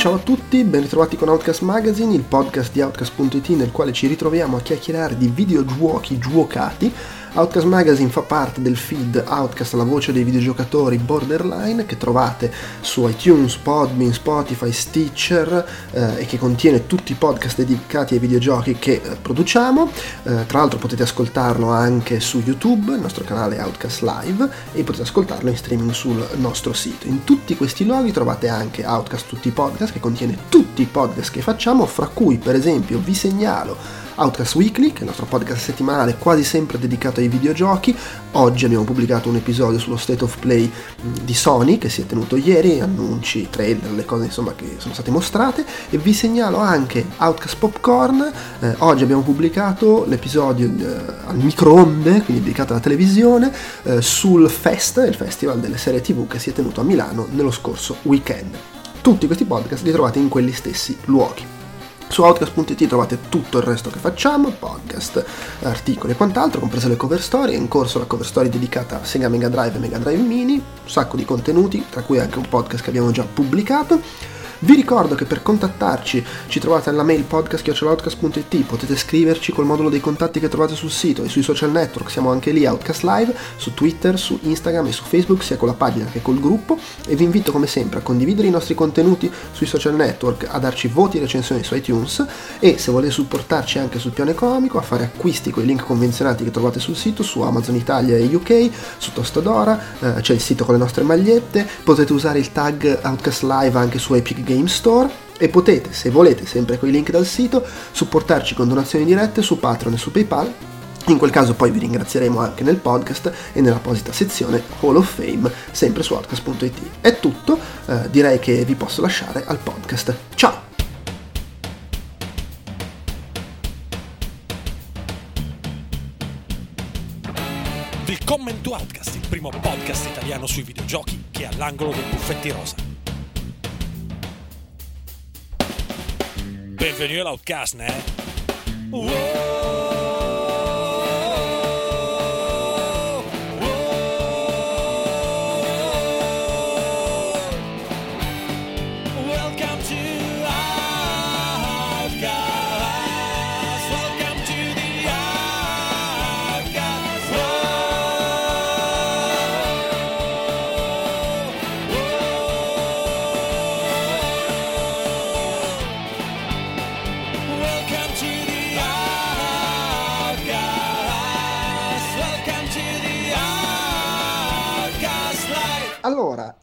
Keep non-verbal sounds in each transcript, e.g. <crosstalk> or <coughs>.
Ciao a tutti, ben ritrovati con Outcast Magazine, il podcast di Outcast.it nel quale ci ritroviamo a chiacchierare di videogiochi giocati Outcast Magazine fa parte del feed Outcast, la voce dei videogiocatori Borderline, che trovate su iTunes, Podbean, Spotify, Stitcher eh, e che contiene tutti i podcast dedicati ai videogiochi che eh, produciamo. Eh, tra l'altro potete ascoltarlo anche su YouTube, il nostro canale Outcast Live, e potete ascoltarlo in streaming sul nostro sito. In tutti questi luoghi trovate anche Outcast Tutti i Podcast, che contiene tutti i podcast che facciamo, fra cui per esempio vi segnalo Outcast Weekly, che è il nostro podcast settimanale quasi sempre dedicato ai videogiochi. Oggi abbiamo pubblicato un episodio sullo State of Play di Sony che si è tenuto ieri, annunci, trailer, le cose insomma che sono state mostrate e vi segnalo anche Outcast Popcorn. Eh, oggi abbiamo pubblicato l'episodio eh, al microonde, quindi dedicato alla televisione, eh, sul Fest, il festival delle serie TV che si è tenuto a Milano nello scorso weekend. Tutti questi podcast li trovate in quegli stessi luoghi. Su Outcast.it trovate tutto il resto che facciamo, podcast, articoli e quant'altro, comprese le cover story, è in corso la cover story dedicata a Sega Mega Drive e Mega Drive Mini, un sacco di contenuti, tra cui anche un podcast che abbiamo già pubblicato vi ricordo che per contattarci ci trovate nella mail podcast.outcast.it, potete scriverci col modulo dei contatti che trovate sul sito e sui social network, siamo anche lì Outcast Live, su Twitter, su Instagram e su Facebook, sia con la pagina che col gruppo e vi invito come sempre a condividere i nostri contenuti sui social network, a darci voti e recensioni su iTunes e se volete supportarci anche sul piano economico a fare acquisti con i link convenzionati che trovate sul sito, su Amazon Italia e UK, su Tostadora, eh, c'è il sito con le nostre magliette, potete usare il tag Outcast Live anche su Epic Game Store e potete, se volete, sempre con i link dal sito, supportarci con donazioni dirette su Patreon e su PayPal. In quel caso poi vi ringrazieremo anche nel podcast e nell'apposita sezione Hall of Fame, sempre su outcast.it. È tutto, eh, direi che vi posso lasciare al podcast. Ciao! Willkommen to Outcast, il primo podcast italiano sui videogiochi che è all'angolo dei buffetti rosa. Bienvenido a Outcast, né? Whoa.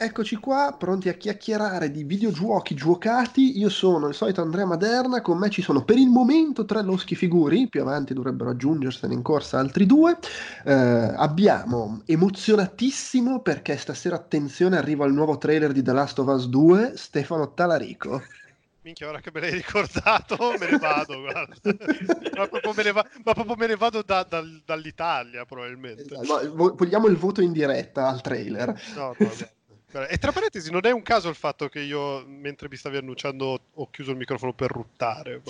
Eccoci qua, pronti a chiacchierare di videogiochi giocati. Io sono il solito Andrea Maderna, con me ci sono per il momento tre loschi figuri, più avanti dovrebbero aggiungersene in corsa altri due. Eh, abbiamo emozionatissimo perché stasera, attenzione, arriva il nuovo trailer di The Last of Us 2, Stefano Talarico. <laughs> Minchia, ora che me l'hai ricordato, me ne vado, guarda. ma, proprio me ne va- ma proprio me ne vado da- dal- dall'Italia, probabilmente. Vo- vogliamo il voto in diretta al trailer. No, no, guarda. E tra parentesi, non è un caso il fatto che io, mentre mi stavi annunciando, ho chiuso il microfono per ruttare.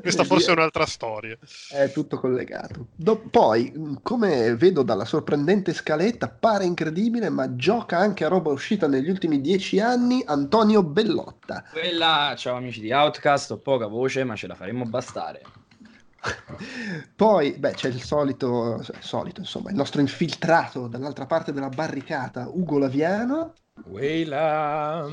Questa forse è un'altra storia. È tutto collegato. Do- poi, come vedo dalla sorprendente scaletta, pare incredibile, ma gioca anche a roba uscita negli ultimi dieci anni, Antonio Bellotta. Quella, ciao amici di Outcast, ho poca voce, ma ce la faremo bastare. Poi, beh, c'è il solito, solito, insomma, il nostro infiltrato dall'altra parte della barricata, Ugo Laviano, Quella...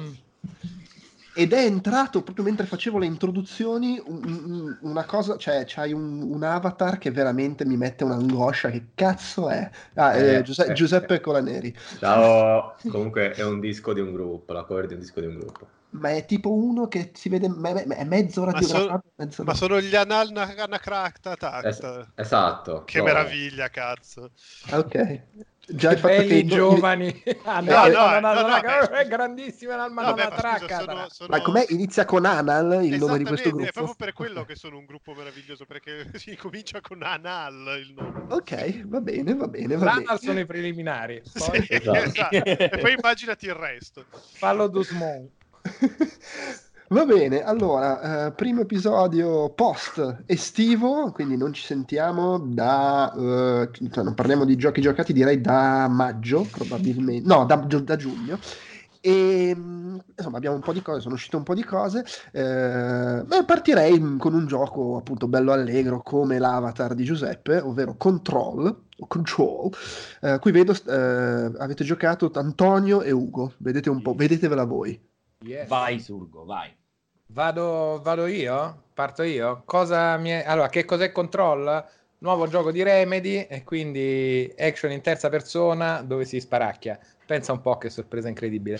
ed è entrato proprio mentre facevo le introduzioni un- un- una cosa, cioè c'hai un, un avatar che veramente mi mette un'angoscia, che cazzo è? Ah, eh, Eh, Giuse- eh, Giuseppe eh. Colaneri. Ciao, comunque è un disco di un gruppo, la cover di un disco di un gruppo ma è tipo uno che si vede me- me- è mezz'ora ma di so, ma sono gli anal anacracta es- esatto che no. meraviglia cazzo. Ok. <laughs> Già i belli giovani. <laughs> Ah, no, no, è grandissima l'almananatracca ma com'è? Inizia con Anal il nome di questo gruppo? è proprio per quello che sono un gruppo meraviglioso perché <laughs> si comincia con Anal il nome. Ok va bene va bene va l'Anal sono i preliminari poi... Esatto. e poi immaginati il resto. Fallo Dusmont Va bene, allora, eh, primo episodio post estivo, quindi non ci sentiamo da, eh, cioè non parliamo di giochi giocati, direi da maggio probabilmente, no, da, da giugno. E mm, insomma abbiamo un po' di cose, sono uscite un po' di cose. Eh, partirei con un gioco appunto bello allegro come l'avatar di Giuseppe, ovvero Control. Control. Eh, qui vedo eh, avete giocato Antonio e Ugo. Vedete un po', vedetevela voi. Yes. Vai, Surgo, vai. Vado, vado io? Parto io? Cosa mi è... Allora, che cos'è Control? Nuovo gioco di Remedy e quindi action in terza persona dove si sparacchia. Pensa un po' che sorpresa incredibile.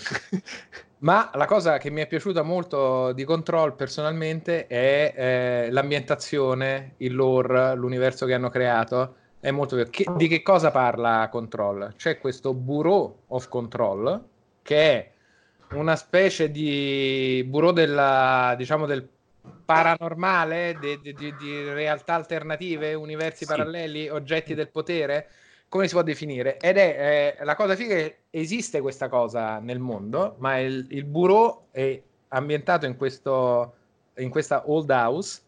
<laughs> Ma la cosa che mi è piaciuta molto di Control personalmente è eh, l'ambientazione, il lore, l'universo che hanno creato. È molto che, di che cosa parla Control? C'è questo Bureau of Control che è una specie di bureau della, diciamo, del paranormale, di, di, di realtà alternative, universi sì. paralleli, oggetti del potere come si può definire? Ed è eh, la cosa figa che esiste questa cosa nel mondo, ma il, il bureau è ambientato in, questo, in questa old house,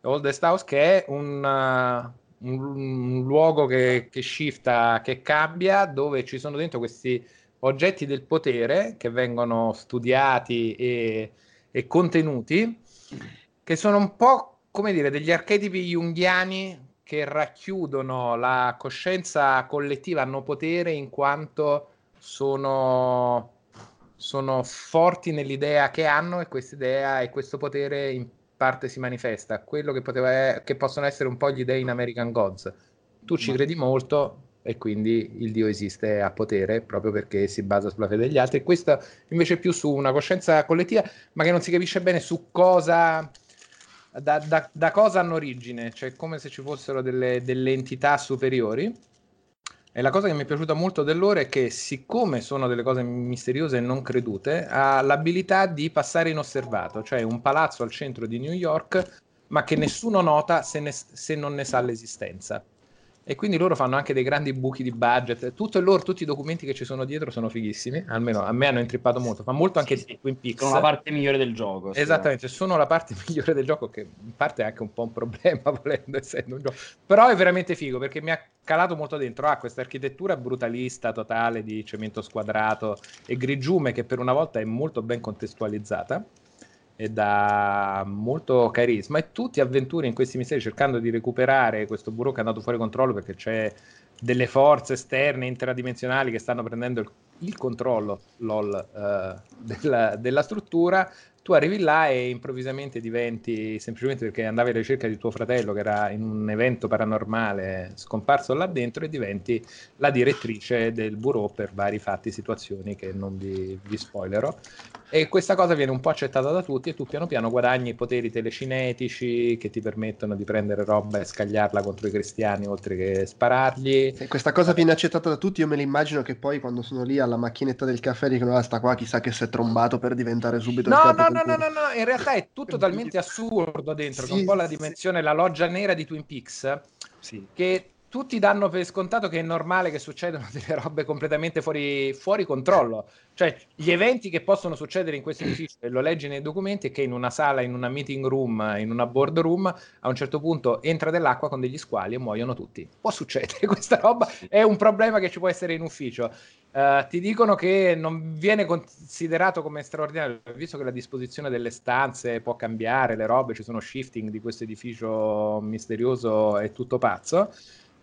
oldest house, che è un, uh, un, un luogo che, che shifta, che cambia, dove ci sono dentro questi oggetti del potere che vengono studiati e, e contenuti, che sono un po' come dire degli archetipi junghiani che racchiudono la coscienza collettiva hanno potere in quanto sono, sono forti nell'idea che hanno e questa idea e questo potere in parte si manifesta. Quello che, poteva, che possono essere un po' gli dei in American Gods. Tu ci credi molto e quindi il Dio esiste a potere proprio perché si basa sulla fede degli altri. Questo invece è più su una coscienza collettiva, ma che non si capisce bene su cosa da, da, da, cosa hanno origine, cioè come se ci fossero delle, delle, entità superiori. E la cosa che mi è piaciuta molto dell'ora è che, siccome sono delle cose misteriose e non credute, ha l'abilità di passare inosservato, cioè un palazzo al centro di New York, ma che nessuno nota se, ne, se non ne sa l'esistenza e quindi loro fanno anche dei grandi buchi di budget. Tutto il loro, tutti i documenti che ci sono dietro sono fighissimi, almeno a me hanno intrippato molto, fa molto anche sì, sì. Twin Peaks. Sono la parte migliore del gioco. Esattamente, sono la parte <laughs> migliore del gioco che in parte è anche un po' un problema <laughs> volendo essendo un gioco, però è veramente figo perché mi ha calato molto dentro, ha ah, questa architettura brutalista totale di cemento squadrato e grigiume che per una volta è molto ben contestualizzata e dà molto carisma e tutti avventure in questi misteri cercando di recuperare questo bureau che è andato fuori controllo perché c'è delle forze esterne interdimensionali che stanno prendendo il, il controllo lol, uh, della, della, struttura tu arrivi là e improvvisamente diventi semplicemente perché andavi alla ricerca di tuo fratello che era in un evento paranormale scomparso là dentro e diventi la direttrice del bureau per vari fatti, situazioni che non vi, vi spoilerò. E questa cosa viene un po' accettata da tutti e tu piano piano guadagni poteri telecinetici che ti permettono di prendere roba e scagliarla contro i cristiani oltre che sparargli. E questa cosa viene accettata da tutti, io me l'immagino che poi quando sono lì alla macchinetta del caffè dicono ah sta qua chissà che si è trombato per diventare subito no, il capo no, no, no, no, no, in realtà è tutto talmente assurdo dentro, sì, che un po' la dimensione, sì. la loggia nera di Twin Peaks, sì. che tutti danno per scontato che è normale che succedano <laughs> delle robe completamente fuori, fuori, controllo. Cioè, gli eventi che possono succedere in questo edificio, e lo leggi nei documenti, è che in una sala, in una meeting room, in una boardroom, a un certo punto entra dell'acqua con degli squali e muoiono tutti. Può succedere <laughs> questa roba, è un problema che ci può essere in ufficio. Uh, ti dicono che non viene considerato come straordinario, visto che la disposizione delle stanze può cambiare, le robe, ci sono shifting di questo edificio misterioso, è tutto pazzo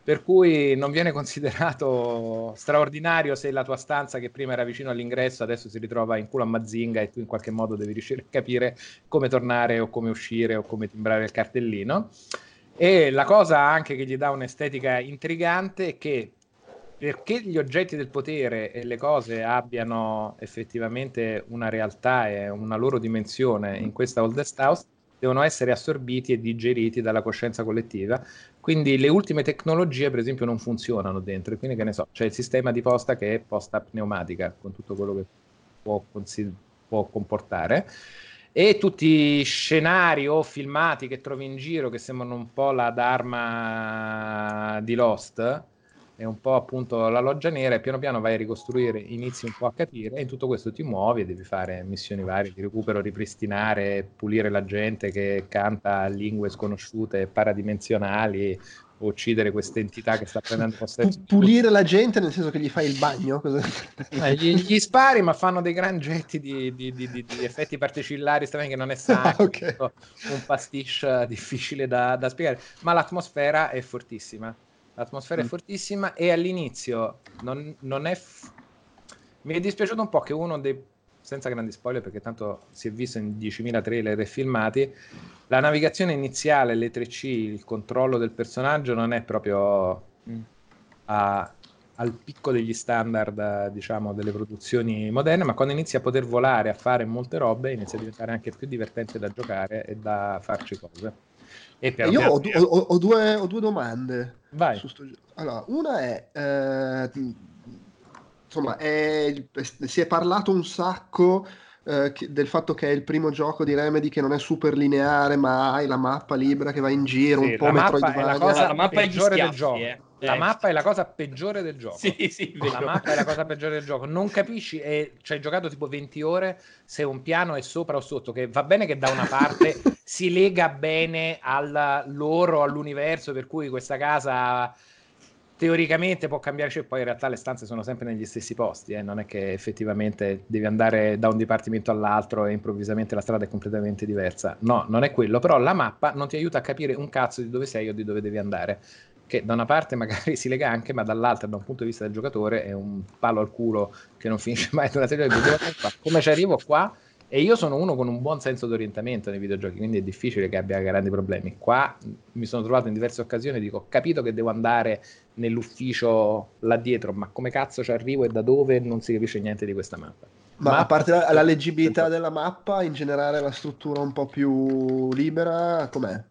per cui non viene considerato <laughs> straordinario se la tua stanza che prima era vicino all'ingresso adesso si ritrova in culo a Mazinga e tu in qualche modo devi riuscire a capire come tornare o come uscire o come timbrare il cartellino. E la cosa anche che gli dà un'estetica intrigante è che perché gli oggetti del potere e le cose abbiano effettivamente una realtà e una loro dimensione in questa Oldest House, devono essere assorbiti e digeriti dalla coscienza collettiva. Quindi le ultime tecnologie, per esempio, non funzionano dentro. Quindi, che ne so, c'è il sistema di posta che è posta pneumatica, con tutto quello che può, può comportare. E tutti i scenari o filmati che trovi in giro che sembrano un po' la Dharma di Lost, è un po' appunto la loggia nera e piano piano vai a ricostruire, inizi un po' a capire e in tutto questo ti muovi e devi fare missioni varie di recupero, ripristinare, pulire la gente che canta lingue sconosciute, paradimensionali, uccidere questa entità che sta prendendo possesso. Pu- pulire la gente nel senso che gli fai il bagno? <laughs> Eh, gli, gli spari, ma fanno dei gran getti di, di, di, di effetti particellari, che non è <laughs> sano, Ah, ok. un pastiche difficile da, da spiegare, ma l'atmosfera è fortissima. L'atmosfera Mm. è fortissima e all'inizio non, non è... f- Mi è dispiaciuto un po' che uno dei... senza grandi spoiler perché tanto si è visto in 10.000 trailer e filmati, la navigazione iniziale, le 3C, il controllo del personaggio non è proprio Mm. a- al picco degli standard, diciamo, delle produzioni moderne, ma quando inizi a poter volare, a fare molte robe, inizia a diventare anche più divertente da giocare e da farci cose. E piano Io piano- ho, ho- ho due, ho due domande. Vai. su sto. Allora, una è, eh, insomma, è- si è parlato un sacco eh, che- del fatto che è il primo gioco di Remedy che non è super lineare, ma hai la mappa libera che va in giro, Sì, un po' la mappa è la Metroidvania. cosa la mappa e gli peggiore del gioco. eh. La Eh. mappa è la cosa peggiore del gioco. Sì, sì, La mappa è la cosa peggiore del gioco. Non capisci, e ci hai giocato tipo 20 ore se un piano è sopra o sotto. Che va bene che da una parte <laughs> si lega bene al loro, all'universo, per cui questa casa teoricamente può cambiare, cioè poi in realtà le stanze sono sempre negli stessi posti, eh, non è che effettivamente devi andare da un dipartimento all'altro e improvvisamente la strada è completamente diversa. No, non è quello, però la mappa non ti aiuta a capire un cazzo di dove sei o di dove devi andare. Che da una parte <laughs> magari si lega anche, ma dall'altra, da un punto di vista del giocatore, è un palo al culo che non <laughs> finisce mai di una serie di. Come ci arrivo qua? E io sono uno con un buon senso d'orientamento nei videogiochi, quindi è difficile che abbia grandi problemi. Qua mi sono trovato in diverse occasioni, dico, ho capito che devo andare nell'ufficio là dietro, ma come cazzo ci arrivo e da dove non si capisce niente di questa mappa. Ma Mappa- a parte la, la leggibilità della mappa, in generale la struttura un po' più libera, com'è?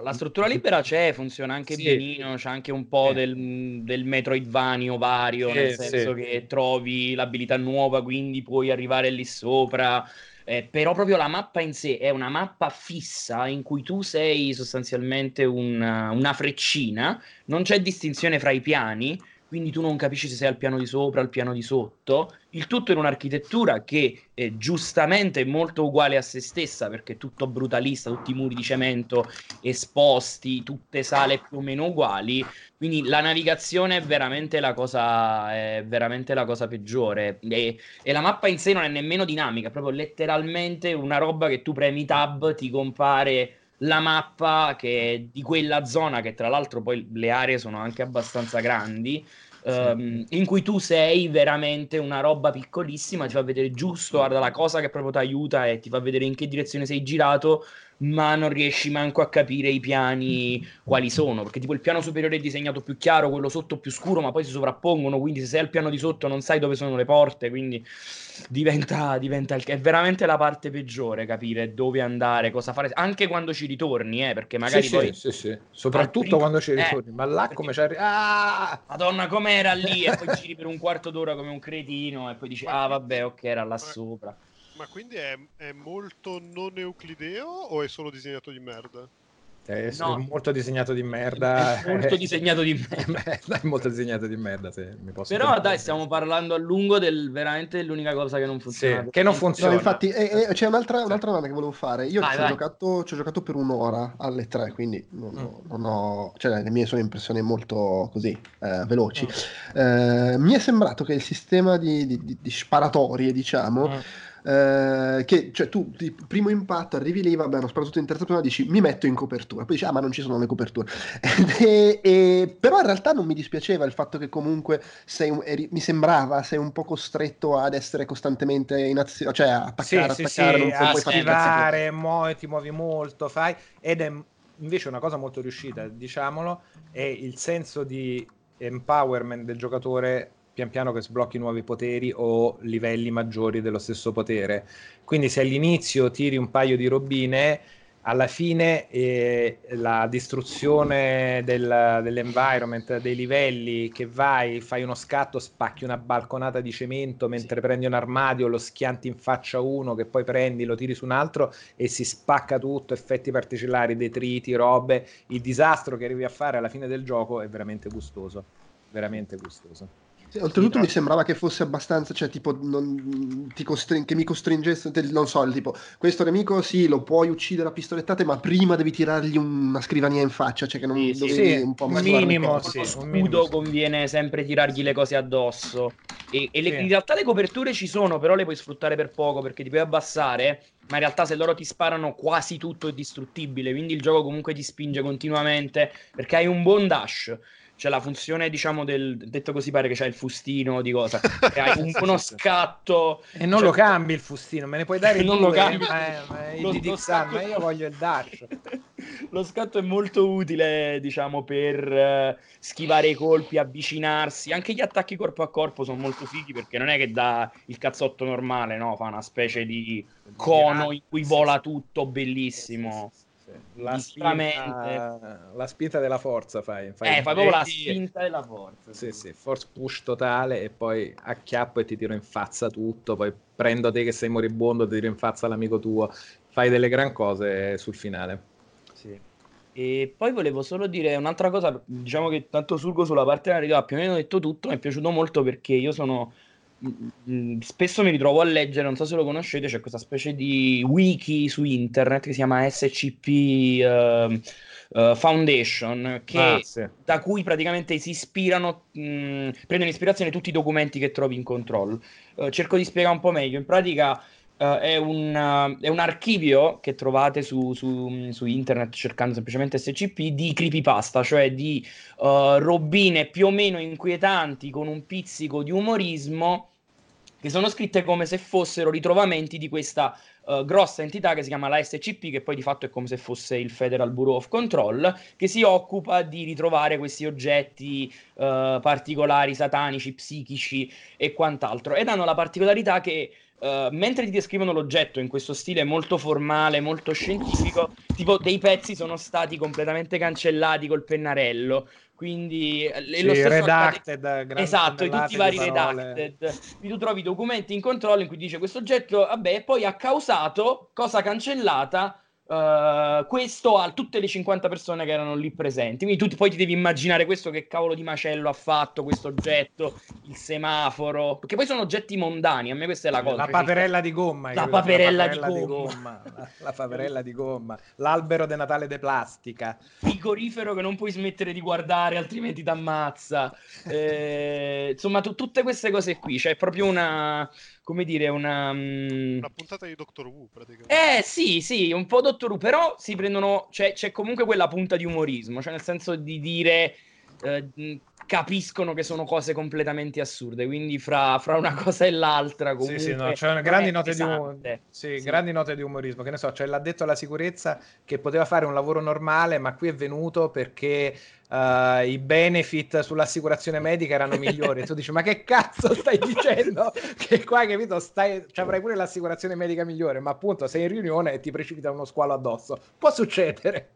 La struttura libera c'è, funziona anche Sì. benino, c'è anche un po' Sì. del, del Metroidvanio vario, Sì, nel sì. senso che trovi l'abilità nuova, quindi puoi arrivare lì sopra. Eh, però proprio la mappa in sé è una mappa fissa in cui tu sei sostanzialmente una, una freccina, non c'è distinzione fra i piani, quindi tu non capisci se sei al piano di sopra al piano di sotto. Il tutto in un'architettura che eh, giustamente è molto uguale a se stessa perché è tutto brutalista, tutti i muri di cemento esposti, tutte sale più o meno uguali. Quindi la navigazione è veramente la cosa, è veramente la cosa peggiore. E, e la mappa in sé non è nemmeno dinamica, è proprio letteralmente una roba che tu premi tab, ti compare la mappa che è di quella zona, che tra l'altro poi le aree sono anche abbastanza grandi. ehm, in cui tu sei veramente una roba piccolissima, ti fa vedere giusto, guarda, la cosa che proprio ti aiuta e ti fa vedere in che direzione sei girato, ma non riesci manco a capire i piani quali sono, perché tipo il piano superiore è disegnato più chiaro, quello sotto più scuro, ma poi si sovrappongono, quindi se sei al piano di sotto non sai dove sono le porte, quindi diventa, diventa il- è veramente la parte peggiore capire dove andare, cosa fare, anche quando ci ritorni, eh, perché magari Sì, poi... sì, sì, sì. Soprattutto primo- quando ci eh, ritorni, ma là come ci arrivi? Ah! Madonna, com'era lì? E poi <laughs> giri per un quarto d'ora come un cretino e poi dici, ah vabbè, ok, era là sopra. Ma quindi è, è molto non euclideo o è solo disegnato di merda? È No. molto disegnato di merda. È molto disegnato di merda. <laughs> È molto disegnato di merda, se mi posso Però permettere. dai, stiamo parlando a lungo del veramente l'unica cosa che non funziona. Sì, che non No, funziona. infatti, e- e c'è un'altra, un'altra domanda che volevo fare. Io Vai, ci, ho vai. giocato, ci ho giocato per un'ora alle tre, quindi non, Mm. ho- non ho, cioè, le mie sono impressioni molto così eh, veloci. Mm. Eh, mi è sembrato che il sistema di, di- di- di sparatorie, diciamo, Mm. Eh, che cioè, tu di primo impatto arrivi lì, vabbè, sparato in terza persona, dici mi metto in copertura, poi dici ah ma non ci sono le coperture. <laughs> E- e- però in realtà non mi dispiaceva il fatto che comunque sei un- eri- mi sembrava sei un po' costretto ad essere costantemente in azione, cioè a Sì, attaccare, sì, attaccare, sì, non puoi a puoi schivare, muovi, ti muovi molto, fai ed è invece una cosa molto riuscita, diciamolo, è il senso di empowerment del giocatore pian piano che sblocchi nuovi poteri o livelli maggiori dello stesso potere. Quindi se all'inizio tiri un paio di robine, alla fine eh, la distruzione del- dell'environment, dei livelli che vai, fai uno scatto, spacchi una balconata di cemento mentre prendi un armadio, lo schianti in faccia a uno, che poi prendi, lo tiri su un altro e si spacca tutto, effetti particolari, detriti, robe. Il disastro che arrivi a fare alla fine del gioco è veramente gustoso, veramente gustoso. Sì, oltretutto mi sembrava che fosse abbastanza, cioè tipo non, ti costring- che mi costringesse, te- non so, tipo, questo nemico sì, lo puoi uccidere a pistolettate, ma prima devi tirargli una scrivania in faccia, cioè che non Sì, sì. dovevi Sì, un po' minimo, sì. Lo un scudo minimo, sì. conviene sempre tirargli le cose addosso. E, e le- Sì. in realtà le coperture ci sono, però le puoi sfruttare per poco perché ti puoi abbassare. Ma in realtà, se loro ti sparano, quasi tutto è distruttibile. Quindi il gioco comunque ti spinge continuamente perché hai un buon dash. C'è la funzione, diciamo, del detto così pare che c'è il fustino di cosa. <laughs> Che hai un- uno scatto. E non Cioè- lo cambi il fustino, me ne puoi dare <laughs> Non lo due, cambi. ma, è- ma è Lo- di lo scatto- ma <laughs> io voglio il dash. Lo scatto è molto utile, diciamo, per eh, schivare i colpi, avvicinarsi. Anche gli attacchi corpo a corpo sono molto fighi perché non è che dà il cazzotto normale, no? Fa una specie di cono in cui vola tutto, bellissimo. Sì, sì, sì. La, spinta, la spinta della forza fai. Eh, fai proprio la spinta della forza. Sì, sì, force push totale e poi acchiappo e ti tiro in faccia tutto, poi prendo te che sei moribondo, ti tiro in faccia l'amico tuo, fai delle gran cose sul finale. Sì. E poi volevo solo dire un'altra cosa, diciamo che tanto surgo sulla parte narrativa, ha più o meno detto tutto, mi è piaciuto molto perché io sono... mm, mm, Spesso mi ritrovo a leggere, non so se lo conoscete, c'è questa specie di wiki su internet che si chiama SCP ehm, eh, Foundation, che Ah, sì. da cui praticamente si ispirano, mh, prendono ispirazione tutti i documenti che trovi in control. Eh, cerco di spiegare un po' meglio. In pratica eh, è, un, eh, è un archivio che trovate su, su- su internet cercando semplicemente SCP di creepypasta, cioè di eh, robine più o meno inquietanti con un pizzico di umorismo che sono scritte come se fossero ritrovamenti di questa eh, grossa entità che si chiama la SCP, che poi di fatto è come se fosse il Federal Bureau of Control, che si occupa di ritrovare questi oggetti particolari, satanici, psichici e quant'altro. Ed hanno la particolarità che eh, mentre ti descrivono l'oggetto in questo stile molto formale, molto scientifico, tipo dei pezzi sono stati completamente cancellati col pennarello. Quindi eh, e lo Sì, stesso redacted, grandi Esatto, e tutti i vari parole. redacted. Quindi tu trovi documenti in controllo in cui dice questo oggetto, vabbè, poi ha causato, cosa cancellata, eh, questo a tutte le 50 persone che erano lì presenti. Quindi tu poi ti devi immaginare questo che cavolo di macello ha fatto, questo oggetto, il semaforo, perché poi sono oggetti mondani, a me questa è la cosa. La perché- paperella di gomma. La paperella di gomma. La, la paperella di gomma. L'albero de Natale de plastica. frigorifero che non puoi smettere di guardare, altrimenti ti ammazza. Eh, insomma, tu- tutte queste cose qui, c'è proprio una, come dire, una... Una puntata di Doctor Who, praticamente. Eh sì, sì, un po' Dottor Who, però si prendono, c'è, c'è comunque quella punta di umorismo, cioè nel senso di dire, eh, capiscono che sono cose completamente assurde, quindi fra, fra una cosa e l'altra comunque... Sì, sì, no, c'è grandi note, di um- sì, Sì. grandi note di umorismo. Che ne so, c'è l'addetto alla sicurezza che poteva fare un lavoro normale, ma qui è venuto perché eh, i benefit sull'assicurazione medica erano migliori. E tu dici, ma che cazzo stai dicendo? Che qua, capito, stai, avrai pure l'assicurazione medica migliore, ma appunto sei in riunione e ti precipita uno squalo addosso. Può succedere.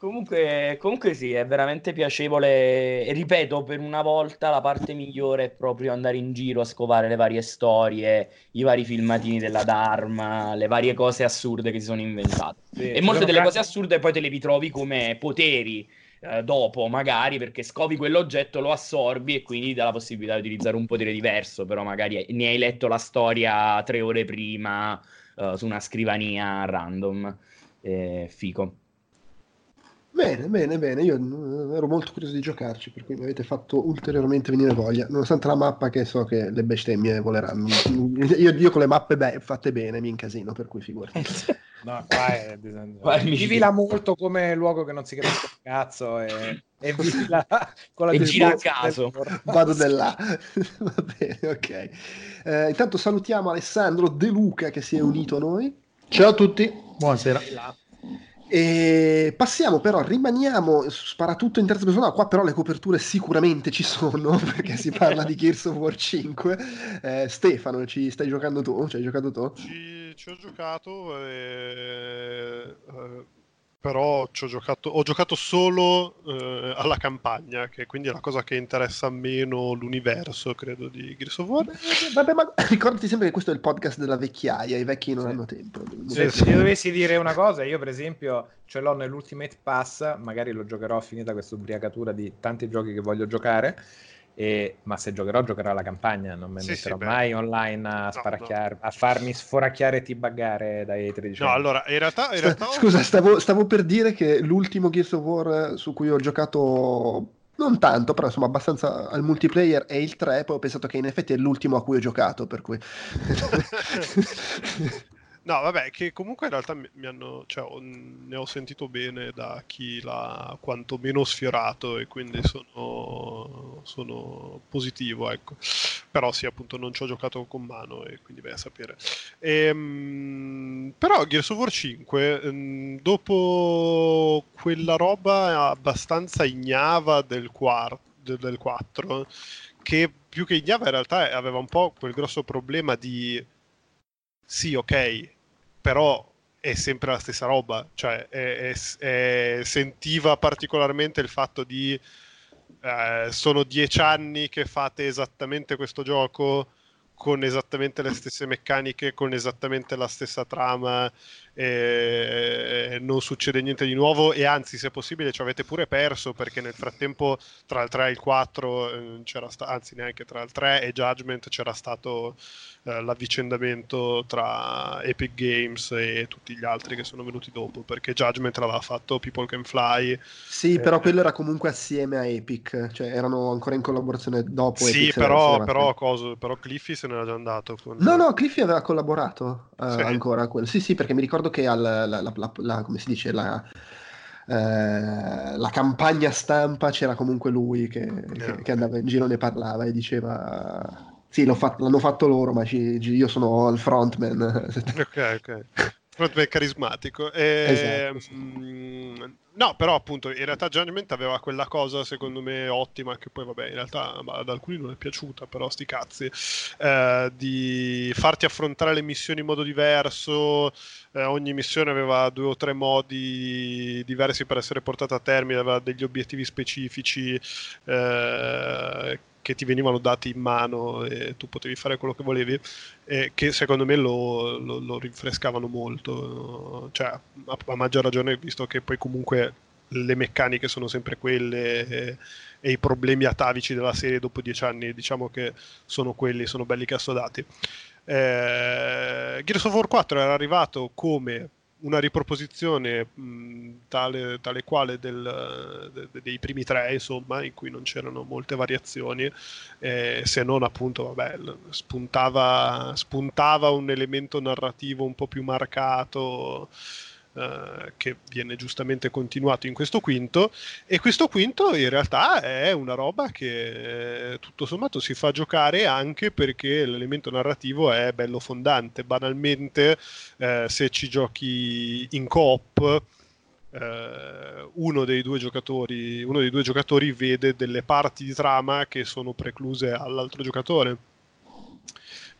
Comunque, comunque sì, è veramente piacevole. E ripeto, per una volta la parte migliore è proprio andare in giro a scovare le varie storie, i vari filmatini della Dharma, le varie cose assurde che si sono inventate. Sì, E molte delle cose assurde poi te le ritrovi come poteri eh, dopo, magari perché scovi quell'oggetto, lo assorbi e quindi dà la possibilità di utilizzare un potere diverso, però magari ne hai letto la storia tre ore prima eh, su una scrivania random. Eh, fico. Bene, bene, bene. Io mm, ero molto curioso di giocarci, per cui mi avete fatto ulteriormente venire voglia. Nonostante la mappa che so che le bestemmie voleranno. Io, io con le mappe be- fatte bene mi incasino, per cui figurati. No, qua è <laughs> è Vivila molto come luogo che non si capisce un cazzo e, e <laughs> vivila con la E gira a caso. Vado da là. <laughs> Va bene, ok. Eh, intanto salutiamo Alessandro De Luca che si è unito a noi. Ciao a tutti. Buonasera. E passiamo però, rimaniamo su sparatutto in terza persona, qua però le coperture sicuramente ci sono <laughs> perché si parla di Gears of War 5. Eh, Stefano, ci stai giocando tu? Ci hai giocato tu? Ci, ci ho giocato e... eh, però ci ho, giocato, ho giocato solo eh, alla campagna, che quindi è la cosa che interessa meno l'universo, credo, di Gears of War. Vabbè, ma <laughs> ricordati sempre che questo è il podcast della vecchiaia, i vecchi non Sì. hanno tempo. Se, se io dovessi dire una cosa, io per esempio ce l'ho nell'Ultimate Pass, magari lo giocherò finita questa ubriacatura di tanti giochi che voglio giocare, e- ma se giocherò giocherò alla campagna, non mi Sì, metterò sì, beh. mai online a, No, sparacchiare, a farmi sforacchiare e tibaggare dai 13 No, anni. allora, in realtà... In realtà Scusa, stavo, stavo per dire che l'ultimo Gears of War su cui ho giocato non tanto, però insomma abbastanza al multiplayer è il 3, poi ho pensato che in effetti è l'ultimo a cui ho giocato, per cui... <laughs> <laughs> No, vabbè, che comunque in realtà mi, hanno, cioè, ne ho sentito bene da chi l'ha quantomeno sfiorato e quindi sono, sono positivo, ecco. Però sì, appunto non ci ho giocato con mano e quindi vai a sapere. Ehm, però Gears of War 5, ehm, dopo quella roba abbastanza ignava del, quar- del, del 4, che più che ignava in realtà aveva un po' quel grosso problema di sì, ok, però è sempre la stessa roba, cioè è- è- è- sentiva particolarmente il fatto di eh, sono dieci anni che fate esattamente questo gioco con esattamente le stesse meccaniche, con esattamente la stessa trama, e non succede niente di nuovo e anzi se possibile ci avete pure perso perché nel frattempo tra il 3 e il 4 eh, c'era sta- anzi neanche tra il 3 e Judgment c'era stato eh, l'avvicendamento tra Epic Games e tutti gli altri che sono venuti dopo perché Judgment l'aveva fatto People Can Fly Sì, Eh, però quello era comunque assieme a Epic, cioè erano ancora in collaborazione dopo sì Epic. però, però, coso, però Cliffy se n'era già andato con- No, no, Cliffy aveva collaborato eh, Sì. ancora a quello. Sì, sì, perché mi ricordo che al, la, la- la- la- come si dice, la, eh, la campagna stampa c'era comunque lui che, che- ok. che andava in giro, ne parlava e diceva... Sì, fatto- l'hanno fatto loro, ma ci- io sono il frontman. Ok, ok. Proprio carismatico. E, <laughs> Esatto, sì. mm, no, però appunto in realtà Judgment aveva quella cosa secondo me ottima che poi vabbè in realtà ad alcuni non è piaciuta, però sti cazzi, eh, di farti affrontare le missioni in modo diverso, eh, ogni missione aveva due o tre modi diversi per essere portata a termine, aveva degli obiettivi specifici eh, che ti venivano dati in mano e tu potevi fare quello che volevi eh, che secondo me lo, lo- lo rinfrescavano molto, cioè a, a maggior ragione visto che poi comunque le meccaniche sono sempre quelle e, e i problemi atavici della serie dopo dieci anni diciamo che sono quelli, sono belli che assodati. Eh, Gears of War 4 era arrivato come una riproposizione mh, tale, tale quale del- de- de- dei primi tre, insomma, in cui non c'erano molte variazioni, eh, se non appunto, vabbè, spuntava, spuntava un elemento narrativo un po' più marcato. Eh, che viene giustamente continuato in questo quinto e questo quinto in realtà è una roba che eh, tutto sommato si fa giocare anche perché l'elemento narrativo è bello fondante banalmente eh, se ci giochi in coop uno dei due giocatori uno dei due giocatori vede delle parti di trama che sono precluse all'altro giocatore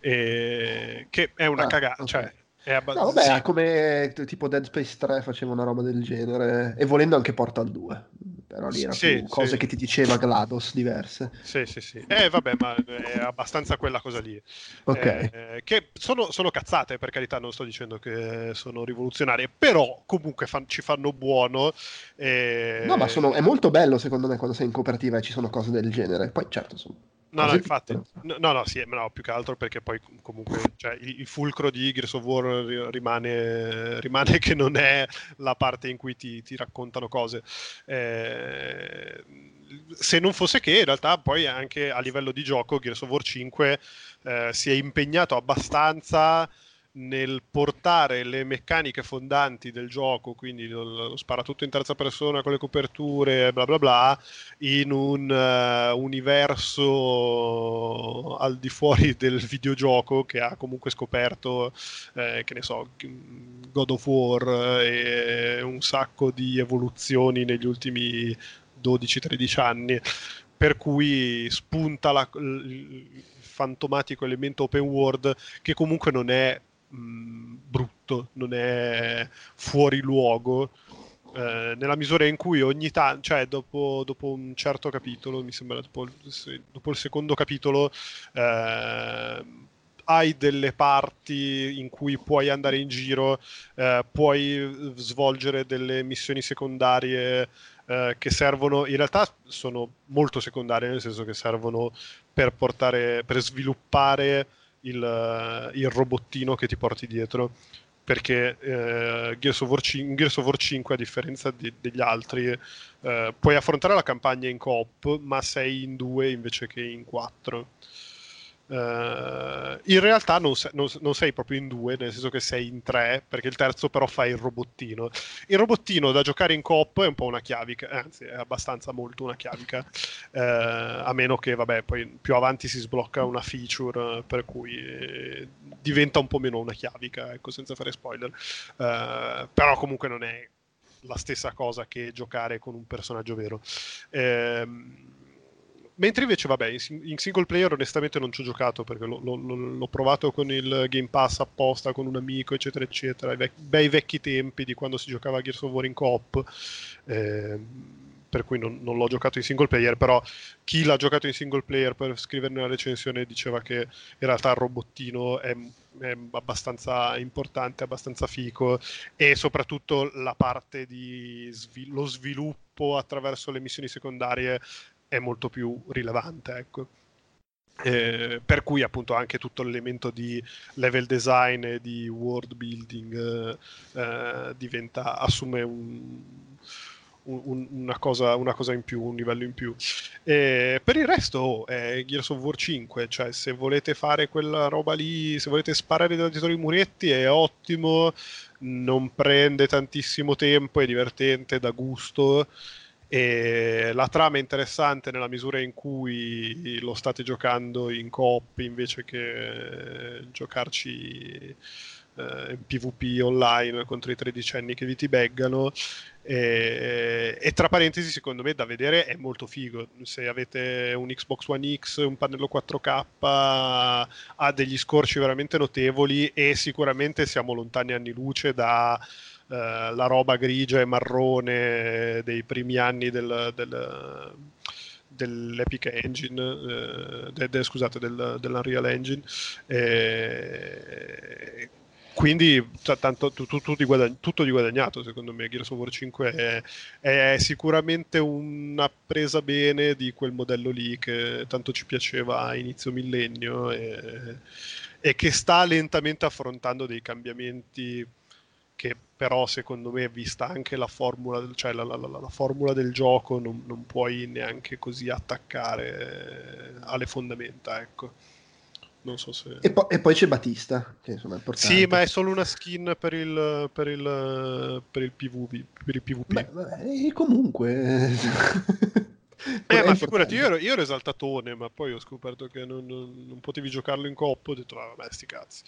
e che è una Ah, cagata ok. cioè è No, abbastanza vabbè, è come tipo Dead Space 3 faceva una roba del genere, e volendo anche Portal 2, però lì erano Sì, più cose sì. che ti diceva GLaDOS diverse. Sì, sì, sì. Eh, vabbè, ma è abbastanza quella cosa lì. Ok. Eh, che sono, sono cazzate, per carità, non sto dicendo che sono rivoluzionarie, però comunque fan- ci fanno buono. e- No, ma sono- è molto bello secondo me quando sei in cooperativa e ci sono cose del genere. Poi certo sono No, no, infatti, no, no, sì, no, più che altro perché poi comunque cioè, il, il fulcro di Gears of War ri- rimane, rimane che non è la parte in cui ti, ti raccontano cose. Eh, se non fosse che in realtà poi anche a livello di gioco Gears of War 5 eh, si è impegnato abbastanza nel portare le meccaniche fondanti del gioco, quindi lo, lo sparatutto in terza persona con le coperture, bla bla bla, in un eh, universo al di fuori <laughs> del videogioco che ha comunque scoperto, eh, che ne so, God of War eh, e un sacco di evoluzioni negli ultimi 12-13 anni. Per cui spunta la- il fantomatico elemento open world che comunque non è mh, brutto, non è fuori luogo, eh, nella misura in cui ogni tanto, cioè dopo, dopo, un certo capitolo, mi sembra dopo, dopo il secondo capitolo, eh, hai delle parti in cui puoi andare in giro, eh, puoi svolgere delle missioni secondarie eh, che servono, in realtà sono molto secondarie, nel senso che servono per portare, per sviluppare il, il robottino che ti porti dietro perché eh, Gears, of 5, Gears, of War 5, a differenza di, degli altri, eh, puoi affrontare la campagna in coop, ma sei in due invece che in quattro. Uh, in realtà non, se, non, non, sei proprio in due, nel senso che sei in tre, perché il terzo però fa il robottino. Il robottino da giocare in coop è un po' una chiavica, anzi è abbastanza molto una chiavica, uh, a meno che vabbè poi più avanti si sblocca una feature per cui eh, diventa un po' meno una chiavica, ecco senza fare spoiler. Uh, però comunque non è la stessa cosa che giocare con un personaggio vero. Ehm, Mentre invece, vabbè, in single player onestamente non ci ho giocato perché l'ho, l'ho, l'ho, provato con il Game Pass apposta, con un amico, eccetera, eccetera. I vec- bei vecchi tempi di quando si giocava a Gears of War in coop. Eh, per cui non, non, l'ho giocato in single player, però chi l'ha giocato in single player per scriverne una recensione diceva che in realtà il robottino è, è abbastanza importante, abbastanza fico e soprattutto la parte di svil- lo sviluppo attraverso le missioni secondarie è molto più rilevante, ecco. Eh, per cui appunto anche tutto l'elemento di level design e di world building eh, eh diventa, assume un, un, una, cosa, una, cosa, in più, un livello in più. E per il resto è Gears of War 5, cioè se volete fare quella roba lì, se volete sparare dietro i muretti è ottimo, non prende tantissimo tempo, è divertente, da gusto. E la trama è interessante nella misura in cui lo state giocando in coop invece che giocarci eh, PvP online contro i tredicenni che vi ti beggano. E, e, tra parentesi, secondo me da vedere è molto figo. Se avete un Xbox One X, un pannello 4K, ha degli scorci veramente notevoli e sicuramente siamo lontani anni luce da eh, la roba grigia e marrone dei primi anni del, del dell'Epic Engine, eh, de, de, scusate, del, dell'Unreal Engine. Eh, quindi tanto, t- t- di guadagn- tutto di guadagnato secondo me Gears of War 5 è, è, sicuramente una presa bene di quel modello lì che tanto ci piaceva a inizio millennio e, e che sta lentamente affrontando dei cambiamenti che però secondo me vista anche la formula, cioè la, la, la, la formula del gioco non, non, puoi neanche così attaccare alle fondamenta ecco non so se... e, po- e poi c'è Batista che insomma è importante sì ma è solo una skin per il, per il, per il, PvP, per il PvP. Beh, vabbè, e comunque Eh, ma figurati, io ero, io ero, esaltatone, ma poi ho scoperto che non, non, non potevi giocarlo in coppa. Ho detto, ah, vabbè, sti cazzi.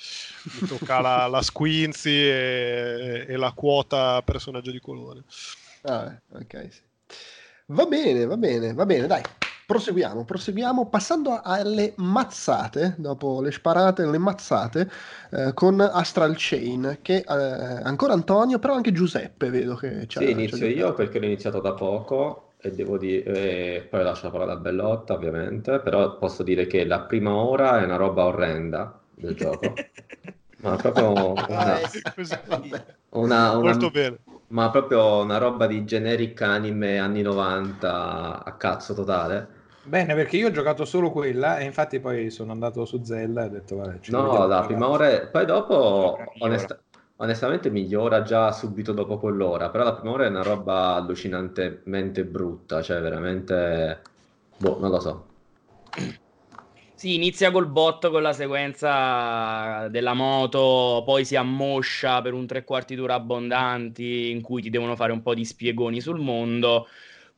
Mi tocca la, la Squinzi e, e, la quota personaggio di colore. Ah, ok, sì. Va bene, va bene, va bene, dai. Proseguiamo, proseguiamo passando alle mazzate, dopo le sparate, le mazzate, eh, con Astral Chain, che eh, ancora Antonio, però anche Giuseppe vedo che c'è. Sì, inizio io perché l'ho iniziato da poco e devo dire, eh, poi lascio la parola a Bellotta ovviamente, però posso dire che la prima ora è una roba orrenda del gioco. ma proprio <laughs> una, una, una, Molto bene. Ma proprio una roba di generic anime anni 90 a cazzo totale. Bene, perché io ho giocato solo quella e infatti poi sono andato su Zelda e ho detto vabbè, No, la prima ora, poi dopo onesta onestamente migliora già subito dopo quell'ora, però la prima ora è una roba allucinantemente brutta, cioè veramente... Boh, non lo so. Sì, inizia col botto con la sequenza della moto, poi si ammoscia per un tre quarti d'ora abbondanti in cui ti devono fare un po' di spiegoni sul mondo,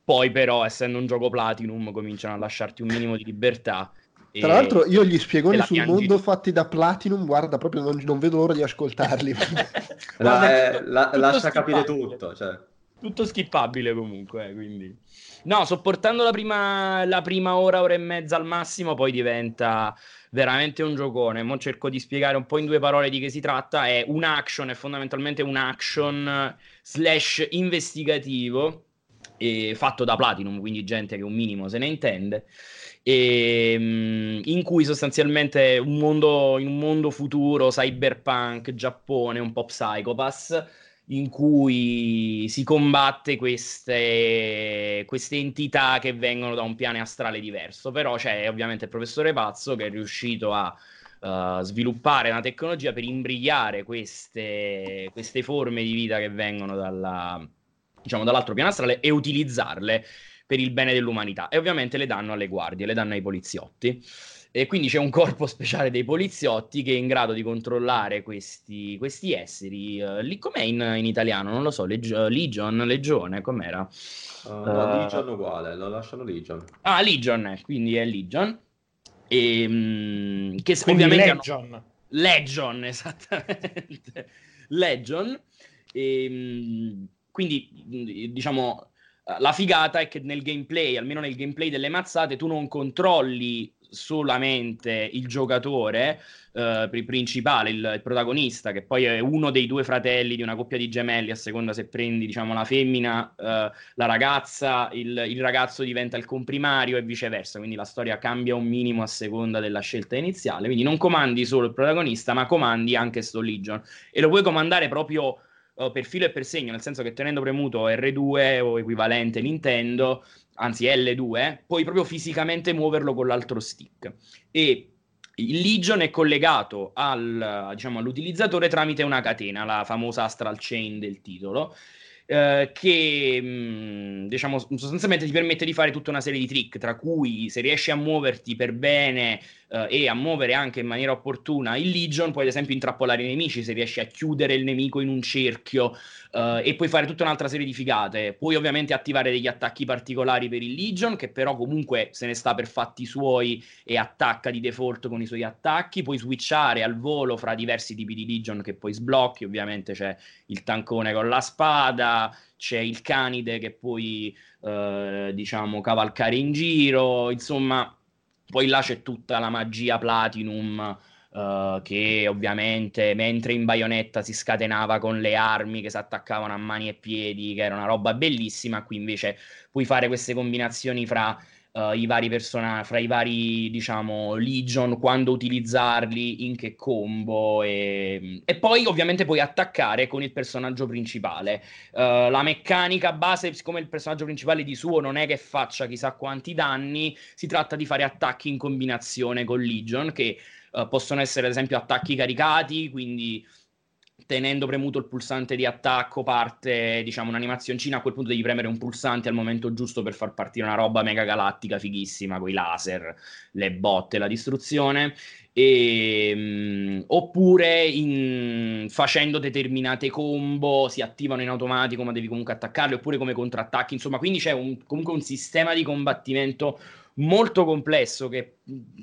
poi però essendo un gioco Platinum cominciano a lasciarti un minimo di libertà tra l'altro io gli spiegoni sul mondo fatti da Platinum, guarda, proprio non, non vedo l'ora di ascoltarli. <laughs> <laughs> la, eh, la, lascia capire tutto. Cioè. Tutto skippabile comunque, eh, quindi... No, sopportando la prima, la prima ora, ora e mezza al massimo, poi diventa veramente un giocone. Mo cerco di spiegare un po' in due parole di che si tratta. È un action, è fondamentalmente un action slash investigativo eh, fatto da Platinum, quindi gente che un minimo se ne intende. E, mm, in cui sostanzialmente un mondo, in un mondo futuro, cyberpunk, Giappone, un po' psychopath in cui si combatte queste, queste, entità che vengono da un piano astrale diverso. Però c'è ovviamente il professore Pazzo che è riuscito a uh, sviluppare una tecnologia per imbrigliare queste, queste, forme di vita che vengono dalla, diciamo, dall'altro piano astrale e utilizzarle per il bene dell'umanità. E ovviamente le danno alle guardie, le danno ai poliziotti. E quindi c'è un corpo <laughs> speciale dei poliziotti che è in grado di controllare questi, questi esseri. Uh, lì com'è in, in, italiano? Non lo so, Leg- Legion, Legione, com'era? Uh, uh, Legion uguale, lo lasciano Legion. Ah, Legion, eh, quindi è Legion. E, mh, che quindi ovviamente Legion. Hanno... Legion, <laughs> esattamente. Legion. E, mh, quindi, diciamo, la figata è che nel gameplay, almeno nel gameplay delle mazzate, tu non controlli solamente il giocatore eh, principale, il, il, protagonista, che poi è uno dei due fratelli di una coppia di gemelli, a seconda se prendi diciamo, la femmina, eh, la ragazza, il, il, ragazzo diventa il comprimario e viceversa, quindi la storia cambia un minimo a seconda della scelta iniziale, quindi non comandi solo il protagonista, ma comandi anche sto Legion. E lo puoi comandare proprio per filo e per segno, nel senso che tenendo premuto R2 o equivalente Nintendo, anzi L2, puoi proprio fisicamente muoverlo con l'altro stick. E il Legion è collegato al, diciamo, all'utilizzatore tramite una catena, la famosa Astral Chain del titolo, eh, che mh, mm, diciamo sostanzialmente ti permette di fare tutta una serie di trick, tra cui se riesci a muoverti per bene eh, e a muovere anche in maniera opportuna il Legion, puoi ad esempio intrappolare i nemici, se riesci a chiudere il nemico in un cerchio eh, e puoi fare tutta un'altra serie di figate. Puoi ovviamente attivare degli attacchi particolari per il Legion, che però comunque se ne sta per fatti suoi e attacca di default con i suoi attacchi, puoi switchare al volo fra diversi tipi di Legion che poi sblocchi, ovviamente c'è il tancone con la spada, c'è il canide che puoi eh, diciamo cavalcare in giro, insomma, poi là c'è tutta la magia Platinum. Uh, che ovviamente mentre in baionetta si scatenava con le armi che si attaccavano a mani e piedi, che era una roba bellissima, qui invece puoi fare queste combinazioni fra uh, i vari personaggi, fra i vari, diciamo, Legion, quando utilizzarli, in che combo e, e poi ovviamente puoi attaccare con il personaggio principale. Uh, la meccanica base, siccome il personaggio principale di suo non è che faccia chissà quanti danni, si tratta di fare attacchi in combinazione con Legion che uh, possono essere ad esempio attacchi caricati, quindi tenendo premuto il pulsante di attacco parte, diciamo, un'animazioncina, a quel punto devi premere un pulsante al momento giusto per far partire una roba mega galattica fighissima, con i laser, le botte, la distruzione. E, mh, mm, oppure in, facendo determinate combo si attivano in automatico ma devi comunque attaccarli oppure come contrattacchi insomma quindi c'è un, comunque un sistema di combattimento molto complesso che,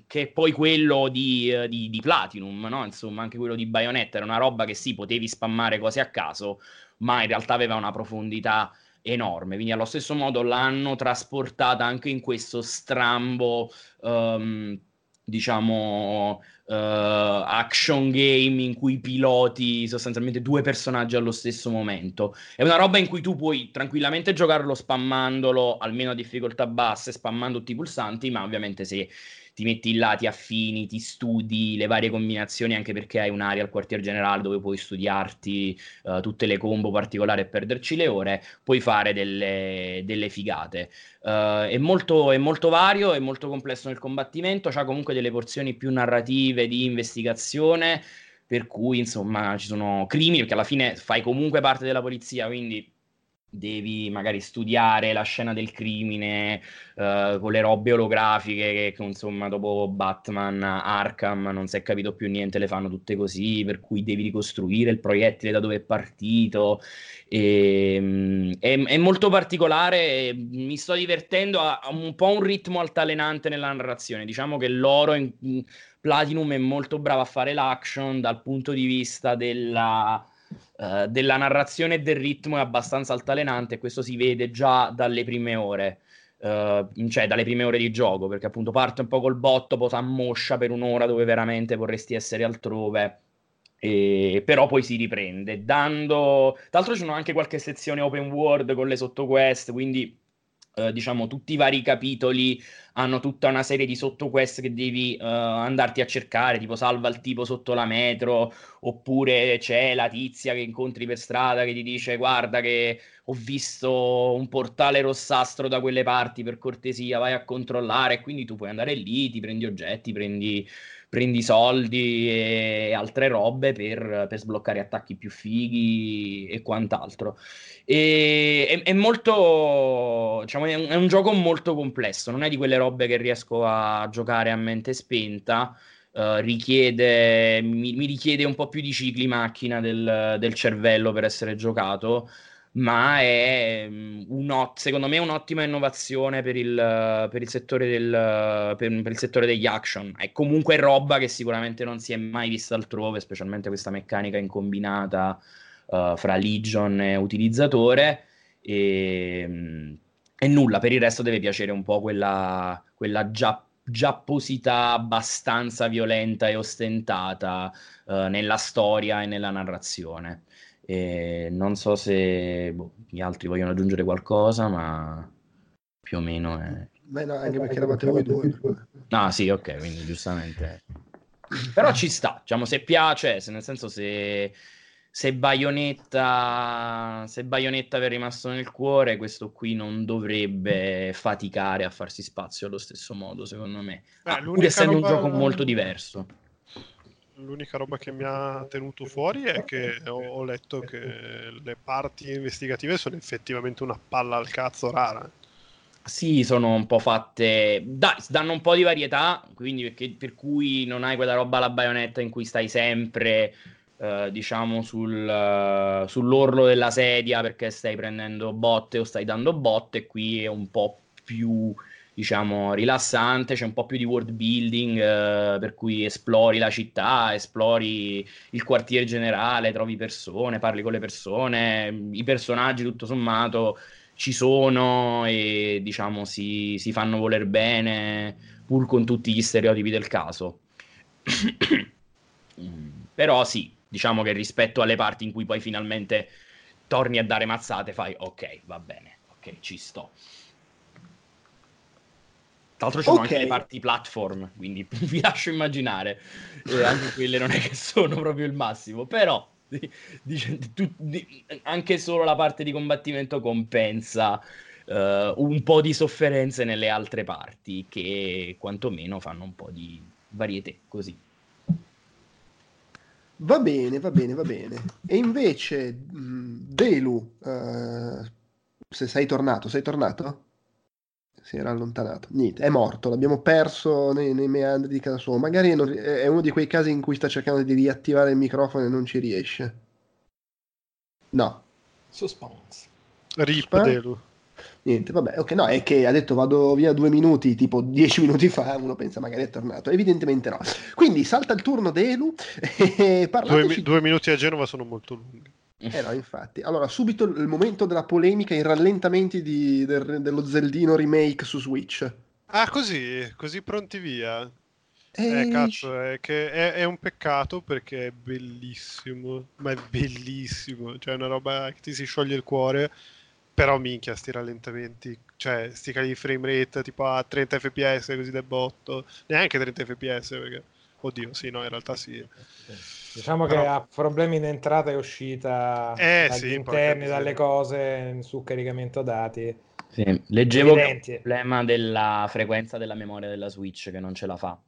che è poi quello di, eh, di, di, Platinum, no? insomma anche quello di Bayonetta era una roba che sì, potevi spammare cose a caso, ma in realtà aveva una profondità enorme, quindi allo stesso modo l'hanno trasportata anche in questo strambo, um, diciamo, uh, action game in cui piloti sostanzialmente due personaggi allo stesso momento. È una roba in cui tu puoi tranquillamente giocarlo spammandolo, almeno a difficoltà basse, spammando tutti i pulsanti, ma ovviamente se ti metti là, ti affini, ti studi le varie combinazioni, anche perché hai un'area al quartier generale dove puoi studiarti uh, tutte le combo particolari e perderci le ore, puoi fare delle, delle figate. Uh, è, molto, è, molto, vario, è molto complesso nel combattimento, ha comunque delle porzioni più narrative di investigazione, per cui insomma ci sono crimini, perché alla fine fai comunque parte della polizia, quindi devi magari studiare la scena del crimine uh, con le robe olografiche che, che, insomma dopo Batman Arkham non si è capito più niente le fanno tutte così per cui devi ricostruire il proiettile da dove è partito. E, um, è, è, molto particolare mi sto divertendo ha, un po' un ritmo altalenante nella narrazione. Diciamo che loro in, in Platinum è molto bravo a fare l'action dal punto di vista della uh, della narrazione e del ritmo è abbastanza altalenante, questo si vede già dalle prime ore. Uh, cioè dalle prime ore di gioco, perché appunto parte un po' col botto, poi s'ammoscia per un'ora dove veramente vorresti essere altrove, e... però poi si riprende, dando... Tra l'altro ci sono anche qualche sezione open world con le sottoquest, quindi Uh, diciamo, tutti i vari capitoli hanno tutta una serie di sottoquest che devi uh, andarti a cercare, tipo salva il tipo sotto la metro, oppure c'è la tizia che incontri per strada che ti dice guarda che ho visto un portale rossastro da quelle parti, per cortesia vai a controllare, quindi tu puoi andare lì, ti prendi oggetti, prendi prendi soldi e altre robe per, per sbloccare attacchi più fighi e quant'altro. E, è, è, molto, diciamo, è un, è un gioco molto complesso, non è di quelle robe che riesco a giocare a mente spenta. Uh, richiede, mi, mi, richiede un po' più di cicli macchina del, del cervello per essere giocato ma è mm, un, secondo me un'ottima innovazione per il, per il, settore del, per, per il settore degli action. È comunque roba che sicuramente non si è mai vista altrove, specialmente questa meccanica incombinata uh, fra Legion e utilizzatore. E, mm, e, nulla, per il resto deve piacere un po' quella, quella già giapposità abbastanza violenta e ostentata uh, nella storia e nella narrazione. E non so se boh, gli altri vogliono aggiungere qualcosa, ma più o meno è... Beh, no, anche perché eravate voi due. Ah, sì, ok, quindi giustamente. <laughs> Però ci sta, diciamo, se piace, se nel senso se, se Bayonetta se Bayonetta vi è rimasto nel cuore, questo qui non dovrebbe faticare a farsi spazio allo stesso modo, secondo me. Beh, ah, pur essendo roba... un gioco molto diverso l'unica roba che mi ha tenuto fuori è che ho letto che le parti investigative sono effettivamente una palla al cazzo rara. Sì, sono un po' fatte. Dai, danno un po' di varietà, quindi perché, per cui non hai quella roba alla baionetta in cui stai sempre, eh, diciamo, sul, uh, sull'orlo della sedia perché stai prendendo botte o stai dando botte. Qui è un po' più diciamo, rilassante, c'è un po' più di world building, eh, per cui esplori la città, esplori il quartiere generale, trovi persone, parli con le persone, i personaggi tutto sommato ci sono e diciamo si, si fanno voler bene, pur con tutti gli stereotipi del caso. <coughs> Però sì, diciamo che rispetto alle parti in cui poi finalmente torni a dare mazzate, fai ok, va bene, ok, ci sto. Tra l'altro ci sono okay. anche le parti platform, quindi <laughs> vi lascio immaginare. Eh, anche quelle non è che sono proprio il massimo, però <laughs> dice, tu, di, anche solo la parte di combattimento compensa uh, un po' di sofferenze nelle altre parti che quantomeno fanno un po' di varietà così. Va bene, va bene, va bene. E invece, Delu, uh, se sei tornato, sei tornato? si era allontanato. Niente, è morto, l'abbiamo perso nei, nei meandri di casa sua. Magari non, è uno di quei casi in cui sta cercando di riattivare il microfono e non ci riesce. No. Suspense. Rip Delu. Niente, vabbè, ok, no, è che ha detto vado via due minuti, tipo dieci minuti fa, uno pensa magari è tornato, evidentemente no. Quindi salta il turno Delu e parlateci... due, due minuti a Genova sono molto lunghi. Eh no, infatti. Allora, subito il momento della polemica, i rallentamenti di, del, dello Zeldino remake su Switch. Ah, così, così pronti via. E... Eh, cazzo, è, che è, è, un peccato perché è bellissimo, ma è bellissimo. Cioè, è una roba che ti si scioglie il cuore. Però minchia, sti rallentamenti, cioè, sti cali di frame rate tipo a 30 fps così del botto. Neanche 30 fps perché, oddio, sì, no, in realtà sì. Diciamo Però... che ha problemi in entrata e uscita eh, dagli sì, interni, dalle cose su caricamento dati. Sì. Leggevo che il problema della frequenza della memoria della Switch che non ce la fa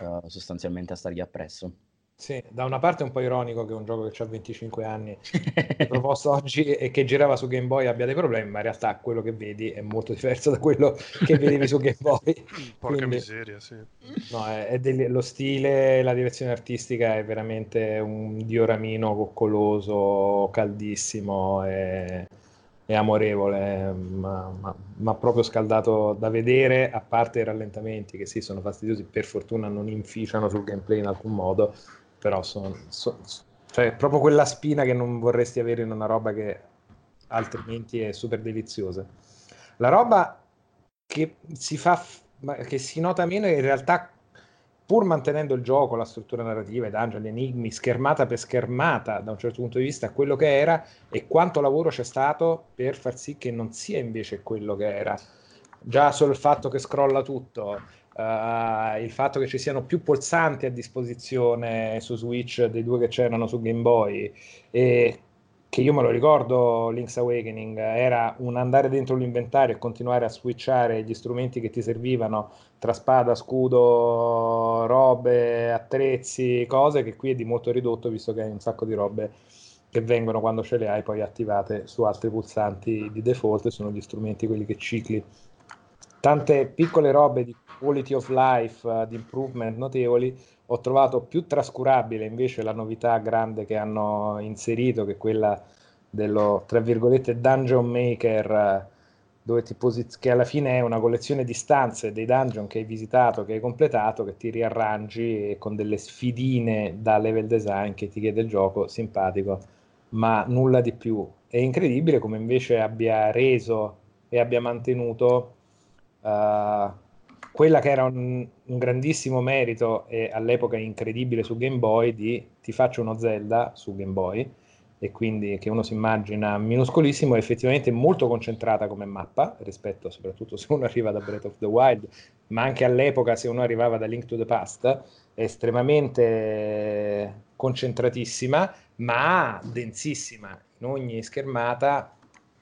uh, sostanzialmente a stargli appresso. Sì, da una parte è un po' ironico che un gioco che ha 25 anni <laughs> proposto oggi e che girava su Game Boy abbia dei problemi, ma in realtà quello che vedi è molto diverso da quello che vedevi su Game Boy. <laughs> Porca Quindi, miseria, sì. No, è, è del, lo stile, la direzione artistica è veramente un dioramino coccoloso, caldissimo e, e amorevole, ma, ma, ma, proprio scaldato da vedere, a parte i rallentamenti che sì, sono fastidiosi, per fortuna non inficiano sul gameplay in alcun modo però sono, so, Cioè, proprio quella spina che non vorresti avere in una roba che altrimenti è super deliziosa. La roba che si fa, che si nota meno in realtà pur mantenendo il gioco, la struttura narrativa, i dungeon, gli enigmi, schermata per schermata da un certo punto di vista, quello che era e quanto lavoro c'è stato per far sì che non sia invece quello che era. Già solo il fatto che scrolla tutto, uh, il fatto che ci siano più pulsanti a disposizione su Switch dei due che c'erano su Game Boy e che io me lo ricordo Link's Awakening, era un andare dentro l'inventario e continuare a switchare gli strumenti che ti servivano tra spada, scudo, robe, attrezzi, cose che qui è di molto ridotto visto che hai un sacco di robe che vengono quando ce le hai poi attivate su altri pulsanti di default, sono gli strumenti quelli che cicli. Tante piccole robe di quality of life, uh, di improvement notevoli, ho trovato più trascurabile invece la novità grande che hanno inserito, che è quella dello, tra virgolette, dungeon maker, uh, dove ti posiz- che alla fine è una collezione di stanze dei dungeon che hai visitato, che hai completato, che ti riarrangi e con delle sfidine da level design che ti chiede il gioco, simpatico, ma nulla di più. È incredibile come invece abbia reso e abbia mantenuto uh, quella che era un, un, grandissimo merito e all'epoca incredibile su Game Boy di ti faccio uno Zelda su Game Boy e quindi che uno si immagina minuscolissimo, effettivamente molto concentrata come mappa rispetto soprattutto se uno arriva da Breath of the Wild, ma anche all'epoca se uno arrivava da Link to the Past, è estremamente concentratissima, ma densissima in ogni schermata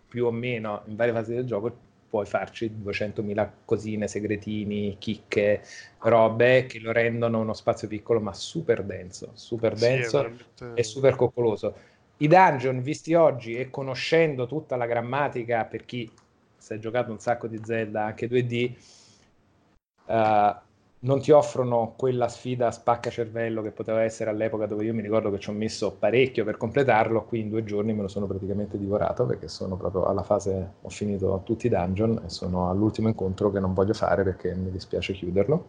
più o meno in varie fasi del gioco puoi farci 200.000 cosine, segretini, chicche, robe che lo rendono uno spazio piccolo ma super denso, super denso sì, veramente... e super coccoloso. I dungeon visti oggi e conoscendo tutta la grammatica per chi si è giocato un sacco di Zelda anche 2D, uh, eh, non ti offrono quella sfida spacca cervello che poteva essere all'epoca dove io mi ricordo che ci ho messo parecchio per completarlo, qui in due giorni me lo sono praticamente divorato perché sono proprio alla fase, ho finito tutti i dungeon e sono all'ultimo incontro che non voglio fare perché mi dispiace chiuderlo.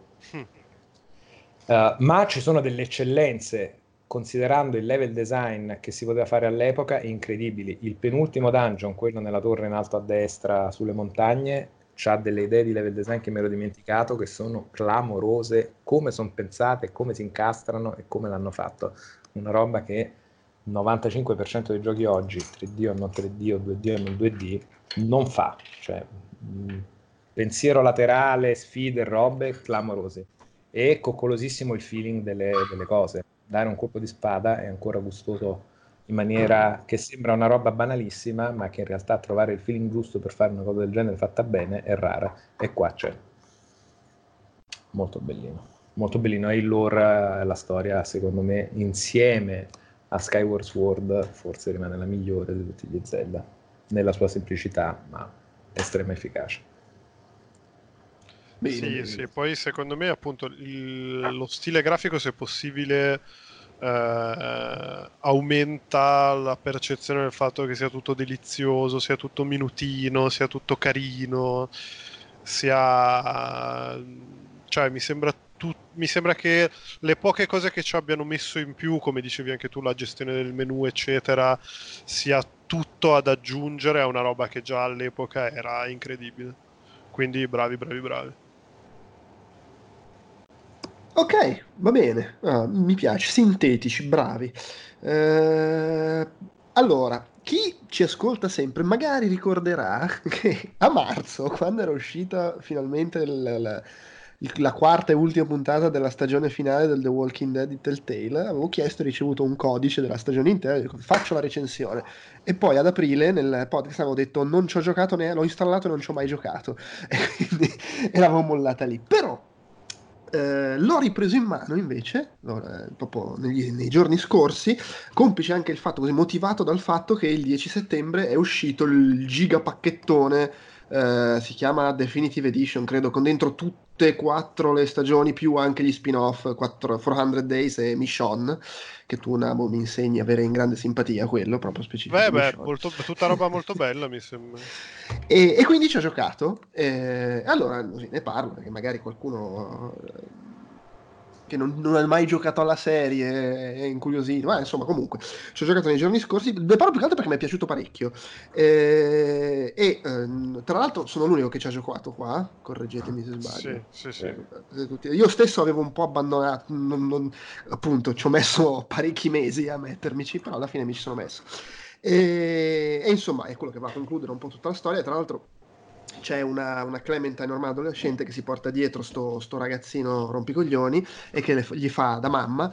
Uh, ma ci sono delle eccellenze considerando il level design che si poteva fare all'epoca incredibili. Il penultimo dungeon, quello nella torre in alto a destra sulle montagne, ha delle idee di level design che mi ero dimenticato che sono clamorose, come sono pensate, come si incastrano e come l'hanno fatto. Una roba che il 95% dei giochi oggi, 3D o non 3D o 2D o non 2D, non fa. Cioè, mh, pensiero laterale, sfide, robe clamorose. E coccolosissimo il feeling delle, delle cose. Dare un colpo di spada è ancora gustoso in maniera che sembra una roba banalissima, ma che in realtà trovare il feeling giusto per fare una cosa del genere fatta bene è rara. E qua c'è. Molto bellino. Molto bellino. E il lore, la storia, secondo me, insieme a Skyward Sword, forse rimane la migliore di tutti gli Zelda. Nella sua semplicità, ma estrema efficacia. Bene, sì, bene. sì, poi secondo me appunto il, lo stile grafico, se possibile, eh, aumenta la percezione del fatto che sia tutto delizioso, sia tutto minutino, sia tutto carino, sia... cioè mi sembra, mi sembra che le poche cose che ci abbiano messo in più, come dicevi anche tu, la gestione del menu, eccetera, sia tutto ad aggiungere a una roba che già all'epoca era incredibile. Quindi bravi, bravi, bravi. Ok, va bene, ah, mi piace, sintetici, bravi. Eh, allora, chi ci ascolta sempre magari ricorderà <laughs> che a marzo, quando era uscita finalmente la, la, la quarta e ultima puntata della stagione finale del The Walking Dead di Telltale, avevo chiesto e ricevuto un codice della stagione intera, dico, faccio la recensione. E poi ad aprile nel podcast avevo detto non ci ho giocato neanche, l'ho installato e non ci ho mai giocato. <laughs> E quindi <laughs> eravamo mollata lì. Però eh, l'ho ripreso in mano invece, eh, proprio negli, nei giorni scorsi, complice anche il fatto, così motivato dal fatto che il 10 settembre è uscito il giga pacchettone, eh, si chiama Definitive Edition, credo, con dentro tutte e quattro le stagioni, più anche gli spin-off, 4, 400 Days e Mission, che tu Nabo mi insegni a avere in grande simpatia quello proprio specifico. Beh, beh, molto, tutta roba molto bella mi sembra. <laughs> E, e quindi ci ho giocato. E allora così, ne parlo perché magari qualcuno che non, non hai mai giocato alla serie, è incuriosito. Ma insomma, comunque, ci ho giocato nei giorni scorsi. Ne parlo più che altro perché mi è piaciuto parecchio. Eh, e ehm, tra l'altro sono l'unico che ci ha giocato qua. Correggetemi se sbaglio. Sì, sì, sì. Eh, Io stesso avevo un po' abbandonato, non- non- appunto, ci ho messo parecchi mesi a mettermici, però alla fine mi ci sono messo. E, e insomma, è quello che va a concludere un po' tutta la storia. Tra l'altro, c'è una, una Clementine ormai adolescente che si porta dietro sto, sto ragazzino rompicoglioni e che le- gli fa da mamma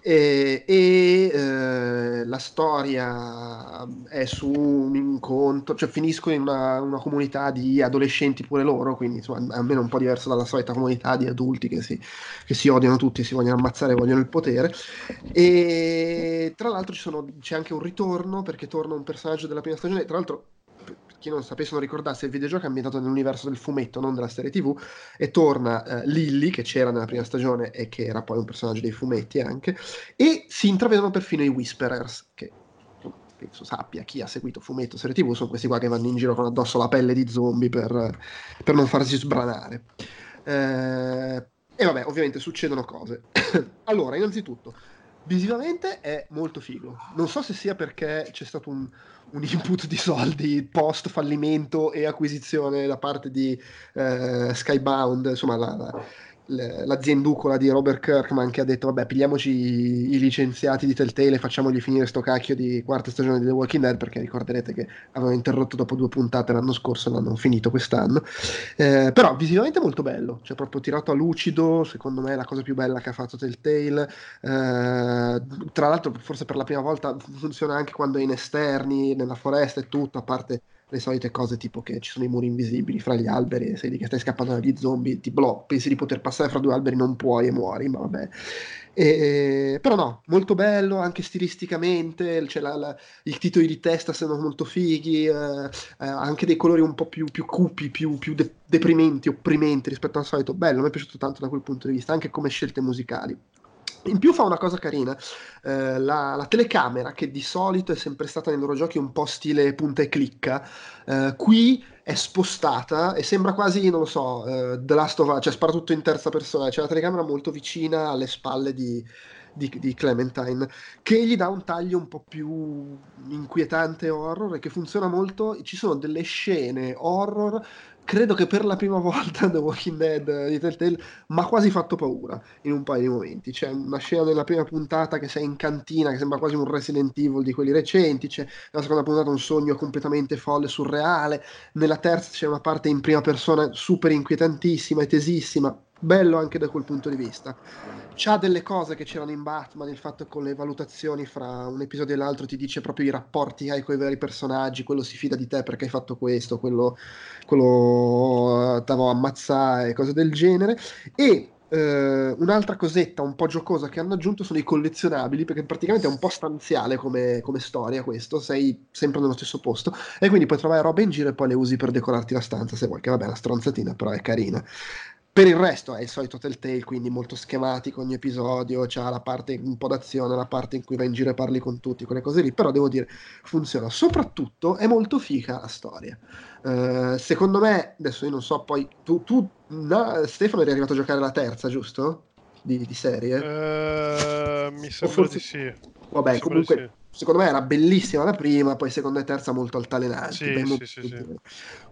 e, e, eh, la storia è su un incontro, cioè finiscono in una, una comunità di adolescenti pure loro, quindi insomma almeno un po' diverso dalla solita comunità di adulti che si, che si odiano tutti, si vogliono ammazzare, vogliono il potere. E tra l'altro sono- c'è anche un ritorno perché torna un personaggio della prima stagione, tra l'altro chi non sapesse o non ricordasse, il videogioco è ambientato nell'universo del fumetto, non della serie TV, e torna eh, Lilly, che c'era nella prima stagione e che era poi un personaggio dei fumetti anche, e si intravedono perfino i Whisperers, che penso sappia chi ha seguito fumetto serie TV, sono questi qua che vanno in giro con addosso la pelle di zombie per, per non farsi sbranare. Eh, e vabbè, ovviamente succedono cose. <coughs> allora, innanzitutto, visivamente è molto figo. Non so se sia perché c'è stato un, un input di soldi post fallimento e acquisizione da parte di eh, Skybound, insomma la, la- l'azienducola di Robert Kirkman che ha detto vabbè pigliamoci i, licenziati di Telltale e facciamogli finire sto cacchio di quarta stagione di The Walking Dead perché ricorderete che avevano interrotto dopo due puntate l'anno scorso e l'hanno finito quest'anno. Eh, però visivamente molto bello cioè proprio tirato a lucido secondo me è la cosa più bella che ha fatto Telltale. Eh, tra l'altro, forse per la prima volta funziona anche quando è in esterni, nella foresta e tutto, a parte le solite cose tipo che ci sono i muri invisibili fra gli alberi sei lì che stai scappando dagli zombie, ti blocchi, pensi di poter passare fra due alberi, non puoi e muori, ma vabbè. E- però no, molto bello anche stilisticamente, c'è la- la- i titoli di testa sono molto fighi, eh, eh, anche dei colori un po' più, più cupi, più, più de- deprimenti, opprimenti rispetto al solito. Bello, mi è piaciuto tanto da quel punto di vista, anche come scelte musicali. In più fa una cosa carina, eh, la, la telecamera che di solito è sempre stata nei loro giochi un po' stile punta e clicca, eh, qui è spostata e sembra quasi, non lo so, eh, The Last of Us, cioè spara tutto in terza persona, c'è la telecamera molto vicina alle spalle di, di- di Clementine, che gli dà un taglio un po' più inquietante horror e che funziona molto, ci sono delle scene horror credo che per la prima volta The Walking Dead eh, di Telltale mi ha quasi fatto paura in un paio di momenti. C'è una scena nella prima puntata che sei in cantina, che sembra quasi un Resident Evil di quelli recenti. C'è nella seconda puntata un sogno completamente folle, surreale. Nella terza c'è una parte in prima persona super inquietantissima e tesissima. Bello anche da quel punto di vista. C'ha delle cose che c'erano in Batman, il fatto con le valutazioni fra un episodio e l'altro ti dice proprio i rapporti che hai con i veri personaggi, quello si fida di te perché hai fatto questo, quello, quello eh, t'avevo ammazzare, cose del genere. E eh, un'altra cosetta un po' giocosa che hanno aggiunto sono i collezionabili, perché praticamente è un po' stanziale come, come storia questo, sei sempre nello stesso posto e quindi puoi trovare robe in giro e poi le usi per decorarti la stanza se vuoi, che vabbè è una stronzatina, però è carina. Per il resto è il solito Telltale, quindi molto schematico ogni episodio, c'ha la parte un po' d'azione, la parte in cui vai in giro e parli con tutti, quelle cose lì, però devo dire, funziona. Soprattutto è molto figa la storia. Eh, secondo me, adesso io non so, poi tu, tu no, Stefano eri arrivato a giocare la terza, giusto? Di, di serie? Eh, mi sembra forse- di sì. Vabbè, comunque di secondo me era bellissima la prima, poi seconda e terza molto altalenanti. Sì, molto sì, sì.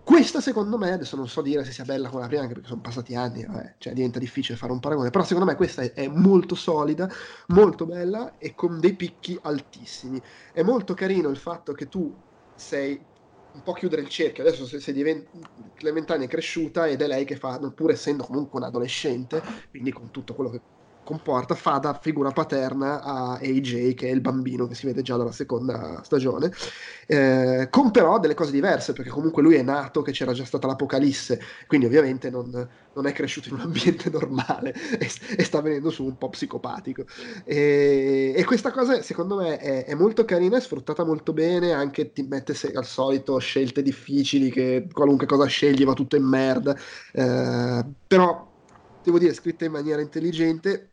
Questa secondo me, adesso non so dire se sia bella come la prima, anche perché sono passati anni, vabbè, cioè diventa difficile fare un paragone, però secondo me questa è, è molto solida, molto bella e con dei picchi altissimi. È molto carino il fatto che tu sei un po' chiudere il cerchio, adesso se, se diventa Clementine è cresciuta ed è lei che fa, pur essendo comunque un adolescente, quindi con tutto quello che comporta, fa da figura paterna a AJ, che è il bambino che si vede già dalla seconda stagione, eh, con però delle cose diverse, perché comunque lui è nato che c'era già stata l'apocalisse, quindi ovviamente non, non è cresciuto in un ambiente <laughs> normale e, e sta venendo su un po' psicopatico. E, e questa cosa secondo me è, è molto carina, è sfruttata molto bene, anche ti mette se- al solito scelte difficili, che qualunque cosa scegli va tutto in merda, eh, però devo dire scritta in maniera intelligente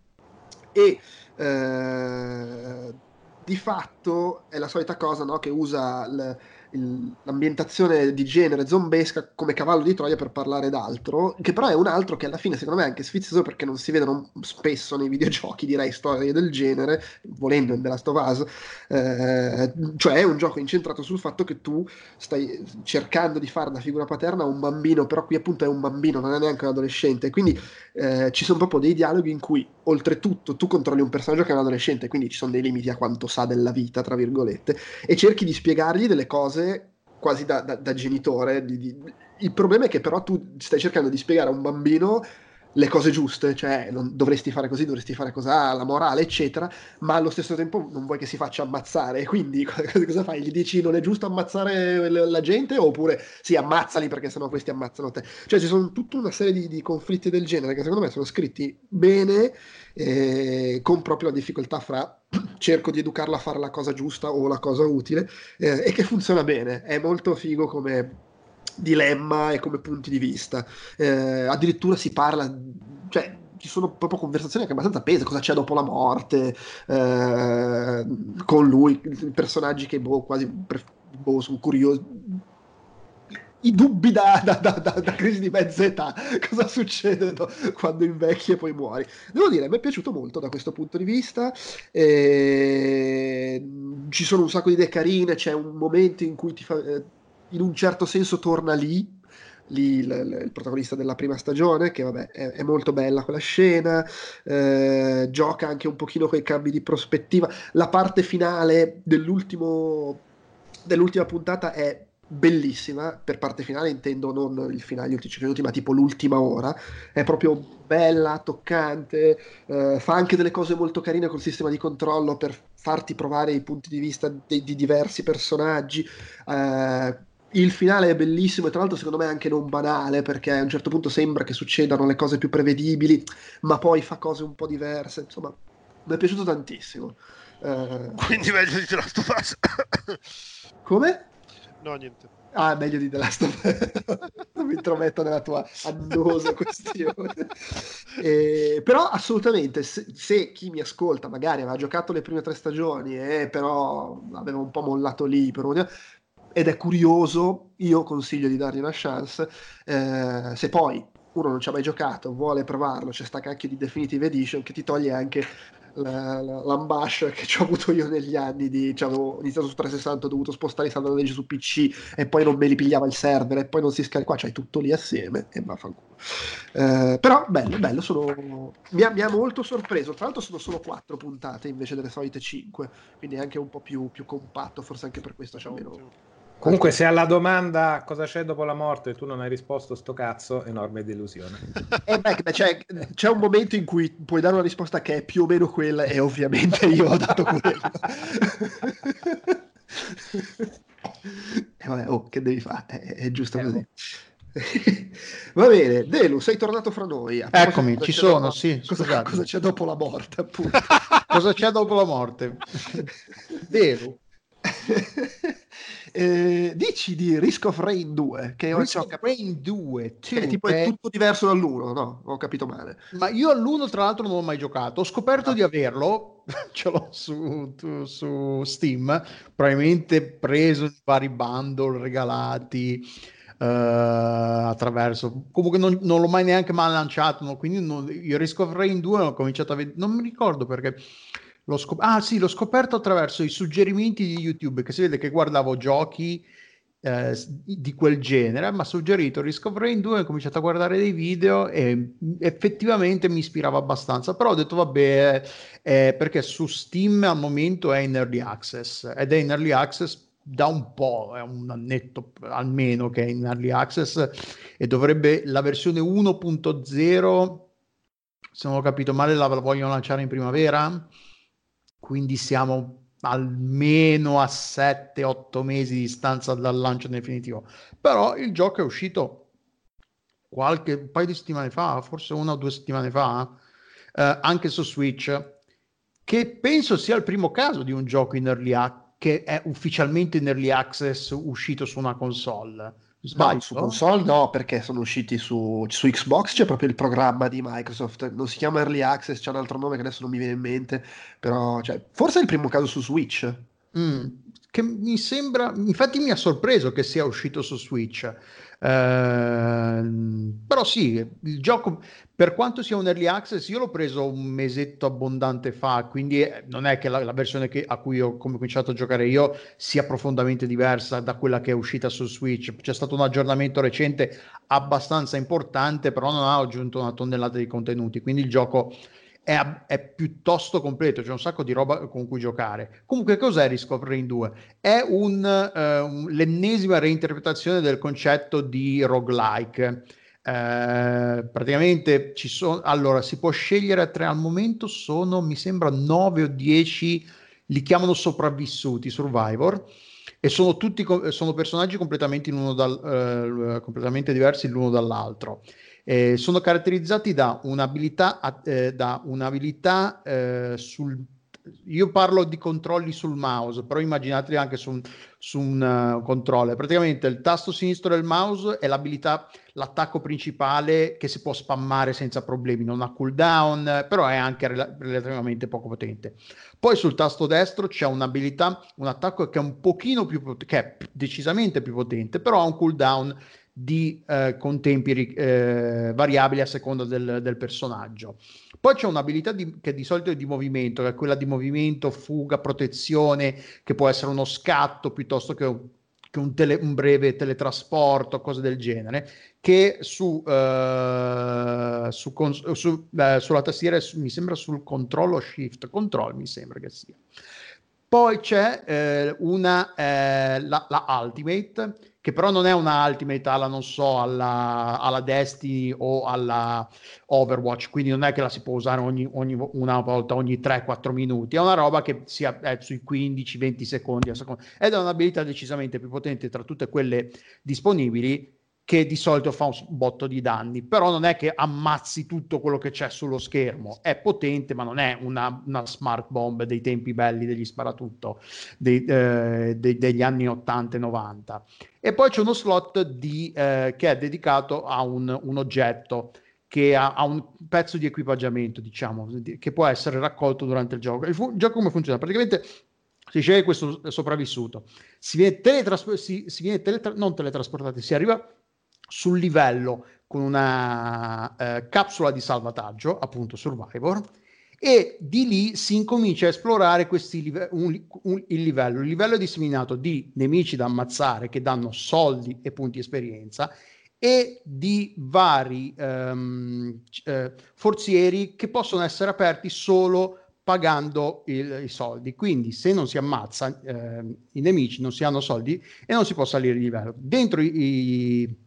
e eh, di fatto è la solita cosa no, che usa il, il, l'ambientazione di genere zombesca come cavallo di Troia per parlare d'altro, che però è un altro che alla fine secondo me è anche sfizioso perché non si vedono spesso nei videogiochi, direi, storie del genere, volendo in The Last of Us, eh, cioè è un gioco incentrato sul fatto che tu stai cercando di fare da figura paterna a un bambino, però qui appunto è un bambino, non è neanche un adolescente, quindi eh, ci sono proprio dei dialoghi in cui oltretutto tu controlli un personaggio che è un adolescente, quindi ci sono dei limiti a quanto sa della vita, tra virgolette, e cerchi di spiegargli delle cose quasi da, da, da genitore. Di, di... Il problema è che però tu stai cercando di spiegare a un bambino le cose giuste, cioè non dovresti fare così, dovresti fare così, la morale, eccetera, ma allo stesso tempo non vuoi che si faccia ammazzare, quindi <laughs> cosa fai? Gli dici non è giusto ammazzare la gente oppure sì, ammazzali perché sennò questi ammazzano te. Cioè ci sono tutta una serie di, di conflitti del genere che secondo me sono scritti bene, eh, con proprio la difficoltà fra <clears throat> cerco di educarla a fare la cosa giusta o la cosa utile eh, e che funziona bene, è molto figo come dilemma e come punti di vista. Eh, addirittura si parla, cioè ci sono proprio conversazioni anche abbastanza pese, cosa c'è dopo la morte, eh, con lui, personaggi che boh, quasi boh, sono curiosi. I dubbi da, da, da, da, crisi di mezza età, cosa succede quando invecchi e poi muori. Devo dire, mi è piaciuto molto da questo punto di vista. E... Ci sono un sacco di idee carine, c'è un momento in cui ti fa, eh, in un certo senso torna lì, lì il, il, protagonista della prima stagione, che vabbè è, è molto bella quella scena, eh, gioca anche un pochino con i cambi di prospettiva. La parte finale dell'ultima puntata è bellissima, per parte finale intendo non il finale, gli ultimi 5 minuti, ma tipo l'ultima ora, è proprio bella, toccante, eh, fa anche delle cose molto carine col sistema di controllo per farti provare i punti di vista di, di diversi personaggi. Eh, il finale è bellissimo e tra l'altro secondo me anche non banale perché a un certo punto sembra che succedano le cose più prevedibili, ma poi fa cose un po' diverse. Insomma, mi è piaciuto tantissimo. Uh... Quindi meglio di The Last. Come? No, niente. Ah, meglio di The Last of Us. non <laughs> mi intrometto nella tua annosa questione. eh, però assolutamente, se, se, chi mi ascolta magari aveva giocato le prime tre stagioni e però aveva un po' mollato lì per un ed è curioso, io consiglio di dargli una chance. Eh, se poi uno non ci ha mai giocato, vuole provarlo, c'è sta cacchio di Definitive Edition che ti toglie anche la, la, l'ambash che ho avuto io negli anni di, cioè avevo iniziato su 360 ho dovuto spostare i salvaggi su PC e poi non me li pigliava il server e poi non si scarica qua c'hai tutto lì assieme e vaffanculo. Eh, però bello bello sono mi ha, mi ha, molto sorpreso. Tra l'altro sono solo 4 puntate invece delle solite 5 quindi è anche un po' più, più compatto forse anche per questo c'è meno Comunque, se alla domanda cosa c'è dopo la morte tu non hai risposto sto cazzo, enorme delusione. <laughs> eh beh, c'è, c'è, un momento in cui puoi dare una risposta che è più o meno quella, e ovviamente io ho dato quella. <laughs> e vabbè, oh, che devi fare? È, è giusto eh, così. <laughs> Va bene, Delu, sei tornato fra noi. Eccomi, ci sono, dopo, sì. Cosa, cosa, c'è dopo la morte, appunto? cosa c'è dopo la morte? Delu. Eh, dici di Risk of Rain 2, che Risk of Rain 2, che è tipo è tutto diverso dall'1, no? Ho capito male. Ma io all'1 tra l'altro non l'ho mai giocato, ho scoperto ah. di averlo, <laughs> ce l'ho su, tu, su Steam, probabilmente preso in vari bundle regalati. Uh, attraverso comunque non, non, l'ho mai neanche mai lanciato no? quindi non, io Risk of Rain 2 ho cominciato a vedere non mi ricordo perché L'ho scop- ah sì, l'ho scoperto attraverso i suggerimenti di YouTube, che si vede che guardavo giochi eh, di quel genere, ma ha suggerito Rain 2, ho cominciato a guardare dei video e effettivamente mi ispirava abbastanza, però ho detto vabbè, eh, perché su Steam al momento è in early access ed è in early access da un po', è un annetto almeno che è in early access e dovrebbe la versione 1.0, se non ho capito male, la vogliono lanciare in primavera quindi siamo almeno a 7-8 mesi di distanza dal lancio definitivo. Però il gioco è uscito qualche un paio di settimane fa, forse una o due settimane fa, eh, anche su Switch, che penso sia il primo caso di un gioco in early access che è ufficialmente in early access uscito su una console Sbaglio? Su console no, perché sono usciti su, su, Xbox, c'è proprio il programma di Microsoft, non si chiama Early Access, c'è un altro nome che adesso non mi viene in mente, però cioè, forse è il primo caso su Switch. Mm, che mi sembra, infatti mi ha sorpreso che sia uscito su Switch. Ehm, però sì, il gioco, per quanto sia un early access, io l'ho preso un mesetto abbondante fa, quindi eh, non è che la, la versione che, a cui ho cominciato a giocare io sia profondamente diversa da quella che è uscita su Switch. C'è stato un aggiornamento recente abbastanza importante, però non ha aggiunto una tonnellata di contenuti, quindi il gioco è, è, piuttosto completo, c'è un sacco di roba con cui giocare. Comunque, cos'è Rain 2? È un, uh, l'ennesima reinterpretazione del concetto di roguelike. Uh, praticamente ci sono allora si può scegliere tre al momento sono mi sembra 9 o 10 li chiamano sopravvissuti survivor e sono tutti sono personaggi completamente, dal, uh, completamente diversi l'uno dall'altro eh, sono caratterizzati da un'abilità, eh, da un'abilità eh, sul io parlo di controlli sul mouse, però immaginateli anche su un, su un uh, controller. Praticamente il tasto sinistro del mouse è l'abilità, l'attacco principale che si può spammare senza problemi, non ha cooldown, però è anche rel- relativamente poco potente. Poi sul tasto destro c'è un'abilità, un attacco che è un pochino più potente, che è decisamente più potente, però ha un cooldown di, eh, con tempi eh, variabili a seconda del, del, personaggio. Poi c'è un'abilità di, che di solito è di movimento, che è quella di movimento, fuga, protezione, che può essere uno scatto piuttosto che un, che un, tele, un breve teletrasporto, cose del genere, che su, uh, su, su uh, sulla tastiera mi sembra sul controllo shift, control mi sembra che sia. Poi c'è eh, una, eh, la, la Ultimate, che però non è una Ultimate alla, non so, alla, alla, Destiny o alla Overwatch, quindi non è che la si può usare ogni, ogni una volta ogni 3-4 minuti, è una roba che sia è sui 15-20 secondi a seconda, ed è un'abilità decisamente più potente tra tutte quelle disponibili che di solito fa un botto di danni, però non è che ammazzi tutto quello che c'è sullo schermo, è potente ma non è una, una smart bomb dei tempi belli degli sparatutto dei, eh, dei, degli anni 80 e 90. E poi c'è uno slot di, eh, che è dedicato a un, un oggetto che ha, ha, un pezzo di equipaggiamento, diciamo, che può essere raccolto durante il gioco. Il, fu- il gioco come funziona? Praticamente si sceglie questo sopravvissuto, si viene, teletrasp- si, si viene teletra- non teletrasportati, si arriva sul livello con una eh, capsula di salvataggio, appunto Survivor, e di lì si incomincia a esplorare live- un, un, il livello. Il livello è disseminato di nemici da ammazzare che danno soldi e punti esperienza e di vari um, eh, forzieri che possono essere aperti solo pagando il, i soldi. Quindi se non si ammazza eh, i nemici non si hanno soldi e non si può salire di livello. Dentro i, i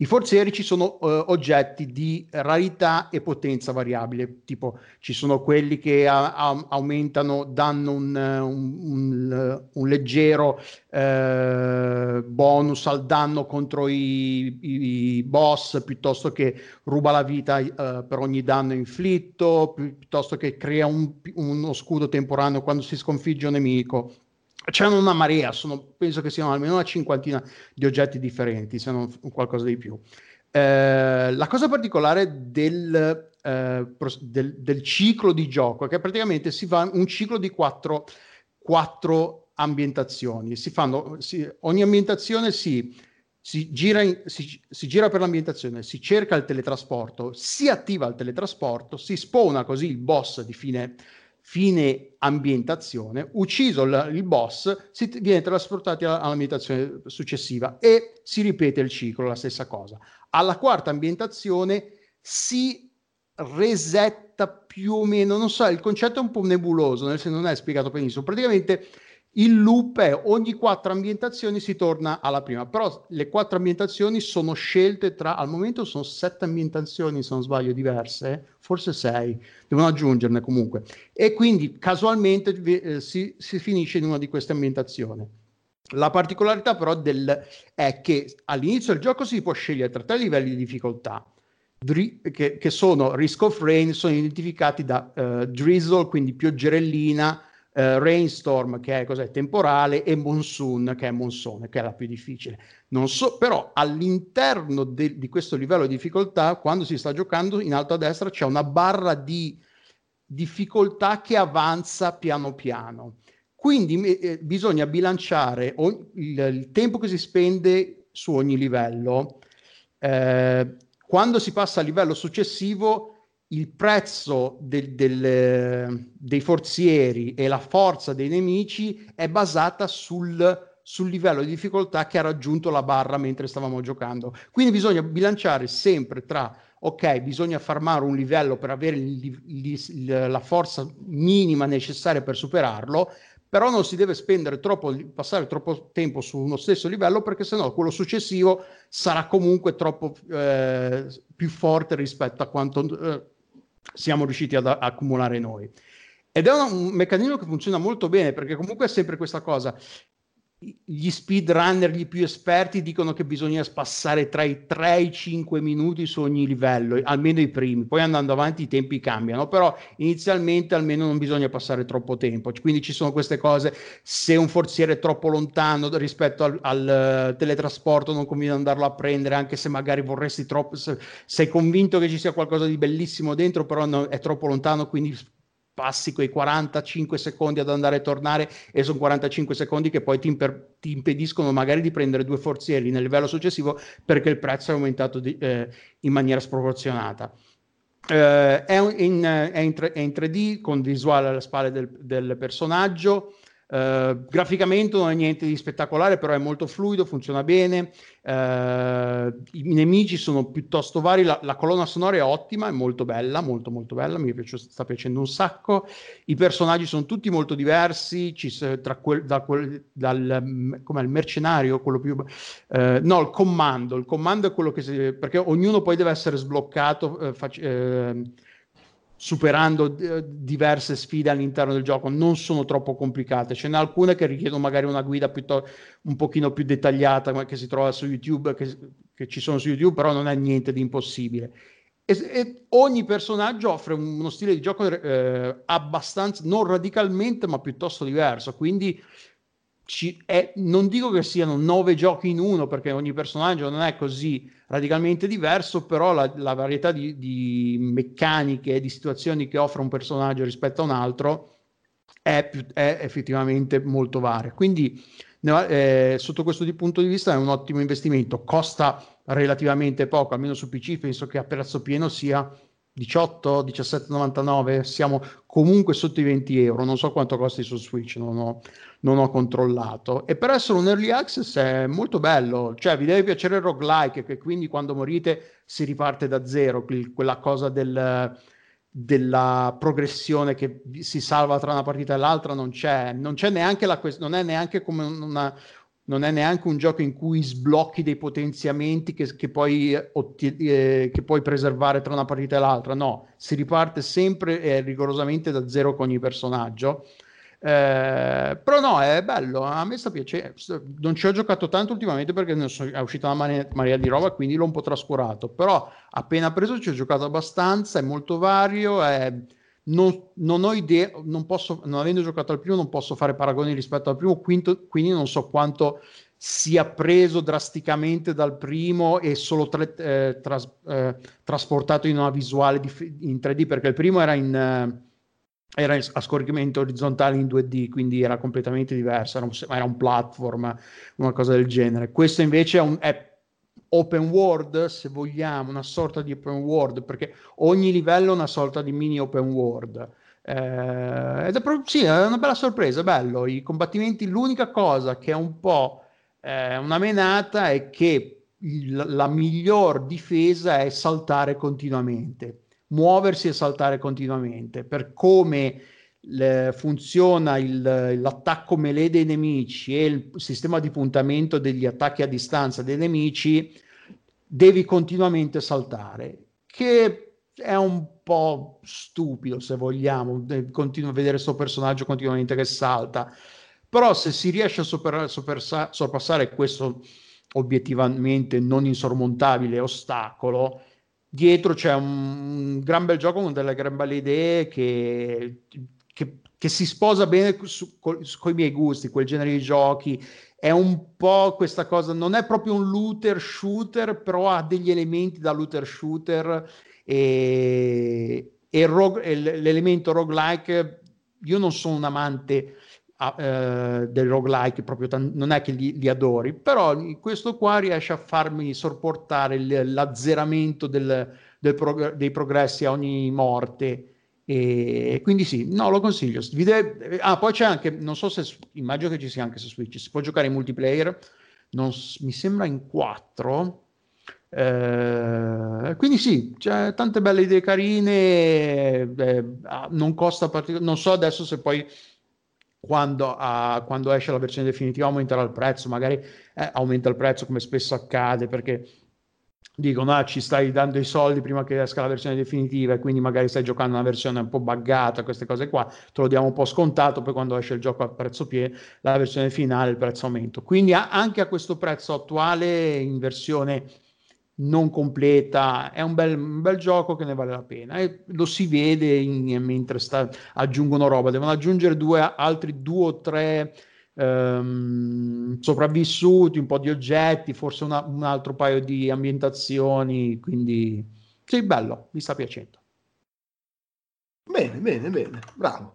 i forzieri ci sono uh, oggetti di rarità e potenza variabile, tipo ci sono quelli che a- a- aumentano, danno un, un, un, un leggero uh, bonus al danno contro i, i, i, boss, piuttosto che ruba la vita uh, per ogni danno inflitto, pi- piuttosto che crea uno scudo temporaneo quando si sconfigge un nemico c'è una marea, sono, penso che siano almeno una cinquantina di oggetti differenti, se non qualcosa di più. Eh, la cosa particolare del, eh, del, del, ciclo di gioco è che praticamente si fa un ciclo di quattro, quattro ambientazioni. Si fanno, si, ogni ambientazione si, si, gira in, si gira per l'ambientazione, si cerca il teletrasporto, si attiva il teletrasporto, si spona così il boss di fine fine ambientazione, ucciso il, il boss, si t- viene trasportati all'ambientazione successiva e si ripete il ciclo, la stessa cosa. Alla quarta ambientazione si resetta più o meno, non so, il concetto è un po' nebuloso, nel senso non è spiegato benissimo. Praticamente il loop è ogni quattro ambientazioni si torna alla prima, però le quattro ambientazioni sono scelte tra, al momento sono sette ambientazioni, se non sbaglio, diverse, forse sei, devono aggiungerne comunque. E quindi casualmente eh, si, si, finisce in una di queste ambientazioni. La particolarità però del, è che all'inizio del gioco si può scegliere tra tre livelli di difficoltà, che, che sono Risk of Rain, sono identificati da uh, Drizzle, quindi pioggerellina, uh, Rainstorm che è cos'è, temporale e Monsoon che è monsone, che è la più difficile. Non so, però all'interno de- di questo livello di difficoltà, quando si sta giocando, in alto a destra c'è una barra di difficoltà che avanza piano piano. Quindi eh, bisogna bilanciare ogni, il, il, tempo che si spende su ogni livello. Eh, quando si passa al livello successivo, il prezzo del, del, dei forzieri e la forza dei nemici è basata sul sul livello di difficoltà che ha raggiunto la barra mentre stavamo giocando. Quindi bisogna bilanciare sempre tra, ok, bisogna farmare un livello per avere il, il, la forza minima necessaria per superarlo, però non si deve spendere troppo, passare troppo tempo su uno stesso livello perché sennò quello successivo sarà comunque troppo eh, più forte rispetto a quanto eh, siamo riusciti ad accumulare noi. Ed è un, meccanismo che funziona molto bene perché comunque è sempre questa cosa gli speedrunner, gli più esperti dicono che bisogna passare tra i 3 e i 5 minuti su ogni livello, almeno i primi, poi andando avanti i tempi cambiano, però inizialmente almeno non bisogna passare troppo tempo, quindi ci sono queste cose, se un forziere è troppo lontano rispetto al, al teletrasporto non conviene andarlo a prendere, anche se magari vorresti troppo, se, sei convinto che ci sia qualcosa di bellissimo dentro, però no, è troppo lontano, quindi passi quei 45 secondi ad andare e tornare e sono 45 secondi che poi ti, imper- ti, impediscono magari di prendere due forzieri nel livello successivo perché il prezzo è aumentato di, eh, in maniera sproporzionata. Eh, è, in, è, in, è, in, 3D con visuale alle spalle del, del personaggio Uh, graficamente non è niente di spettacolare, però è molto fluido, funziona bene. Uh, I nemici sono piuttosto vari. La, la, colonna sonora è ottima, è molto bella, molto molto bella. Mi piace, sta piacendo un sacco. I personaggi sono tutti molto diversi. Ci, tra quel, da quel, dal come il mercenario, quello più uh, no, il comando. Il comando è quello che si, perché ognuno poi deve essere sbloccato. Fac, superando eh, diverse sfide all'interno del gioco, non sono troppo complicate. Ce n'è alcune che richiedono magari una guida piuttosto, un pochino più dettagliata, che si trova su YouTube, che, che ci sono su YouTube, però non è niente di impossibile. E, e ogni personaggio offre uno stile di gioco eh, abbastanza, non radicalmente, ma piuttosto diverso. Quindi ci è, non dico che siano nove giochi in uno, perché ogni personaggio non è così radicalmente diverso, però la, la varietà di, di meccaniche di situazioni che offre un personaggio rispetto a un altro è, è effettivamente molto varia. Quindi, eh, sotto questo punto di vista, è un ottimo investimento. Costa relativamente poco, almeno su PC, penso che a prezzo pieno sia 18, 17,99, siamo comunque sotto i 20 euro, non so quanto costi su Switch, non ho, non ho controllato. E per essere un early access è molto bello, cioè vi deve piacere il roguelike, che quindi quando morite si riparte da zero, quella cosa del, della progressione che si salva tra una partita e l'altra non c'è, non c'è neanche la non è neanche come una, non è neanche un gioco in cui sblocchi dei potenziamenti che, che, puoi, eh, che puoi preservare tra una partita e l'altra. No, si riparte sempre e rigorosamente da zero con ogni personaggio. Eh, però no, è bello, a me sta piacendo. Non ci ho giocato tanto ultimamente perché è uscita una marea di roba, quindi l'ho un po' trascurato. Però appena preso ci ho giocato abbastanza, è molto vario, è non, non, ho idea, non posso, non avendo giocato al primo, non posso fare paragoni rispetto al primo, quinto, quindi non so quanto sia preso drasticamente dal primo e solo tre, eh, tras, eh, trasportato in una visuale di, in 3D, perché il primo era in, eh, era a scorrimento orizzontale in 2D, quindi era completamente diverso, era un, era un platform, una cosa del genere. Questo invece è, un, è open world, se vogliamo, una sorta di open world, perché ogni livello è una sorta di mini open world. Eh, ed è, proprio, sì, è una bella sorpresa, bello. I combattimenti, l'unica cosa che è un po' eh, una menata è che il, la miglior difesa è saltare continuamente, muoversi e saltare continuamente. Per come le, funziona il, l'attacco melee dei nemici e il sistema di puntamento degli attacchi a distanza dei nemici, devi continuamente saltare, che è un po' stupido se vogliamo, continuo a vedere questo personaggio continuamente che salta, però se si riesce a super, super, sorpassare questo obiettivamente non insormontabile ostacolo, dietro c'è un, gran bel gioco con delle gran belle idee che che, che si sposa bene con i miei gusti, quel genere di giochi. È un po' questa cosa, non è proprio un looter shooter, però ha degli elementi da looter shooter e, e, rogue, e l'elemento roguelike. Io non sono un amante a, eh, del roguelike, proprio tan- non è che li, li, adori, però questo qua riesce a farmi sopportare il, l'azzeramento del, del prog- dei progressi a ogni morte. E quindi sì, no, lo consiglio. Ah, poi c'è anche, non so se, immagino che ci sia anche su Switch, si può giocare in multiplayer, non, mi sembra in 4. Eh, quindi sì, c'è tante belle idee carine, eh, non costa particolarmente, non so adesso se poi quando, uh, quando, esce la versione definitiva aumenterà il prezzo, magari eh, aumenta il prezzo come spesso accade perché dicono ah, ci stai dando i soldi prima che esca la versione definitiva e quindi magari stai giocando una versione un po' buggata, queste cose qua, te lo diamo un po' scontato, poi quando esce il gioco a prezzo pieno, la versione finale il prezzo aumenta. Quindi a- anche a questo prezzo attuale in versione non completa, è un bel, un bel, gioco che ne vale la pena e lo si vede in, mentre sta, aggiungono roba, devono aggiungere due, altri due o tre ehm, sopravvissuti, un po' di oggetti, forse una, un altro paio di ambientazioni, quindi sì, bello, mi sta piacendo. Bene, bene, bene, bravo.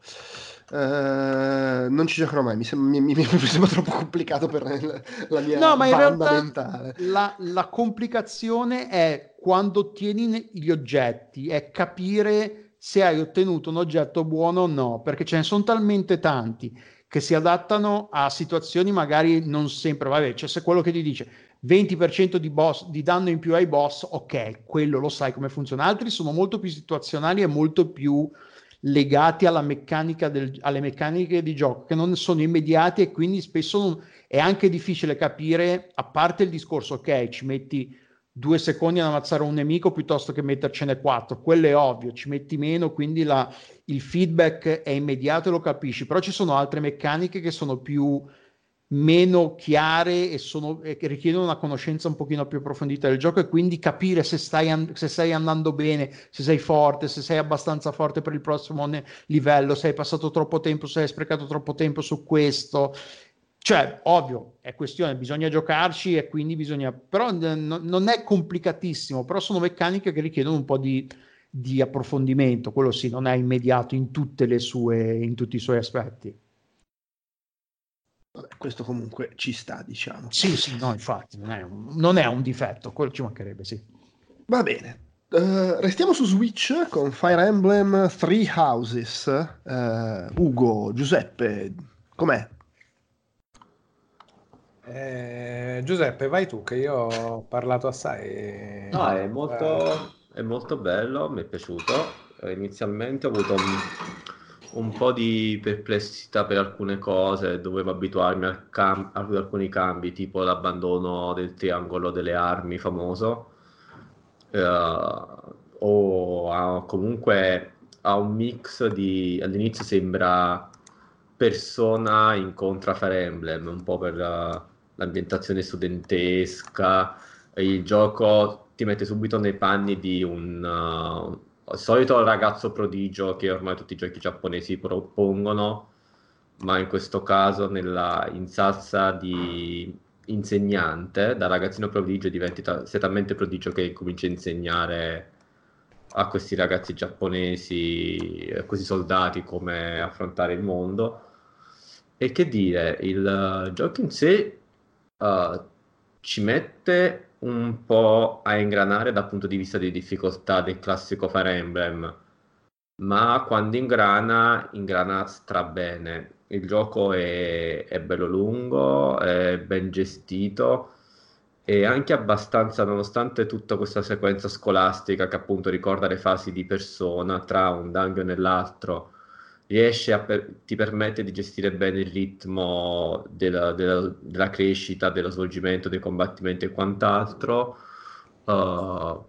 Uh, non ci giocherò mai, mi sembra, mi, mi, mi <laughs> sembra troppo complicato per la, la mia no, ma in realtà mentale. La, la, complicazione è quando ottieni gli oggetti, è capire se hai ottenuto un oggetto buono o no, perché ce ne sono talmente tanti che si adattano a situazioni magari non sempre, vabbè, cioè se quello che ti dice 20% di, boss, di danno in più ai boss, ok, quello lo sai come funziona, altri sono molto più situazionali e molto più legati alla meccanica del, alle meccaniche di gioco che non sono immediati e quindi spesso non, è anche difficile capire, a parte il discorso, ok, ci metti due secondi ad ammazzare un nemico piuttosto che mettercene quattro, quello è ovvio, ci metti meno, quindi la, il feedback è immediato e lo capisci, però ci sono altre meccaniche che sono più meno chiare e, sono, e richiedono una conoscenza un pochino più approfondita del gioco e quindi capire se stai, an- se stai andando bene, se sei forte, se sei abbastanza forte per il prossimo ne- livello, se hai passato troppo tempo, se hai sprecato troppo tempo su questo. Cioè, ovvio, è questione, bisogna giocarci e quindi bisogna... Però n- non è complicatissimo, però sono meccaniche che richiedono un po' di, di approfondimento, quello sì, non è immediato in, sue, in tutti i suoi aspetti. Vabbè, questo comunque ci sta, diciamo. Sì, sì, no, infatti, non è un, non è un difetto, quello ci mancherebbe, sì. Va bene. Uh, restiamo su Switch con Fire Emblem Three Houses. Uh, Ugo, Giuseppe, com'è? Eh, Giuseppe, vai tu, che io ho parlato assai. No, è molto, è molto bello, mi è piaciuto. Inizialmente ho avuto un un po' di perplessità per alcune cose, dovevo abituarmi al cam- ad alcuni cambi, tipo l'abbandono del triangolo delle armi famoso, uh, o a, comunque ha un mix di... all'inizio sembra persona incontra Fire Emblem, un po' per uh, l'ambientazione studentesca, il gioco ti mette subito nei panni di un... Uh, il solito ragazzo prodigio che ormai tutti i giochi giapponesi propongono, ma in questo caso nella in salsa di insegnante, da ragazzino prodigio diventi ta- sei talmente prodigio che comincia a insegnare a questi ragazzi giapponesi, a questi soldati come affrontare il mondo. E che dire, il gioco in sé uh, ci mette un po' a ingranare dal punto di vista di difficoltà del classico Fire Emblem, ma quando ingrana, ingrana strabene. Il gioco è, è bello lungo, è ben gestito e anche abbastanza, nonostante tutta questa sequenza scolastica che appunto ricorda le fasi di persona tra un dungeon e l'altro, riesce a per, ti permette di gestire bene il ritmo della, della, della crescita, dello svolgimento dei combattimenti e quant'altro. Uh,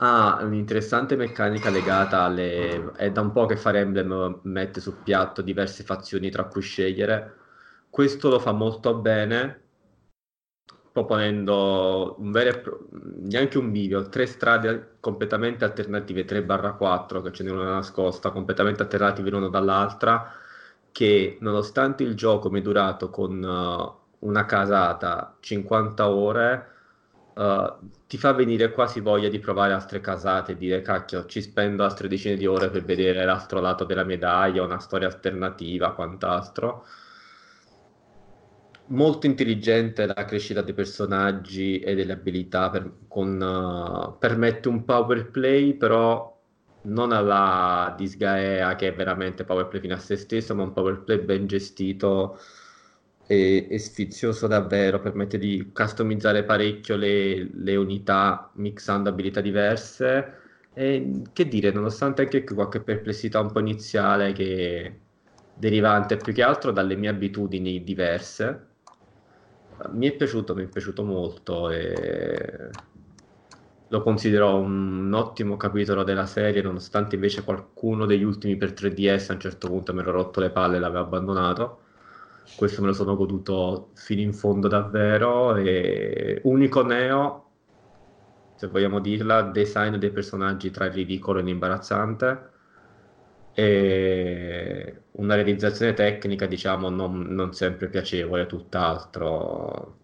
ha un'interessante meccanica legata alle... è da un po' che Fire Emblem mette sul piatto diverse fazioni tra cui scegliere. Questo lo fa molto bene proponendo un vero neanche un video, tre strade completamente alternative, 3-4 che ce n'è una nascosta, completamente alternative l'una dall'altra, che nonostante il gioco mi è durato con uh, una casata 50 ore, uh, ti fa venire quasi voglia di provare altre casate e dire cacchio, ci spendo altre decine di ore per vedere l'altro lato della medaglia, una storia alternativa, quant'altro. Molto intelligente la crescita dei personaggi e delle abilità, per, con, uh, permette un power play, però non alla disgaea che è veramente power play fino a se stesso, ma un power play ben gestito e, e sfizioso davvero, permette di customizzare parecchio le, le unità mixando abilità diverse. E che dire, nonostante anche qui qualche perplessità un po' iniziale che derivante più che altro dalle mie abitudini diverse, mi è piaciuto, mi è piaciuto molto e lo considero un ottimo capitolo della serie, nonostante invece qualcuno degli ultimi per 3DS a un certo punto mi ero rotto le palle e l'avevo abbandonato. Questo me lo sono goduto fino in fondo davvero. E unico neo, se vogliamo dirla, design dei personaggi tra il ridicolo e l'imbarazzante. E una realizzazione tecnica, diciamo, non, non sempre piacevole, tutt'altro.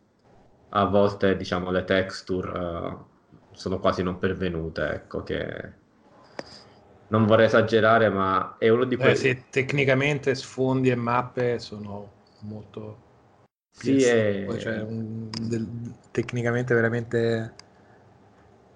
A volte, diciamo, le texture. Uh, sono quasi non pervenute, ecco, che non vorrei esagerare, ma è uno di quei... Eh, sì, tecnicamente sfondi e mappe sono molto... Sì, è... cioè, un, del, tecnicamente veramente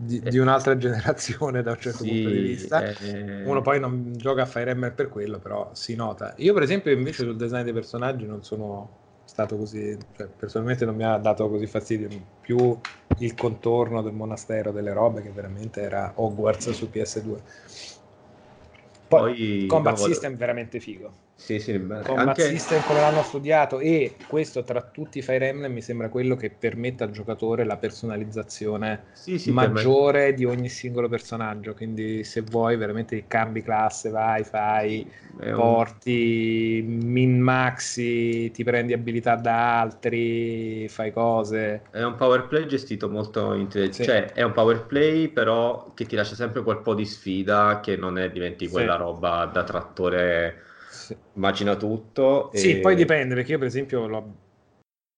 di, di, un'altra generazione da un certo sì, punto di vista. È... Uno poi non gioca a Fire Emblem per quello, però si nota. Io per esempio invece sul design dei personaggi non sono stato così, cioè, personalmente non mi ha dato così fastidio, più il contorno del monastero, delle robe che veramente era Hogwarts su PS2. Poi, Poi combat no, system veramente figo. Sì, sì, Combat anche... System come l'hanno studiato e questo tra tutti i Fire Emblem mi sembra quello che permette al giocatore la personalizzazione sì, sì, maggiore di ogni singolo personaggio, quindi se vuoi veramente cambi classe, vai, fai, È porti, un... min maxi, ti prendi abilità da altri, fai cose. È un power play gestito molto intelligente, sì. cioè è un power play però che ti lascia sempre quel po' di sfida che non è diventi quella roba da trattore. Immagina tutto. E... Sì, poi dipende, perché io per esempio l'ho...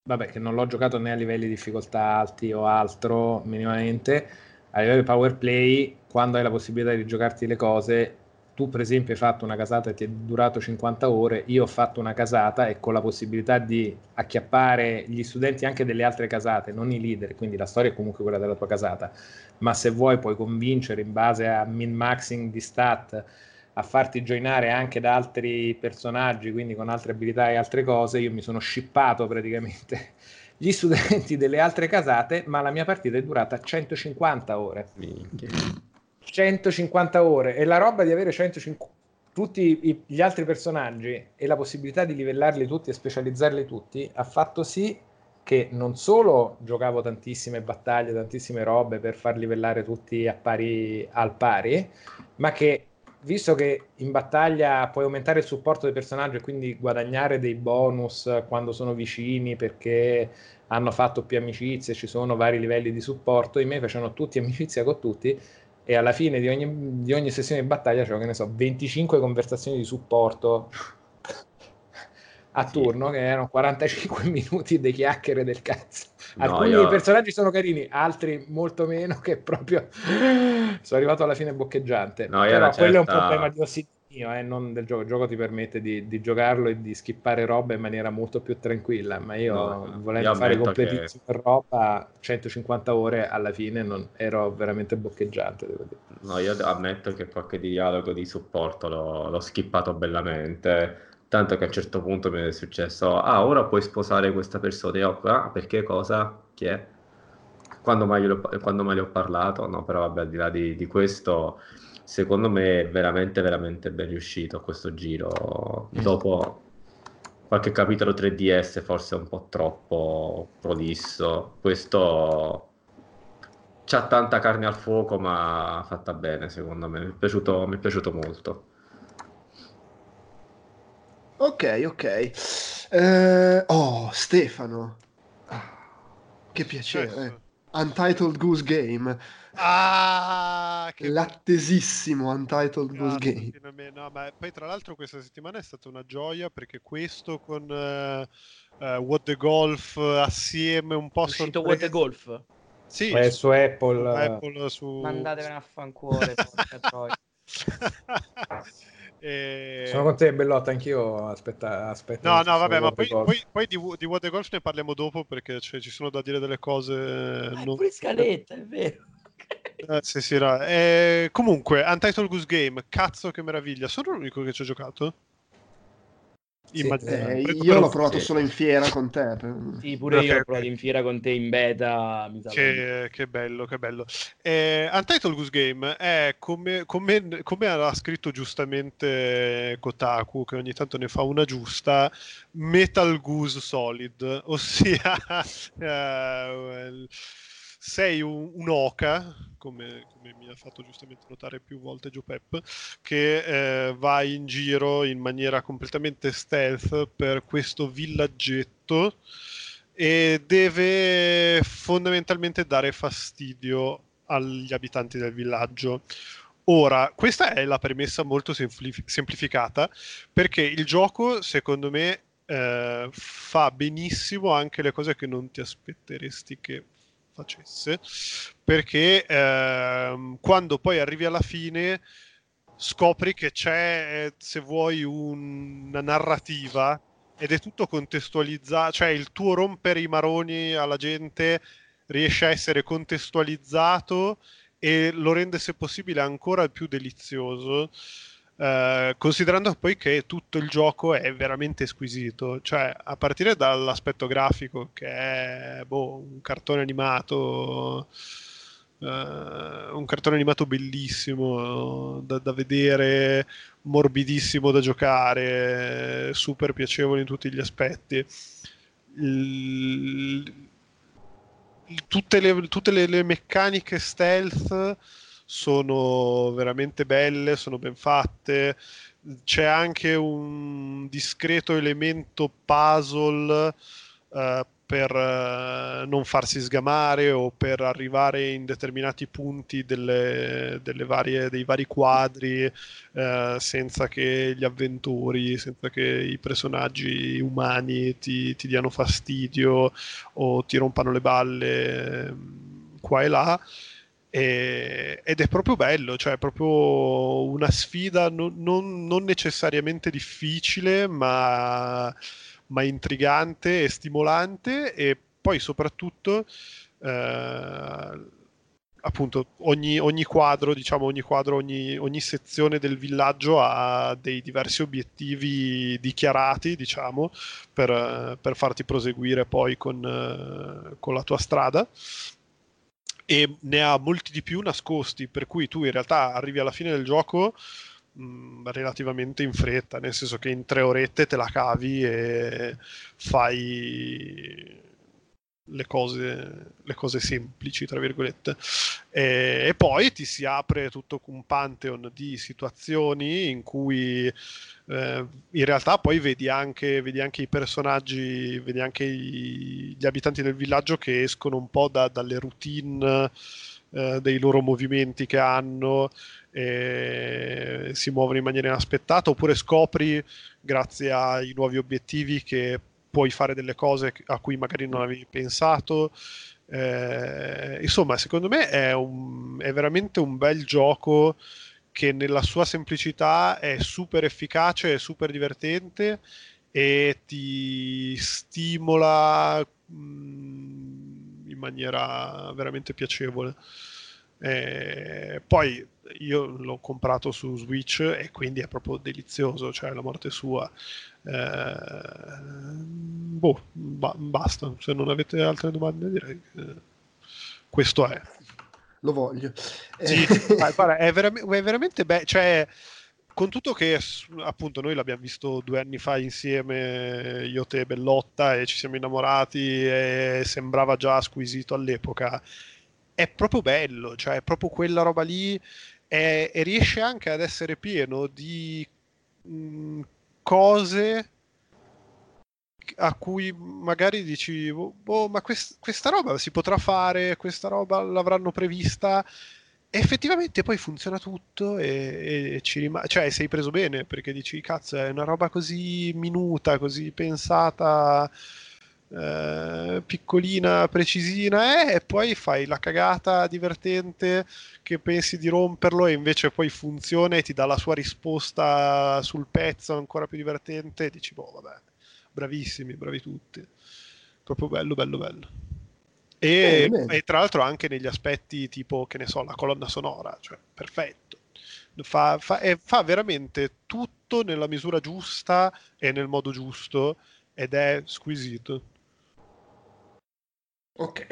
Vabbè, che non l'ho giocato né a livelli di difficoltà alti o altro minimamente, a livello di power play, quando hai la possibilità di giocarti le cose, tu per esempio hai fatto una casata e ti è durato 50 ore, io ho fatto una casata e con la possibilità di acchiappare gli studenti anche delle altre casate, non i leader, quindi la storia è comunque quella della tua casata, ma se vuoi puoi convincere in base a min-maxing di stat a farti joinare anche da altri personaggi, quindi con altre abilità e altre cose, io mi sono shippato praticamente <laughs> gli studenti delle altre casate, ma la mia partita è durata 150 ore. Minchia. 150 ore e la roba di avere 150 tutti gli altri personaggi e la possibilità di livellarli tutti e specializzarli tutti ha fatto sì che non solo giocavo tantissime battaglie, tantissime robe per far livellare tutti a pari, al pari, ma che visto che in battaglia puoi aumentare il supporto del personaggio e quindi guadagnare dei bonus quando sono vicini perché hanno fatto più amicizie, ci sono vari livelli di supporto, i miei facevano tutti <laughs> amicizia con tutti e alla fine di ogni, di ogni sessione di battaglia c'erano, che ne so, 25 conversazioni di supporto a turno sì. che erano 45 <laughs> minuti di chiacchiere del cazzo. Alcuni no, io... personaggi sono carini, altri molto meno che proprio <gasps> sono arrivato alla fine boccheggiante. No, Però quello certa... è un problema di ossidino, eh, non del gioco. Il gioco ti permette di, di, giocarlo e di skippare roba in maniera molto più tranquilla, ma io no, volendo io fare completissima che... roba 150 ore alla fine non ero veramente boccheggiante, devo dire. No, io ammetto che qualche dialogo di supporto l'ho, l'ho skippato bellamente Tanto che a un certo punto mi è successo, ah, ora puoi sposare questa persona. E io, ah, perché cosa? Chi è? Quando mai, ho, quando mai gli ho parlato? No, però vabbè, al di là di, di, questo, secondo me è veramente, veramente ben riuscito questo giro. Dopo qualche capitolo 3DS forse un po' troppo prolisso. Questo c'ha tanta carne al fuoco, ma fatta bene, secondo me. Mi è piaciuto, mi è piaciuto molto. Ok, ok. Eh, oh, Stefano. Che piacere. Certo. Untitled Goose Game. Ah, che L'attesissimo Untitled Goose Game. No, ma poi tra l'altro questa settimana è stata una gioia perché questo con uh, uh, What the Golf assieme un po' è uscito What the Golf? Sì, Eh, su- su Apple, eh. Apple, su... Mandatevene a fanculo. <laughs> <laughs> E- Sono con te, Bellotta, anch'io. Aspetta, aspetta. No, no, vabbè, ma poi, poi- poi di, di What the Golf ne parliamo dopo perché cioè, ci sono da dire delle cose. Ah, non- pure scaletta, è vero. Eh, sì, sì, no. Eh, comunque, Untitled Goose Game, cazzo che meraviglia. Sono l'unico che ci ho giocato? Sì. Eh, io l'ho provato sì. solo in fiera con te. Sì, pure Ok, io l'ho provato in fiera con te in beta. Che, che bello, che bello. Eh, Untitled Goose Game è come, come- come ha scritto giustamente Kotaku, che ogni tanto ne fa una giusta, Metal Goose Solid, ossia <laughs> eh, sei un, un oca, come, come mi ha fatto giustamente notare più volte Joe Pep, che eh, va in giro in maniera completamente stealth per questo villaggetto e deve fondamentalmente dare fastidio agli abitanti del villaggio. Ora, questa è la premessa molto semplif- semplificata perché il gioco, secondo me, eh, fa benissimo anche le cose che non ti aspetteresti che facesse, perché ehm, quando poi arrivi alla fine scopri che c'è, se vuoi, un- una narrativa ed è tutto contestualizzato, cioè il tuo rompere i maroni alla gente riesce a essere contestualizzato e lo rende se possibile ancora più delizioso. Eh, considerando poi che tutto il gioco è veramente squisito, cioè a partire dall'aspetto grafico che è boh, un cartone animato, eh, un cartone animato bellissimo da, da vedere, morbidissimo da giocare, super piacevole in tutti gli aspetti. Il- tutte le, tutte le- le meccaniche stealth sono veramente belle, sono ben fatte. C'è anche un discreto elemento puzzle eh, per eh, non farsi sgamare o per arrivare in determinati punti delle, delle varie, dei vari quadri eh, senza che gli avventori, senza che i personaggi umani ti, ti diano fastidio o ti rompano le balle ehm, qua e là. E- ed è proprio bello, cioè è proprio una sfida non, non- non necessariamente difficile, ma, ma intrigante e stimolante. E poi soprattutto, eh, appunto, ogni, ogni quadro, diciamo, ogni quadro, ogni, ogni sezione del villaggio ha dei diversi obiettivi dichiarati, diciamo, per, per farti proseguire poi con, con la tua strada e ne ha molti di più nascosti, per cui tu in realtà arrivi alla fine del gioco mh, relativamente in fretta, nel senso che in tre orette te la cavi e fai le cose, le cose semplici, tra virgolette. E, e poi ti si apre tutto un pantheon di situazioni in cui eh, in realtà poi vedi anche, vedi anche i personaggi, vedi anche i- gli abitanti del villaggio che escono un po' da- dalle routine eh, dei loro movimenti che hanno, e si muovono in maniera inaspettata, oppure scopri, grazie ai nuovi obiettivi, che puoi fare delle cose a cui magari non avevi pensato. Eh, insomma, secondo me è, un- è veramente un bel gioco che nella sua semplicità è super efficace, è super divertente e ti stimola mh, in maniera veramente piacevole. Eh, poi io l'ho comprato su Switch e quindi è proprio delizioso, cioè la morte sua. Eh, boh, ba- basta. Se non avete altre domande, direi che questo è. Lo voglio. Sì, Eh, <laughs> ma guarda, è, veram- è veramente bello. Cioè, con tutto che appunto noi l'abbiamo visto due anni fa insieme, io, te e Bellotta, e ci siamo innamorati e sembrava già squisito all'epoca. È proprio bello, cioè è proprio quella roba lì e, e riesce anche ad essere pieno di mh, cose a cui magari dici, boh, ma quest- questa roba si potrà fare, questa roba l'avranno prevista. E effettivamente poi funziona tutto e, e ci rimane, cioè sei preso bene perché dici, cazzo, è una roba così minuta, così pensata eh, piccolina, precisina, eh, e poi fai la cagata divertente che pensi di romperlo e invece poi funziona e ti dà la sua risposta sul pezzo ancora più divertente e dici, boh, vabbè, bravissimi, bravi tutti. Proprio bello, bello, bello. E, Bene, bene. e tra l'altro anche negli aspetti tipo, che ne so, la colonna sonora, cioè perfetto. Fa, fa- e fa veramente tutto nella misura giusta e nel modo giusto ed è squisito. Ok.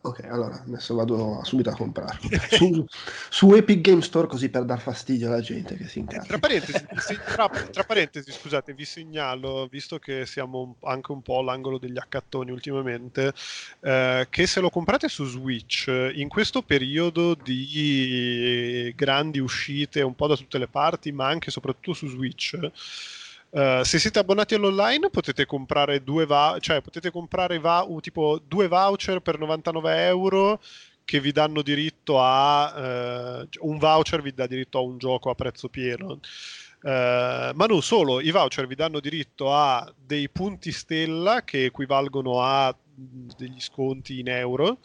Ok, allora adesso vado subito a comprarlo. Su, su Epic Game Store così per dar fastidio alla gente che si Tra incazza. parentesi, sì, tra, tra parentesi, scusate, vi segnalo, visto che siamo un- anche un po' all'angolo degli accattoni ultimamente, eh, che se lo comprate su Switch, eh, in questo periodo di grandi uscite un po' da tutte le parti, ma anche e soprattutto su Switch, eh, se siete abbonati all'online potete comprare due va- cioè potete comprare va- uh, tipo due voucher per 99 euro che vi danno diritto a eh, un voucher vi dà diritto a un gioco a prezzo pieno. Eh, ma non solo, i voucher vi danno diritto a dei punti stella che equivalgono a mh, degli sconti in euro.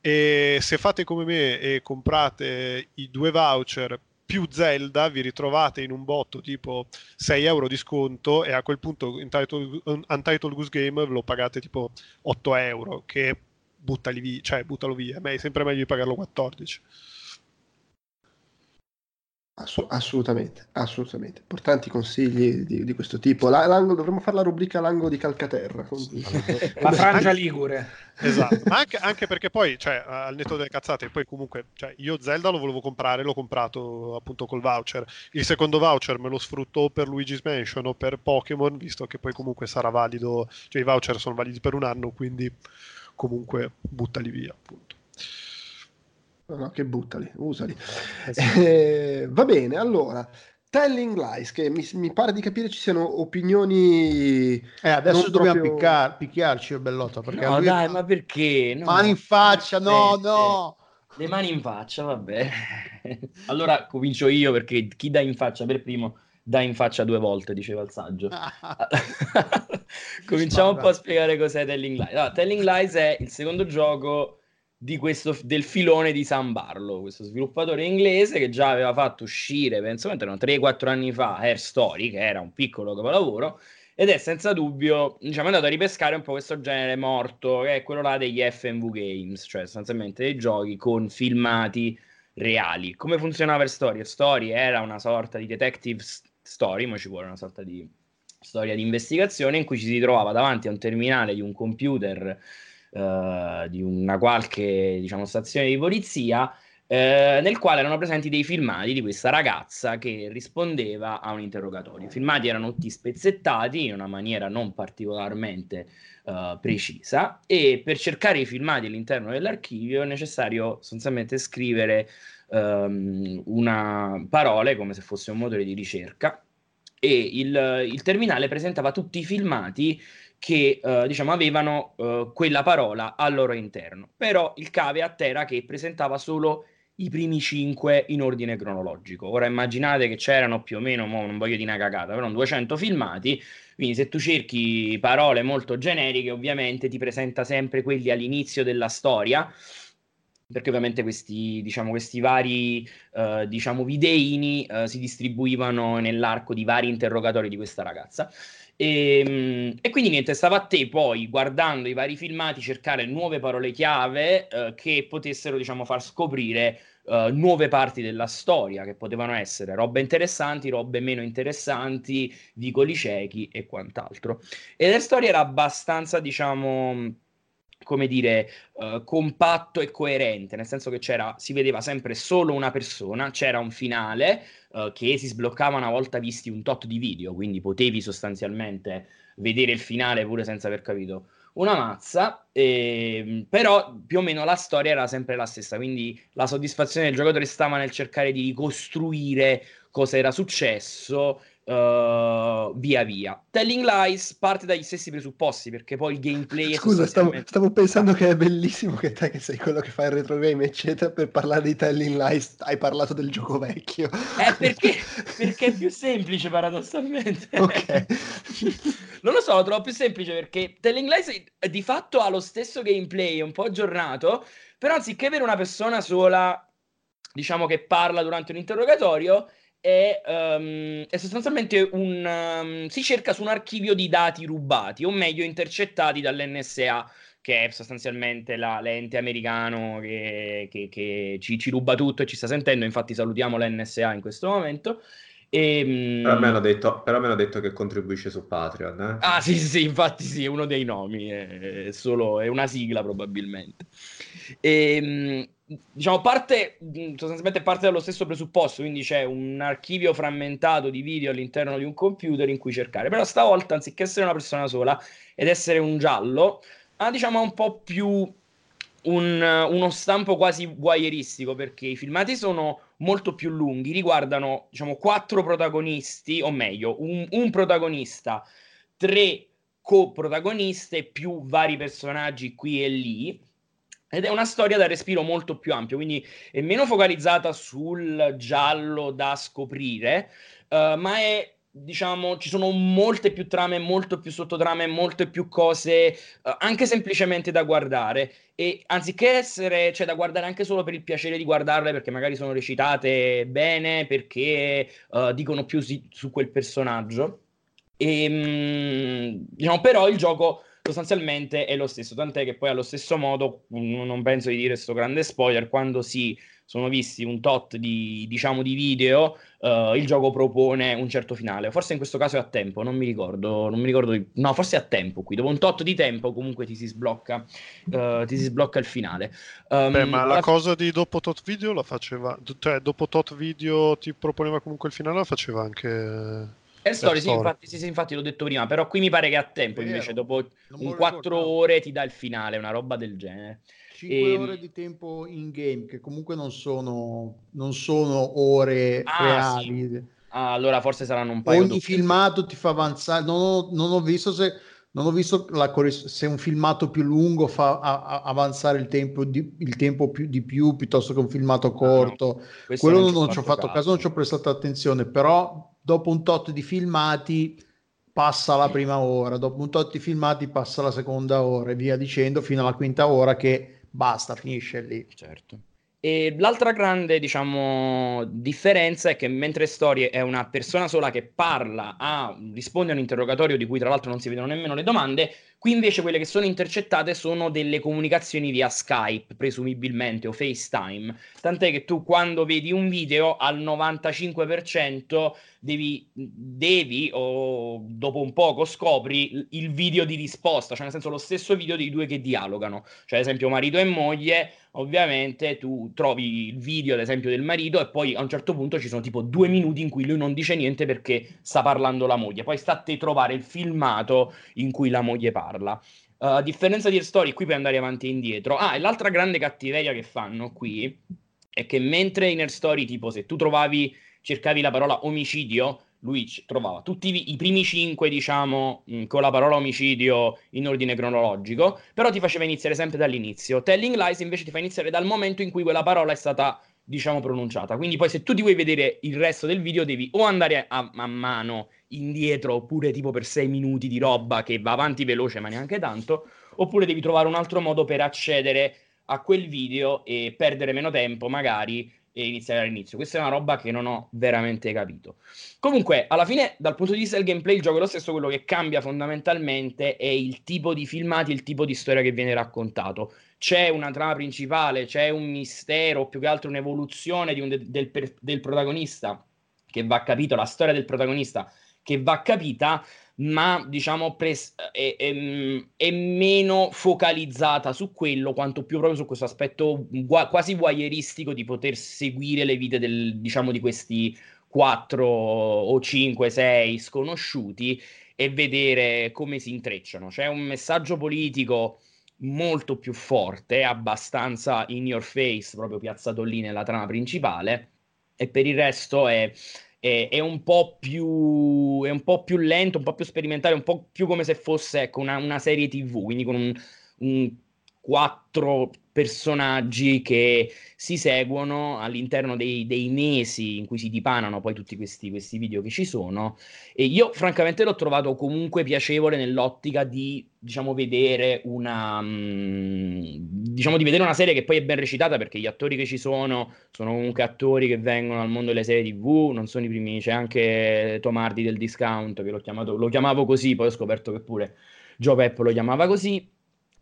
E se fate come me e comprate i due voucher più Zelda, vi ritrovate in un botto tipo 6 euro di sconto e a quel punto Untitled, Untitled Goose Game lo pagate tipo 8 euro, che buttali via, cioè buttalo via, è sempre meglio di pagarlo 14. Assu- assolutamente, assolutamente. Importanti consigli di, di questo tipo. La- l'angolo- dovremmo fare la rubrica l'angolo di Calcaterra. con- La <laughs> Frangia Ligure. Esatto, ma anche, anche perché poi, cioè, al netto delle cazzate, poi comunque, cioè, io Zelda lo volevo comprare, l'ho comprato appunto col voucher. Il secondo voucher me lo sfrutto per Luigi's Mansion o per Pokémon, visto che poi comunque sarà valido, cioè i voucher sono validi per un anno, quindi comunque buttali via, appunto. No, no, che buttali, usali. <laughs> Eh, va bene, allora. Telling Lies, che mi, mi pare di capire ci siano opinioni... Eh, adesso dobbiamo proprio- piccar- picchiarci il bellotto perché No, lui- dai, ma perché? No. mani in faccia, no, Eh, no. Le mani in faccia, vabbè. <laughs> allora comincio io perché chi dà in faccia per primo dà in faccia due volte, diceva il saggio. <laughs> Cominciamo un po' a spiegare cos'è Telling Lies. Allora, Telling Lies è il secondo gioco questo, del filone di Sam Barlow, questo sviluppatore inglese che già aveva fatto uscire, penso, erano 3-4 anni fa, Hair Story, che era un piccolo capolavoro, ed è senza dubbio, diciamo, andato a ripescare un po' questo genere morto, che è quello là degli FMV Games, cioè sostanzialmente dei giochi con filmati reali. Come funzionava Hair Story? Hair Story era una sorta di detective story, ma ci vuole una sorta di storia di investigazione in cui ci si trovava davanti a un terminale di un computer eh, di una qualche diciamo, stazione di polizia eh, nel quale erano presenti dei filmati di questa ragazza che rispondeva a un interrogatorio. I filmati erano tutti spezzettati in una maniera non particolarmente eh, precisa e per cercare i filmati all'interno dell'archivio è necessario sostanzialmente scrivere ehm, una parole come se fosse un motore di ricerca e il, il terminale presentava tutti i filmati che eh, diciamo avevano eh, quella parola al loro interno. Però il caveat era che presentava solo i primi cinque in ordine cronologico. Ora immaginate che c'erano più o meno, non voglio dire una cagata, però 200 filmati, quindi se tu cerchi parole molto generiche, ovviamente ti presenta sempre quelli all'inizio della storia, perché ovviamente questi, diciamo, questi vari eh, diciamo, videini eh, si distribuivano nell'arco di vari interrogatori di questa ragazza. E, mm, e quindi niente, stava a te poi guardando i vari filmati cercare nuove parole chiave eh, che potessero diciamo far scoprire eh, nuove parti della storia che potevano essere robe interessanti, robe meno interessanti, vicoli ciechi e quant'altro. E la storia era abbastanza diciamo come dire, eh, compatto e coerente, nel senso che c'era, si vedeva sempre solo una persona, c'era un finale eh, che si sbloccava una volta visti un tot di video, quindi potevi sostanzialmente vedere il finale pure senza aver capito una mazza, ehm, però più o meno la storia era sempre la stessa, quindi la soddisfazione del giocatore stava nel cercare di ricostruire cosa era successo uh, via via. Telling Lies parte dagli stessi presupposti perché poi il gameplay è Scusa, stavo, sostanzialmente- stavo pensando che è bellissimo che te che sei quello che fa il retro game, eccetera, per parlare di Telling Lies hai parlato del gioco vecchio. Eh, perché, <laughs> perché è più semplice paradossalmente. Ok. <laughs> non lo so, lo trovo più semplice perché Telling Lies di fatto ha lo stesso gameplay, è un po' aggiornato, però anziché avere una persona sola, diciamo che parla durante un interrogatorio, è, ehm, è sostanzialmente un... ehm, si cerca su un archivio di dati rubati, o meglio intercettati dall'NSA, che è sostanzialmente la- l'ente americano che, che- che ci, ci ruba tutto e ci sta sentendo, infatti salutiamo l'NSA in questo momento. E, Però mi hanno detto, detto che contribuisce su Patreon. eh. Ah, sì, sì, infatti sì, è uno dei nomi, è, solo, è una sigla probabilmente. E, diciamo, parte, sostanzialmente parte dallo stesso presupposto, quindi c'è un archivio frammentato di video all'interno di un computer in cui cercare, però stavolta anziché essere una persona sola ed essere un giallo, ha diciamo un po' più un- uno stampo quasi voyeuristico perché i filmati sono molto più lunghi, riguardano diciamo quattro protagonisti, o meglio, un, un protagonista, tre coprotagoniste più vari personaggi qui e lì. Ed è una storia da respiro molto più ampio, quindi è meno focalizzata sul giallo da scoprire, eh, ma è, diciamo, ci sono molte più trame, molto più sottotrame, molte più cose, eh, anche semplicemente da guardare. E anziché essere, cioè, da guardare anche solo per il piacere di guardarle, perché magari sono recitate bene, perché eh, dicono più si- su quel personaggio. E, mm, diciamo, però il gioco sostanzialmente è lo stesso, tant'è che poi allo stesso modo, non penso di dire sto grande spoiler, quando si sono visti un tot di, diciamo, di video, eh, il gioco propone un certo finale. Forse in questo caso è a tempo, non mi ricordo, non mi ricordo di- no, forse è a tempo qui, dopo un tot di tempo comunque ti si sblocca, eh, ti si sblocca il finale. Um, Beh, ma la alla- cosa di dopo tot video la faceva, cioè dopo tot video ti proponeva comunque il finale, la faceva anche... È story, sì, infatti, sì, sì, infatti l'ho detto prima, però qui mi pare che a tempo invece, dopo un lo 4 ricordavo. ore ti dà il finale, una roba del genere. 5 Ehm, ore di tempo in game, che comunque non sono, non sono ore Ah, reali. Ah, allora forse saranno un paio Ogni doppie. filmato ti fa avanzare. Non ho, non ho visto se. Non ho visto la se un filmato più lungo fa a- a- avanzare il tempo, di, il tempo più, di più piuttosto che un filmato corto. Questo Quello non non, ci ho fatto fatto caso, non ci ho prestato attenzione, però dopo un tot di filmati passa la prima ora, dopo un tot di filmati passa la seconda ora e via dicendo fino alla quinta ora che basta, finisce lì. Certo. E l'altra grande, diciamo, differenza è che mentre Story è una persona sola che parla, a, risponde a un interrogatorio di cui tra l'altro non si vedono nemmeno le domande, qui invece quelle che sono intercettate sono delle comunicazioni via Skype, presumibilmente, o FaceTime. Tant'è che tu quando vedi un video al 95% devi, devi o dopo un poco scopri il video di risposta, cioè nel senso lo stesso video dei due che dialogano. Cioè, ad esempio, marito e moglie, ovviamente tu trovi il video, ad esempio, del marito e poi a un certo punto ci sono tipo due minuti in cui lui non dice niente perché sta parlando la moglie. Poi sta a trovare il filmato in cui la moglie parla. Uh, a differenza di Story, qui puoi andare avanti e indietro. Ah, e l'altra grande cattiveria che fanno qui è che mentre in Air Story, tipo, se tu trovavi, cercavi la parola omicidio, lui trovava tutti i primi cinque, diciamo, mh, con la parola omicidio in ordine cronologico, però ti faceva iniziare sempre dall'inizio. Telling Lies invece ti fa iniziare dal momento in cui quella parola è stata, diciamo, pronunciata. Quindi poi se tu ti vuoi vedere il resto del video devi o andare a, a mano indietro, oppure tipo per sei minuti di roba che va avanti veloce ma neanche tanto, oppure devi trovare un altro modo per accedere a quel video e perdere meno tempo magari e iniziare dall'inizio. Questa è una roba che non ho veramente capito. Comunque, alla fine, dal punto di vista del gameplay, il gioco è lo stesso, quello che cambia fondamentalmente è il tipo di filmati, il tipo di storia che viene raccontato. C'è una trama principale, c'è un mistero, più che altro un'evoluzione un de- del, per- del protagonista che va capito, la storia del protagonista che va capita, ma diciamo pres- è, è- è meno focalizzata su quello quanto più proprio su questo aspetto gua- quasi voyeuristico di poter seguire le vite del, diciamo, di questi 4 o 5, 6 sconosciuti e vedere come si intrecciano. C'è un messaggio politico molto più forte, abbastanza in your face, proprio piazzato lì nella trama principale, e per il resto è, è, un po più, è un po' più lento, un po' più sperimentale, un po' più come se fosse ecco, una, una serie TV, quindi con un, un quattro personaggi che si seguono all'interno dei, dei, mesi in cui si dipanano poi tutti questi, questi, video che ci sono. E io francamente l'ho trovato comunque piacevole nell'ottica di diciamo vedere una mm, diciamo di vedere una serie che poi è ben recitata perché gli attori che ci sono sono comunque attori che vengono dal mondo delle serie tv non sono i primi c'è anche Tomardi del discount che l'ho chiamato lo chiamavo così poi ho scoperto che pure Joe Pep lo chiamava così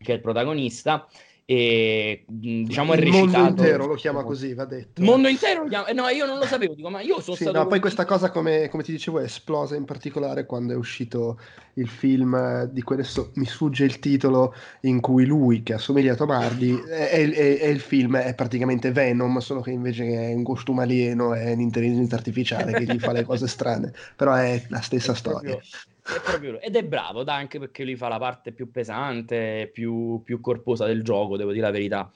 che è il protagonista e diciamo il è recitato mondo intero lo chiama così va detto. Il mondo intero lo chiama no io non lo sapevo dico ma io sono sì, stato no, poi questa cosa come, come, ti dicevo è esplosa in particolare quando è uscito il film di cui adesso mi sfugge il titolo in cui lui che assomiglia a Tomardi è, è, è, è il film è praticamente Venom solo che invece è un costume alieno è un'intelligenza artificiale che gli fa le cose strane. <laughs> Però è la stessa storia è proprio, ed è bravo, da, anche perché lui fa la parte più pesante, più, più corposa del gioco, devo dire la verità.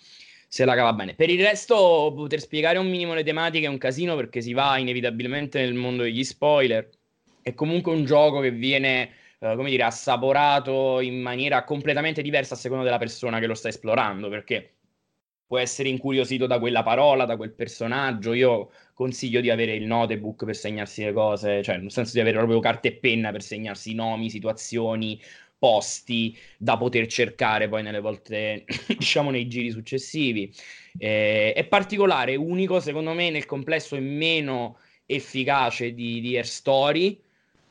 Se la cava bene. Per il resto, poter spiegare un minimo le tematiche è un casino perché si va inevitabilmente nel mondo degli spoiler. È comunque un gioco che viene, eh, come dire, assaporato in maniera completamente diversa a seconda della persona che lo sta esplorando. Perché può essere incuriosito da quella parola, da quel personaggio. Io consiglio di avere il notebook per segnarsi le cose, cioè nel senso di avere proprio carta e penna per segnarsi nomi, situazioni, posti da poter cercare poi nelle volte, <coughs> diciamo, nei giri successivi. Eh, è particolare, unico, secondo me, nel complesso è meno efficace di, di Air Story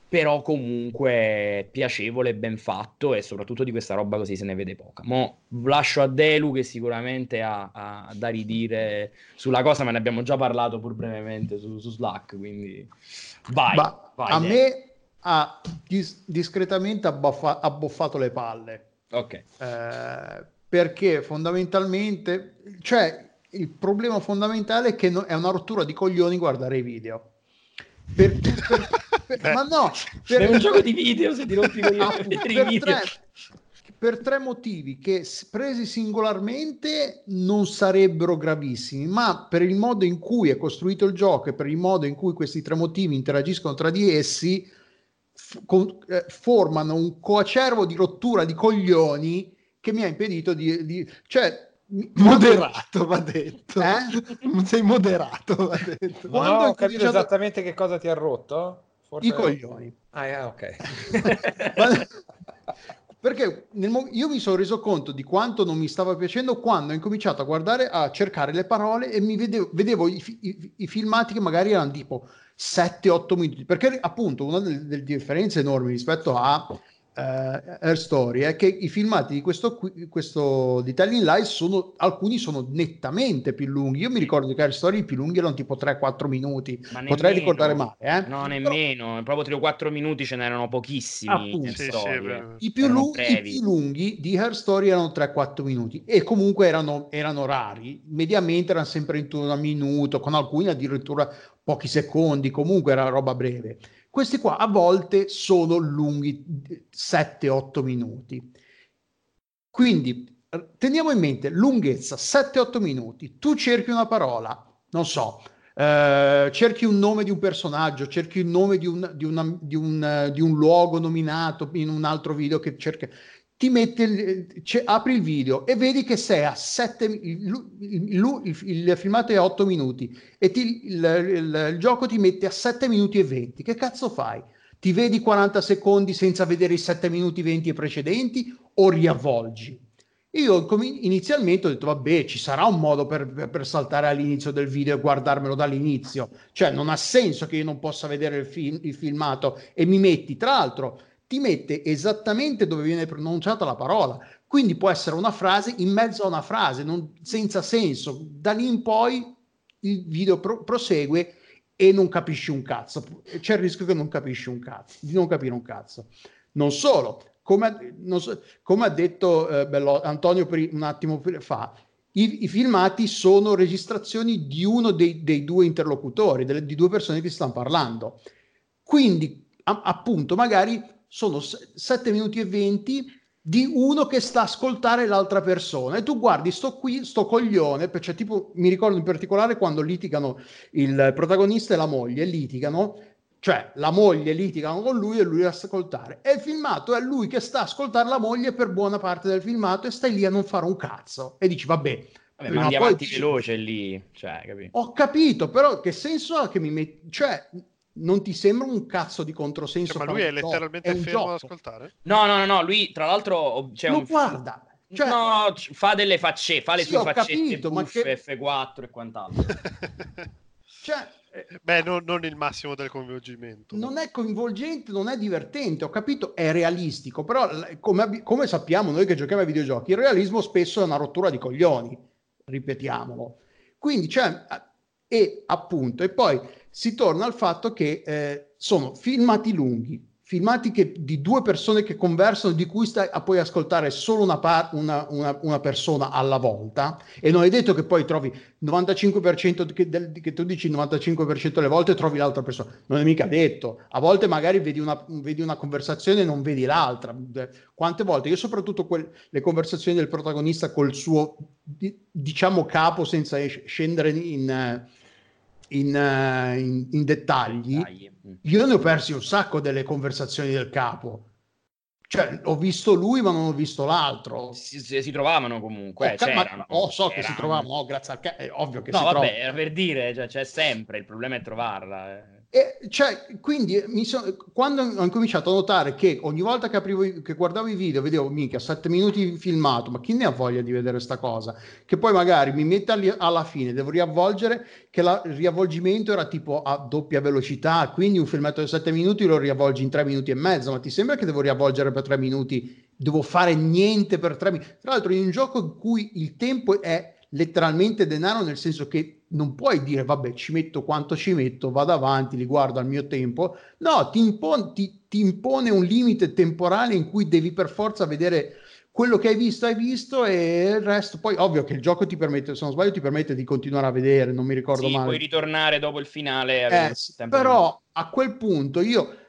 però comunque piacevole, ben fatto e soprattutto di questa roba così se ne vede poca. Mo lascio a Delu che sicuramente ha, ha da ridire sulla cosa, ma ne abbiamo già parlato pur brevemente su, su Slack, quindi vai. Ma vai a Delu. me ha dis- discretamente abbaffa- abboffato le palle. Ok. Eh, perché fondamentalmente, cioè il problema fondamentale è che no- è una rottura di coglioni guardare i video. Per, per, per, ma no, per, è un gioco di video se ti rompi con ah, per, tre, per tre motivi che presi singolarmente non sarebbero gravissimi, ma per il modo in cui è costruito il gioco e per il modo in cui questi tre motivi interagiscono tra di essi, f- con, eh, formano un coacervo di rottura di coglioni che mi ha impedito di, di cioè Moderato, va detto. Eh? Sei moderato, va detto. No, no ho capito diciamo... esattamente che cosa ti ha rotto. Forse... I coglioni. Ah, yeah, ok. <laughs> Perché mo- io mi sono reso conto di quanto non mi stava piacendo quando ho incominciato a guardare, a cercare le parole e mi vedevo, vedevo i, i, i, filmati che magari erano tipo 7-8 minuti. Perché appunto una delle, delle differenze enormi rispetto a uh, Air Story è che i filmati di questo, questo di Telling Lies sono alcuni sono nettamente più lunghi. Io mi ricordo che Air Story i più lunghi erano tipo 3-4 minuti. Ma Potrei nemmeno, ricordare male, eh? No, nemmeno, Però, proprio 3-4 minuti ce n'erano pochissimi. Sì, sì, I, più lunghi, I, più lunghi, di Air Story erano 3-4 minuti e comunque erano, erano rari. Mediamente erano sempre intorno a un minuto, con alcuni addirittura pochi secondi, comunque era roba breve. Questi qua a volte sono lunghi 7-8 minuti. Quindi teniamo in mente lunghezza 7-8 minuti. Tu cerchi una parola, non so, eh, cerchi un nome di un personaggio, cerchi il nome di un, di, una, di, un, di un luogo nominato in un altro video che cerca ti mette il, c- apri il video e vedi che sei a 7 il, il, il, il, filmato è a 8 minuti e ti, il, gioco ti mette a 7 minuti e 20 che cazzo fai? ti vedi 40 secondi senza vedere i 7 minuti 20 precedenti o riavvolgi? Io inizialmente ho detto, vabbè, ci sarà un modo per, per, saltare all'inizio del video e guardarmelo dall'inizio. Cioè, non ha senso che io non possa vedere il, film, il filmato e mi metti, tra l'altro, ti mette esattamente dove viene pronunciata la parola. Quindi può essere una frase in mezzo a una frase, non, senza senso. Da lì in poi il video pro- prosegue e non capisci un cazzo. C'è il rischio che non capisci un cazzo, di non capire un cazzo. Non solo, come, non so, come ha detto eh, Bello, Antonio per, un attimo fa, i, i, filmati sono registrazioni di uno dei, dei due interlocutori, delle, di due persone che stanno parlando. Quindi, a, appunto, magari sono 7 minuti e 20 di uno che sta a ascoltare l'altra persona. E tu guardi sto qui, sto coglione, cioè tipo mi ricordo in particolare quando litigano il protagonista e la moglie, litigano, cioè la moglie litigano con lui e lui a ascoltare. E il filmato è lui che sta a ascoltare la moglie per buona parte del filmato e stai lì a non fare un cazzo. E dici vabbè Vabbè, ma andiamo avanti veloce lì, cioè, capito? Ho capito, però che senso ha che mi metti... Cioè, non ti sembra un cazzo di controsenso? Cioè, ma lui è letteralmente è fermo ad ascoltare? No, no, no, no, lui tra l'altro... Cioè, lo un... guarda. Cioè... No, fa delle facce, fa le sì, sue faccette capito, buffe, che... F4 e quant'altro. <laughs> cioè... Beh, non, non, il massimo del coinvolgimento. Non è coinvolgente, non è divertente, ho capito, è realistico, però come, come sappiamo noi che giochiamo ai videogiochi, il realismo spesso è una rottura di coglioni, ripetiamolo. Quindi, cioè, e appunto, e poi si torna al fatto che eh, sono filmati lunghi, filmati che, di due persone che conversano, di cui stai a poi ascoltare solo una, par- una, una, una, persona alla volta, e non è detto che poi trovi 95% che, del, che, tu dici il 95% delle volte trovi l'altra persona, non è mica detto. A volte magari vedi una, vedi conversazione e non vedi l'altra. Quante volte? Io soprattutto quel, le conversazioni del protagonista col suo, diciamo, capo senza scendere in in, uh, in, in dettagli, dettagli, mm. io ne ho persi un sacco delle conversazioni del capo. Cioè, ho visto lui, ma non ho visto l'altro. Si, si, si trovavano comunque. Oh, ma, oh so che si trovavano, oh, grazie al ca- è ovvio che no, si vabbè, trovano. era per dire, cioè, c'è sempre, il problema è trovarla. Eh. E cioè, quindi so, quando ho incominciato a notare che ogni volta che, aprivo, che guardavo i video vedevo mica 7 minuti filmato, ma chi ne ha voglia di vedere sta cosa? Che poi magari mi mette all- alla fine, devo riavvolgere, che la, il riavvolgimento era tipo a doppia velocità, quindi un filmato di 7 minuti lo riavvolgi in 3 minuti e mezzo, ma ti sembra che devo riavvolgere per 3 minuti? Devo fare niente per 3 minuti? Tra l'altro in un gioco in cui il tempo è letteralmente denaro nel senso che non puoi dire vabbè ci metto quanto ci metto, vado avanti, li guardo al mio tempo, no, ti impone, ti, ti impone un limite temporale in cui devi per forza vedere quello che hai visto hai visto e il resto. Poi ovvio che il gioco ti permette se non sbaglio ti permette di continuare a vedere non mi ricordo sì, male. puoi ritornare dopo il finale eh, però a quel punto io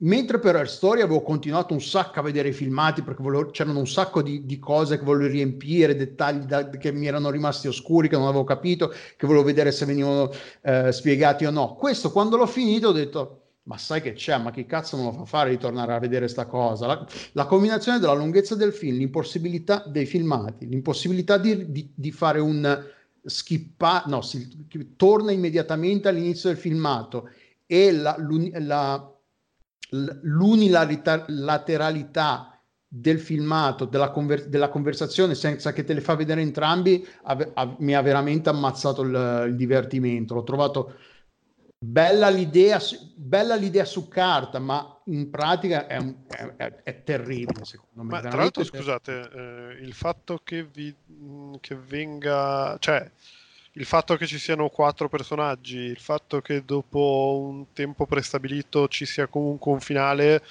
Mentre per Air Story avevo continuato un sacco a vedere i filmati perché volevo, c'erano un sacco di, di, cose che volevo riempire, dettagli da, che mi erano rimasti oscuri, che non avevo capito, che volevo vedere se venivano eh, spiegati o no. Questo quando l'ho finito ho detto, ma sai che c'è, ma chi cazzo non lo fa fare di tornare a vedere sta cosa? La, la combinazione della lunghezza del film, l'impossibilità dei filmati, l'impossibilità di, di, di fare un skippa, no, si, torna immediatamente all'inizio del filmato e la, la l'unilateralità del filmato, della, conver- della, conversazione senza che te le fa vedere entrambi ave- ave- mi ha veramente ammazzato il, il, divertimento. L'ho trovato bella l'idea, bella l'idea su carta, ma in pratica è, un, è, è, è terribile secondo me. Ma tra l'altro, scusate, eh, il fatto che, vi, che venga, cioè il fatto che ci siano quattro personaggi, il fatto che dopo un tempo prestabilito ci sia comunque un finale,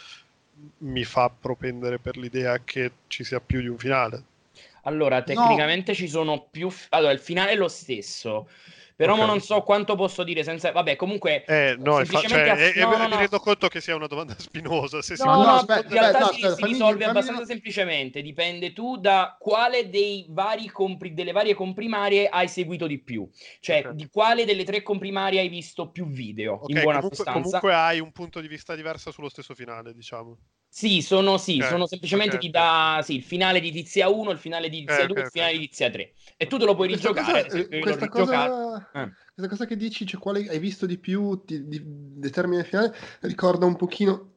mi fa propendere per l'idea che ci sia più di un finale. Allora, tecnicamente no. ci sono più... Allora, il finale è lo stesso. Però okay. non so quanto posso dire senza... Vabbè, comunque... Eh, no, semplicemente... Fa... Cioè, aff... no, no, no. mi rendo conto che sia una domanda <laughs> spinosa. Se no, no, no, aspetta, in realtà aspetta, si, aspetta, si fammi, risolve fammi, abbastanza semplicemente. Dipende tu da quale dei vari compri... delle varie comprimarie hai seguito di più. Cioè, okay. di quale delle tre comprimarie hai visto più video, okay, in buona comunque, sostanza. Comunque hai un punto di vista diverso sullo stesso finale, diciamo. Sì, sono, sì, okay, sono semplicemente okay, ti dà sì, il finale di Tizia 1, il finale di Tizia 2, il finale di Tizia 3. E tu te lo puoi questa rigiocare. Cosa, eh, questa, cosa, eh. questa, cosa, che dici, cioè quale hai visto di più, ti, di, determina il finale, ricorda un pochino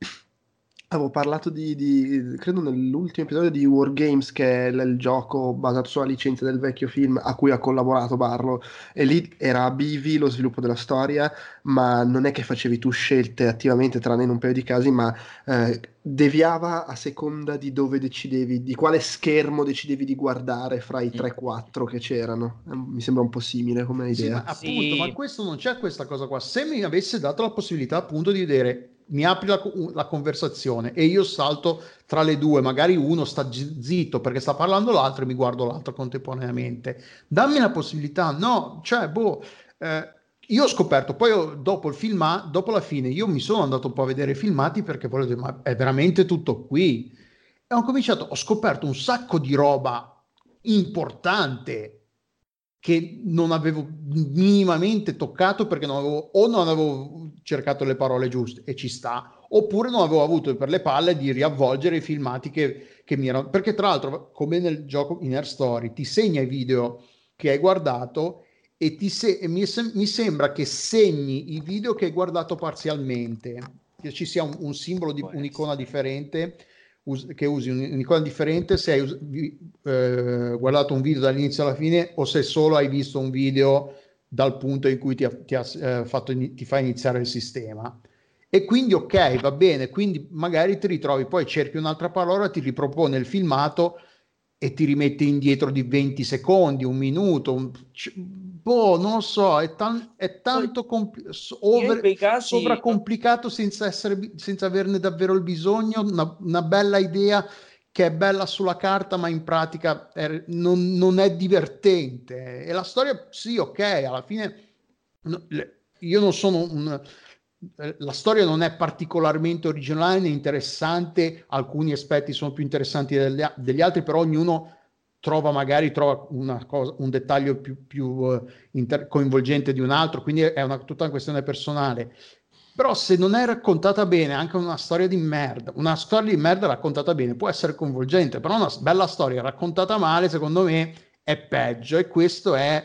Avevo parlato di, di, credo nell'ultimo episodio di Wargames, che è il gioco basato sulla licenza del vecchio film a cui ha collaborato Barlo, e lì era a bivi lo sviluppo della storia, ma non è che facevi tu scelte attivamente, tranne in un paio di casi, ma eh, deviava a seconda di dove decidevi, di quale schermo decidevi di guardare fra i 3-4 che c'erano. Eh, mi sembra un po' simile come idea. Sì, ma appunto, sì. ma questo non c'è questa cosa qua. Se mi avesse dato la possibilità appunto di vedere mi apri la, la, conversazione e io salto tra le due, magari uno sta zitto perché sta parlando l'altro e mi guardo l'altro contemporaneamente. Dammi la possibilità, no, cioè, boh, eh, io ho scoperto, poi dopo il film, dopo la fine, io mi sono andato un po' a vedere i filmati perché volevo dire, ma è veramente tutto qui? e ho cominciato, ho scoperto un sacco di roba importante che non avevo minimamente toccato perché non avevo, o non avevo cercato le parole giuste e ci sta, oppure non avevo avuto per le palle di riavvolgere i filmati che, che mi erano... Perché tra l'altro, come nel gioco in Air Story, ti segna i video che hai guardato e, ti se- mi, se- mi, sembra che segni i video che hai guardato parzialmente, che ci sia un, un simbolo, di, un'icona differente us- che usi un'icona differente se hai us- eh, guardato un video dall'inizio alla fine o se solo hai visto un video dal punto in cui ti, ha, ti, ha, eh, fatto, ti fa iniziare il sistema. E quindi ok, va bene, quindi magari ti ritrovi, poi cerchi un'altra parola, ti ripropone il filmato e ti rimette indietro di 20 secondi, un minuto, un... boh, non lo so, è, tan- è tanto compl- over- casi... sovracomplicato senza, essere, senza averne davvero il bisogno, una, una, bella idea che è bella sulla carta, ma in pratica è, non, non, è divertente. E la storia, sì, ok, alla fine no, io non sono un la storia non è particolarmente originale né interessante, alcuni aspetti sono più interessanti degli, degli altri, però ognuno trova magari trova cosa, un dettaglio più, più uh, inter- coinvolgente di un altro, quindi è una, tutta una questione personale. Però se non è raccontata bene, anche una storia di merda, una storia di merda raccontata bene può essere coinvolgente, però una bella storia raccontata male, secondo me, è peggio e questo è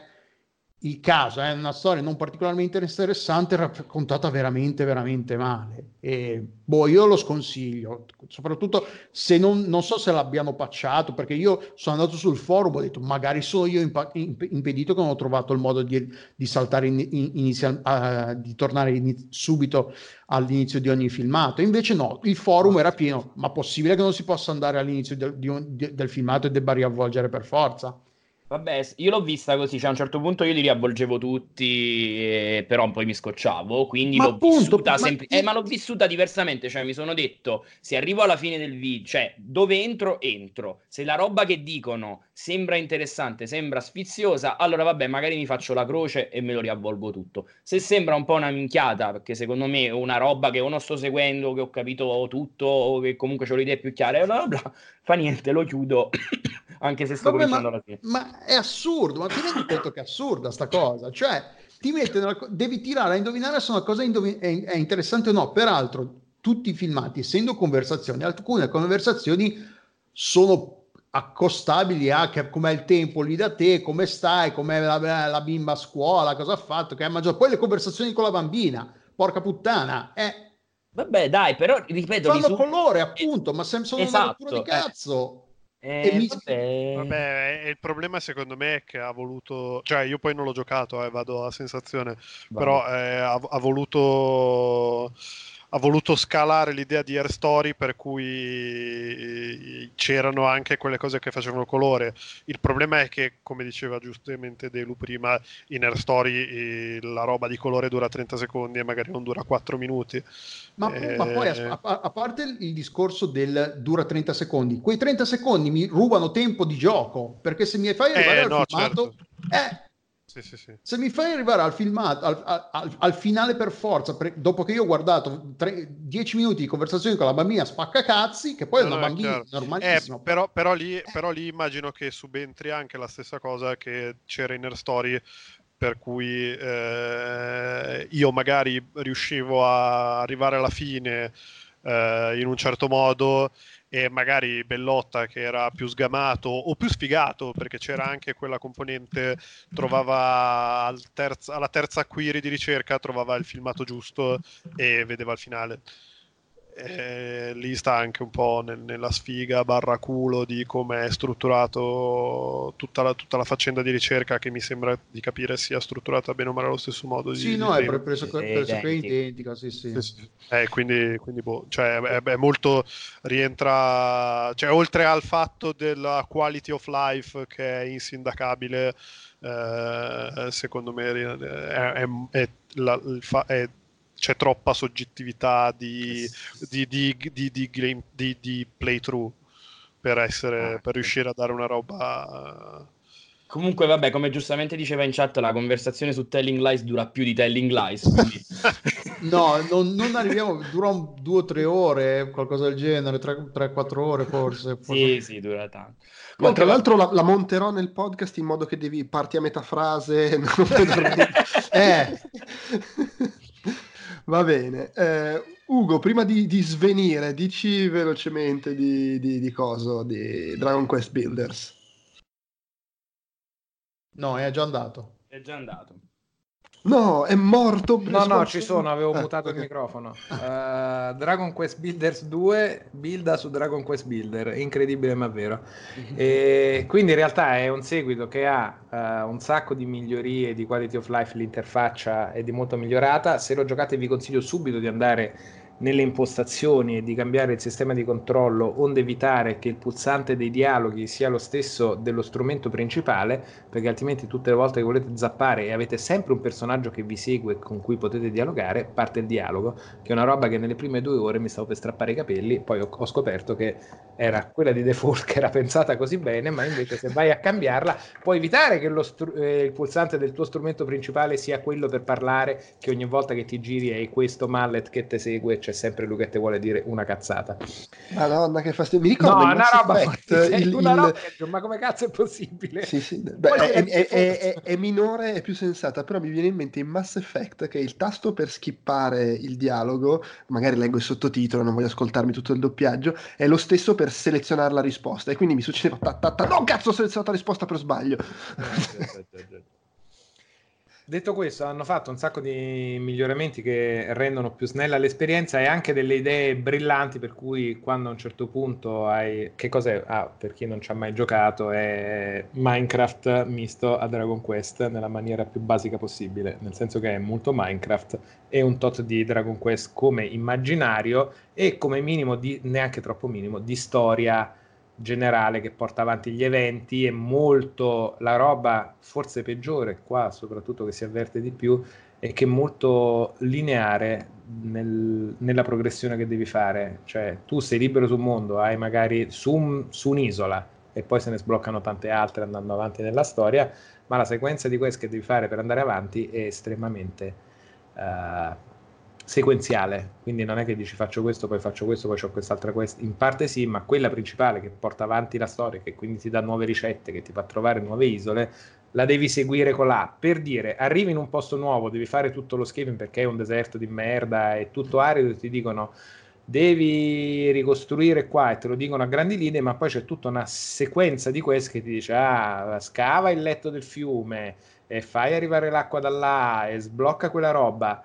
il caso è una storia non particolarmente interessante, raccontata veramente, veramente male. E boh, io lo sconsiglio, soprattutto se non, non so se l'abbiano pacciato, perché io sono andato sul forum, ho detto magari sono io impa- impedito che non ho trovato il modo di, di saltare, in, in, inizial, uh, di tornare in, subito all'inizio di ogni filmato. Invece no, il forum era pieno, ma possibile che non si possa andare all'inizio del, di, del filmato e debba riavvolgere per forza? Vabbè, io l'ho vista così, cioè a un certo punto io li riavvolgevo tutti, eh, però poi mi scocciavo, quindi ma l'ho appunto, vissuta ma... Sempl- eh, ma l'ho vissuta diversamente, cioè mi sono detto, se arrivo alla fine del video, cioè dove entro, entro, se la roba che dicono sembra interessante, sembra sfiziosa, allora vabbè, magari mi faccio la croce e me lo riavvolgo tutto. Se sembra un po' una minchiata, perché secondo me è una roba che o non sto seguendo, che ho capito tutto, o che comunque ho le idee più chiare, bla bla bla, fa niente, lo chiudo anche se sto Vabbè, cominciando ma, alla fine. Ma è assurdo, ma ti rendi conto che è assurda sta cosa? Cioè, ti mette nella, devi tirare a indovinare se una cosa indovin- è, è interessante o no. Peraltro, tutti i filmati, essendo conversazioni, alcune conversazioni sono accostabili a che, com'è il tempo lì da te, come stai, com'è la, la bimba a scuola, cosa ha fatto, che ha mangiato. Poi le conversazioni con la bambina, porca puttana, è... Vabbè, dai, però ripeto, fanno su... colore appunto, ma sempre sono esatto, una di eh. cazzo. Eh. Eh, mi... vabbè. vabbè, il problema secondo me è che ha voluto, cioè io poi non l'ho giocato, eh, vado a sensazione, Vai. però eh, ha, ha, voluto ha voluto scalare l'idea di Air Story per cui c'erano anche quelle cose che facevano colore. Il problema è che, come diceva giustamente Delu prima, in Air Story la roba di colore dura 30 secondi e magari non dura 4 minuti. Ma, eh... ma poi, a, a, parte il discorso del dura 30 secondi, quei 30 secondi mi rubano tempo di gioco, perché se mi fai arrivare eh, al no, filmato... Certo. Eh, sì, sì, sì. Se mi fai arrivare al filmato, al, al, al finale per forza, per, dopo che io ho guardato 10 minuti di conversazione con la bambina spacca cazzi, che poi no, è una bambina normalissima. Eh, però, però, lì, però, lì, immagino che subentri anche la stessa cosa che c'era in Air Story, per cui eh, io magari riuscivo a arrivare alla fine eh, in un certo modo e magari Bellotta che era più sgamato o più sfigato perché c'era anche quella componente trovava al terza, alla terza query di ricerca trovava il filmato giusto e vedeva il finale eh, lì sta anche un po' nel, nella sfiga barra culo di come è strutturato tutta la, tutta la, faccenda di ricerca che mi sembra di capire sia strutturata bene o male allo stesso modo sì di, no di è preso, pressoché identica sì sì, sì, sì. Eh, quindi, quindi boh, cioè, è, è, molto rientra cioè oltre al fatto della quality of life che è insindacabile eh, secondo me è, è, la, è c'è troppa soggettività di, di, di, di, playthrough per, essere, ah, per riuscire a dare una roba Comunque, vabbè, come giustamente diceva in chat, la conversazione su Telling Lies dura più di Telling Lies. Quindi... <laughs> no, non, non, arriviamo, dura un, due o tre ore, qualcosa del genere, tre, tre quattro ore forse. forse. Sì, sì, dura tanto. Ma tra l'altro la, la, monterò nel podcast in modo che devi parti a metà frase. <laughs> <laughs> eh. Va bene. Eh, Ugo, prima di, di, svenire, dici velocemente di, di, di cosa? Di Dragon Quest Builders. No, è già andato. È già andato. No, è morto. No, no, ci sono, avevo ah, mutato okay. il microfono. Uh, Dragon Quest Builders 2 builda su Dragon Quest Builder, incredibile ma vero. E quindi in realtà è un seguito che ha uh, un sacco di migliorie di quality of life, l'interfaccia è di molto migliorata. Se lo giocate vi consiglio subito di andare nelle impostazioni e di cambiare il sistema di controllo onde evitare che il pulsante dei dialoghi sia lo stesso dello strumento principale perché altrimenti tutte le volte che volete zappare e avete sempre un personaggio che vi segue con cui potete dialogare parte il dialogo che è una roba che nelle prime due ore mi stavo per strappare i capelli poi ho, ho scoperto che era quella di default <laughs> che era pensata così bene ma invece se vai a cambiarla puoi evitare che str- eh, il pulsante del tuo strumento principale sia quello per parlare che ogni volta che ti giri hai questo mallet che ti segue c'è sempre lui che ti vuole dire una cazzata. Madonna, che fastidio. Mi ricordo no, una roba, Effect, <laughs> il, una il... roba, ma come cazzo è possibile? Sì, sì. Beh, è, è, è, è, minore e più sensata, però mi viene in mente in Mass Effect che il tasto per skippare il dialogo, magari leggo il sottotitolo, non voglio ascoltarmi tutto il doppiaggio, è lo stesso per selezionare la risposta. E quindi mi succedeva, ta, ta, ta, no cazzo, ho selezionato la risposta per sbaglio. Detto questo, hanno fatto un sacco di miglioramenti che rendono più snella l'esperienza e anche delle idee brillanti per cui quando a un certo punto hai... Che cos'è? Ah, per chi non ci ha mai giocato, è Minecraft misto a Dragon Quest nella maniera più basica possibile, nel senso che è molto Minecraft e un tot di Dragon Quest come immaginario e come minimo, di, neanche troppo minimo, di storia generale che porta avanti gli eventi e molto la roba forse peggiore qua soprattutto che si avverte di più è che è molto lineare nel, nella progressione che devi fare. Cioè tu sei libero sul mondo hai magari su, su, un'isola e poi se ne sbloccano tante altre andando avanti nella storia ma la sequenza di queste che devi fare per andare avanti è estremamente uh, sequenziale, quindi non è che dici faccio questo, poi faccio questo, poi ho quest'altra questa, in parte sì, ma quella principale che porta avanti la storia, che quindi ti dà nuove ricette, che ti fa trovare nuove isole, la devi seguire con là. Per dire, arrivi in un posto nuovo, devi fare tutto lo scaling perché è un deserto di merda, è tutto arido ti dicono devi ricostruire qua e te lo dicono a grandi linee, ma poi c'è tutta una sequenza di queste che ti dice ah, scava il letto del fiume e fai arrivare l'acqua da là e sblocca quella roba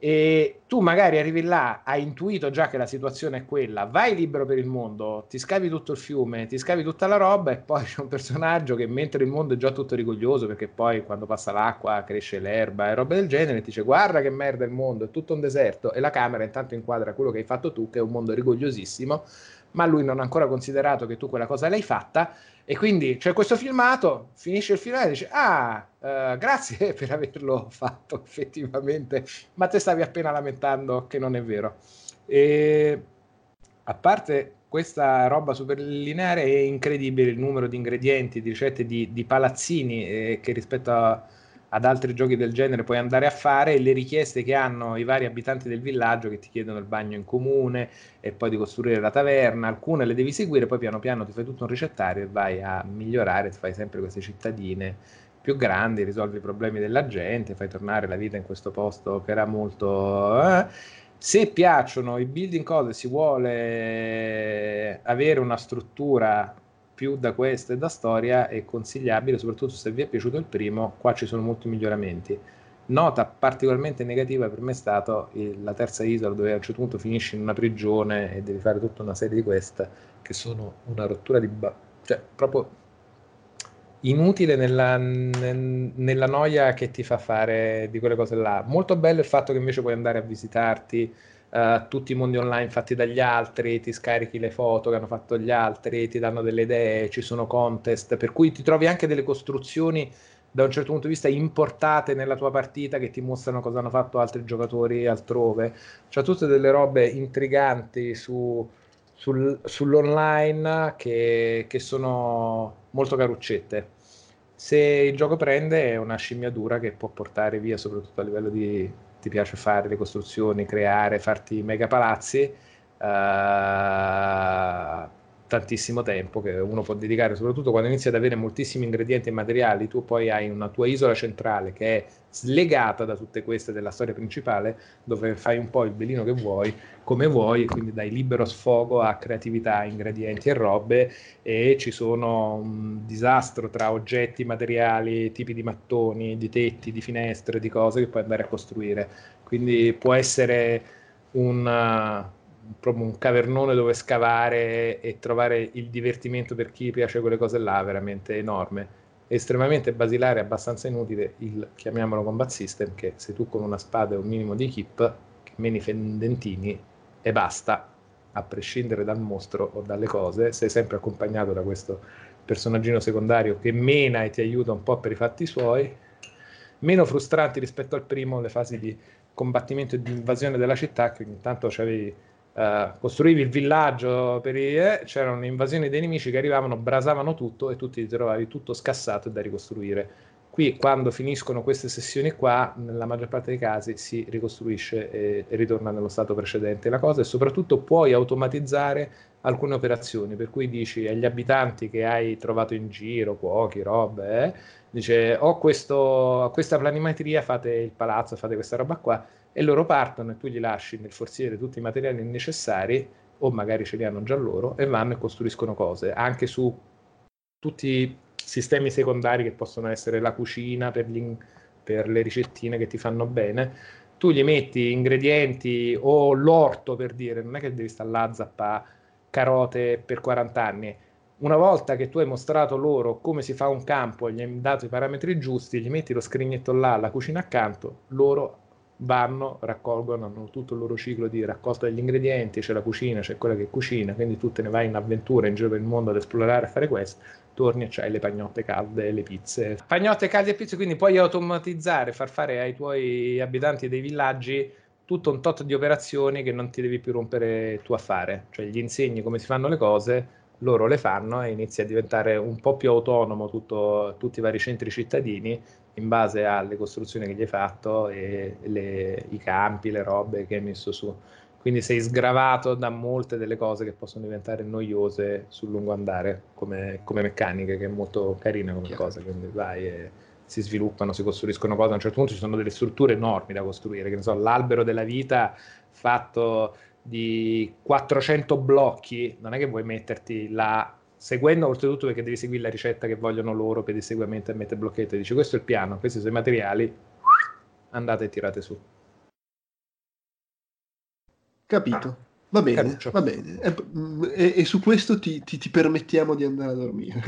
e tu magari arrivi là, hai intuito già che la situazione è quella, vai libero per il mondo, ti scavi tutto il fiume, ti scavi tutta la roba e poi c'è un personaggio che mentre il mondo è già tutto rigoglioso perché poi quando passa l'acqua cresce l'erba e roba del genere, ti dice guarda che merda il mondo, è tutto un deserto. E la camera intanto inquadra quello che hai fatto tu che è un mondo rigogliosissimo, ma lui non ha ancora considerato che tu quella cosa l'hai fatta e quindi c'è questo filmato, finisce il filmato e dice, ah, uh, grazie <laughs> per averlo fatto effettivamente, ma te stavi appena lamentando che non è vero. E a parte questa roba super lineare è incredibile il numero di ingredienti, di ricette di, di palazzini eh, che rispetto a ad altri giochi del genere puoi andare a fare le richieste che hanno i vari abitanti del villaggio che ti chiedono il bagno in comune e poi di costruire la taverna, alcune le devi seguire, poi piano piano ti fai tutto un ricettario e vai a migliorare, ti fai sempre queste cittadine più grandi, risolvi i problemi della gente, fai tornare la vita in questo posto che era molto... Eh. Se piacciono i building code, si vuole avere una struttura più da questa e da storia è consigliabile, soprattutto se vi è piaciuto il primo, qua ci sono molti miglioramenti. Nota particolarmente negativa per me è stata la terza isola dove a un certo punto finisci in una prigione e devi fare tutta una serie di queste che sono una rottura di... Ba- cioè proprio inutile nella, nella, noia che ti fa fare di quelle cose là. Molto bello il fatto che invece puoi andare a visitarti uh, tutti i mondi online fatti dagli altri, ti scarichi le foto che hanno fatto gli altri, ti danno delle idee, ci sono contest, per cui ti trovi anche delle costruzioni da un certo punto di vista importate nella tua partita che ti mostrano cosa hanno fatto altri giocatori altrove. C'è tutte delle robe intriganti su, sul, sull'online che, che sono molto caruccette. Se il gioco prende è una scimmiatura che può portare via, soprattutto a livello di ti piace fare le costruzioni, creare, farti mega palazzi, eh, tantissimo tempo che uno può dedicare, soprattutto quando inizi ad avere moltissimi ingredienti e materiali, tu poi hai una tua isola centrale che è slegata da tutte queste della storia principale, dove fai un po' il belino che vuoi, come vuoi, quindi dai libero sfogo a creatività, ingredienti e robe e ci sono un disastro tra oggetti, materiali, tipi di mattoni, di tetti, di finestre, di cose che puoi andare a costruire. Quindi può essere un proprio un cavernone dove scavare e trovare il divertimento per chi piace quelle cose là, veramente enorme. Estremamente basilare, abbastanza inutile il chiamiamolo combat system, che se tu con una spada e un minimo di equip, meni fendentini e basta, a prescindere dal mostro o dalle cose, sei sempre accompagnato da questo personaggino secondario che mena e ti aiuta un po' per i fatti suoi. Meno frustranti rispetto al primo le fasi di combattimento e di invasione della città, che ogni tanto c'avevi Uh, costruivi il villaggio, per i, eh, c'erano invasioni dei nemici che arrivavano, brasavano tutto e tu ti trovavi tutto scassato e da ricostruire. Qui, quando finiscono queste sessioni qua, nella maggior parte dei casi si ricostruisce e, e ritorna nello stato precedente la cosa e soprattutto puoi automatizzare alcune operazioni, per cui dici agli abitanti che hai trovato in giro, cuochi, robe, eh, dice ho questo, questa planimetria, fate il palazzo, fate questa roba qua e loro partono e tu gli lasci nel forziere tutti i materiali necessari o magari ce li hanno già loro e vanno e costruiscono cose anche su tutti i sistemi secondari che possono essere la cucina per, gli, per le ricettine che ti fanno bene. Tu gli metti ingredienti o l'orto per dire non è che devi stare là a zappare carote per 40 anni. Una volta che tu hai mostrato loro come si fa un campo, gli hai dato i parametri giusti, gli metti lo scrignetto là, la cucina accanto, loro vanno, raccolgono, hanno tutto il loro ciclo di raccolta degli ingredienti, c'è la cucina, c'è quella che cucina, quindi tu te ne vai in avventura in giro per il mondo ad esplorare, a fare questo, torni e c'hai le pagnotte calde, le pizze. Pagnotte calde e pizze, quindi puoi automatizzare, far fare ai tuoi abitanti dei villaggi tutto un tot di operazioni che non ti devi più rompere tu a fare, cioè gli insegni come si fanno le cose, loro le fanno e inizi a diventare un po' più autonomo tutto, tutti i vari centri cittadini in base alle costruzioni che gli hai fatto e le, i campi, le robe che hai messo su. Quindi sei sgravato da molte delle cose che possono diventare noiose sul lungo andare come, come meccaniche, che è molto carina come Chiaro. cosa. Quindi vai e si sviluppano, si costruiscono cose. A un certo punto ci sono delle strutture enormi da costruire, che ne so, l'albero della vita fatto di 400 blocchi, non è che vuoi metterti là seguendo oltretutto perché devi seguire la ricetta che vogliono loro per diseguamento e mettere blocchetto dici questo è il piano, questi sono i materiali andate e tirate su. Capito. Va bene, va bene. E, e, su questo ti, ti, ti, permettiamo di andare a dormire.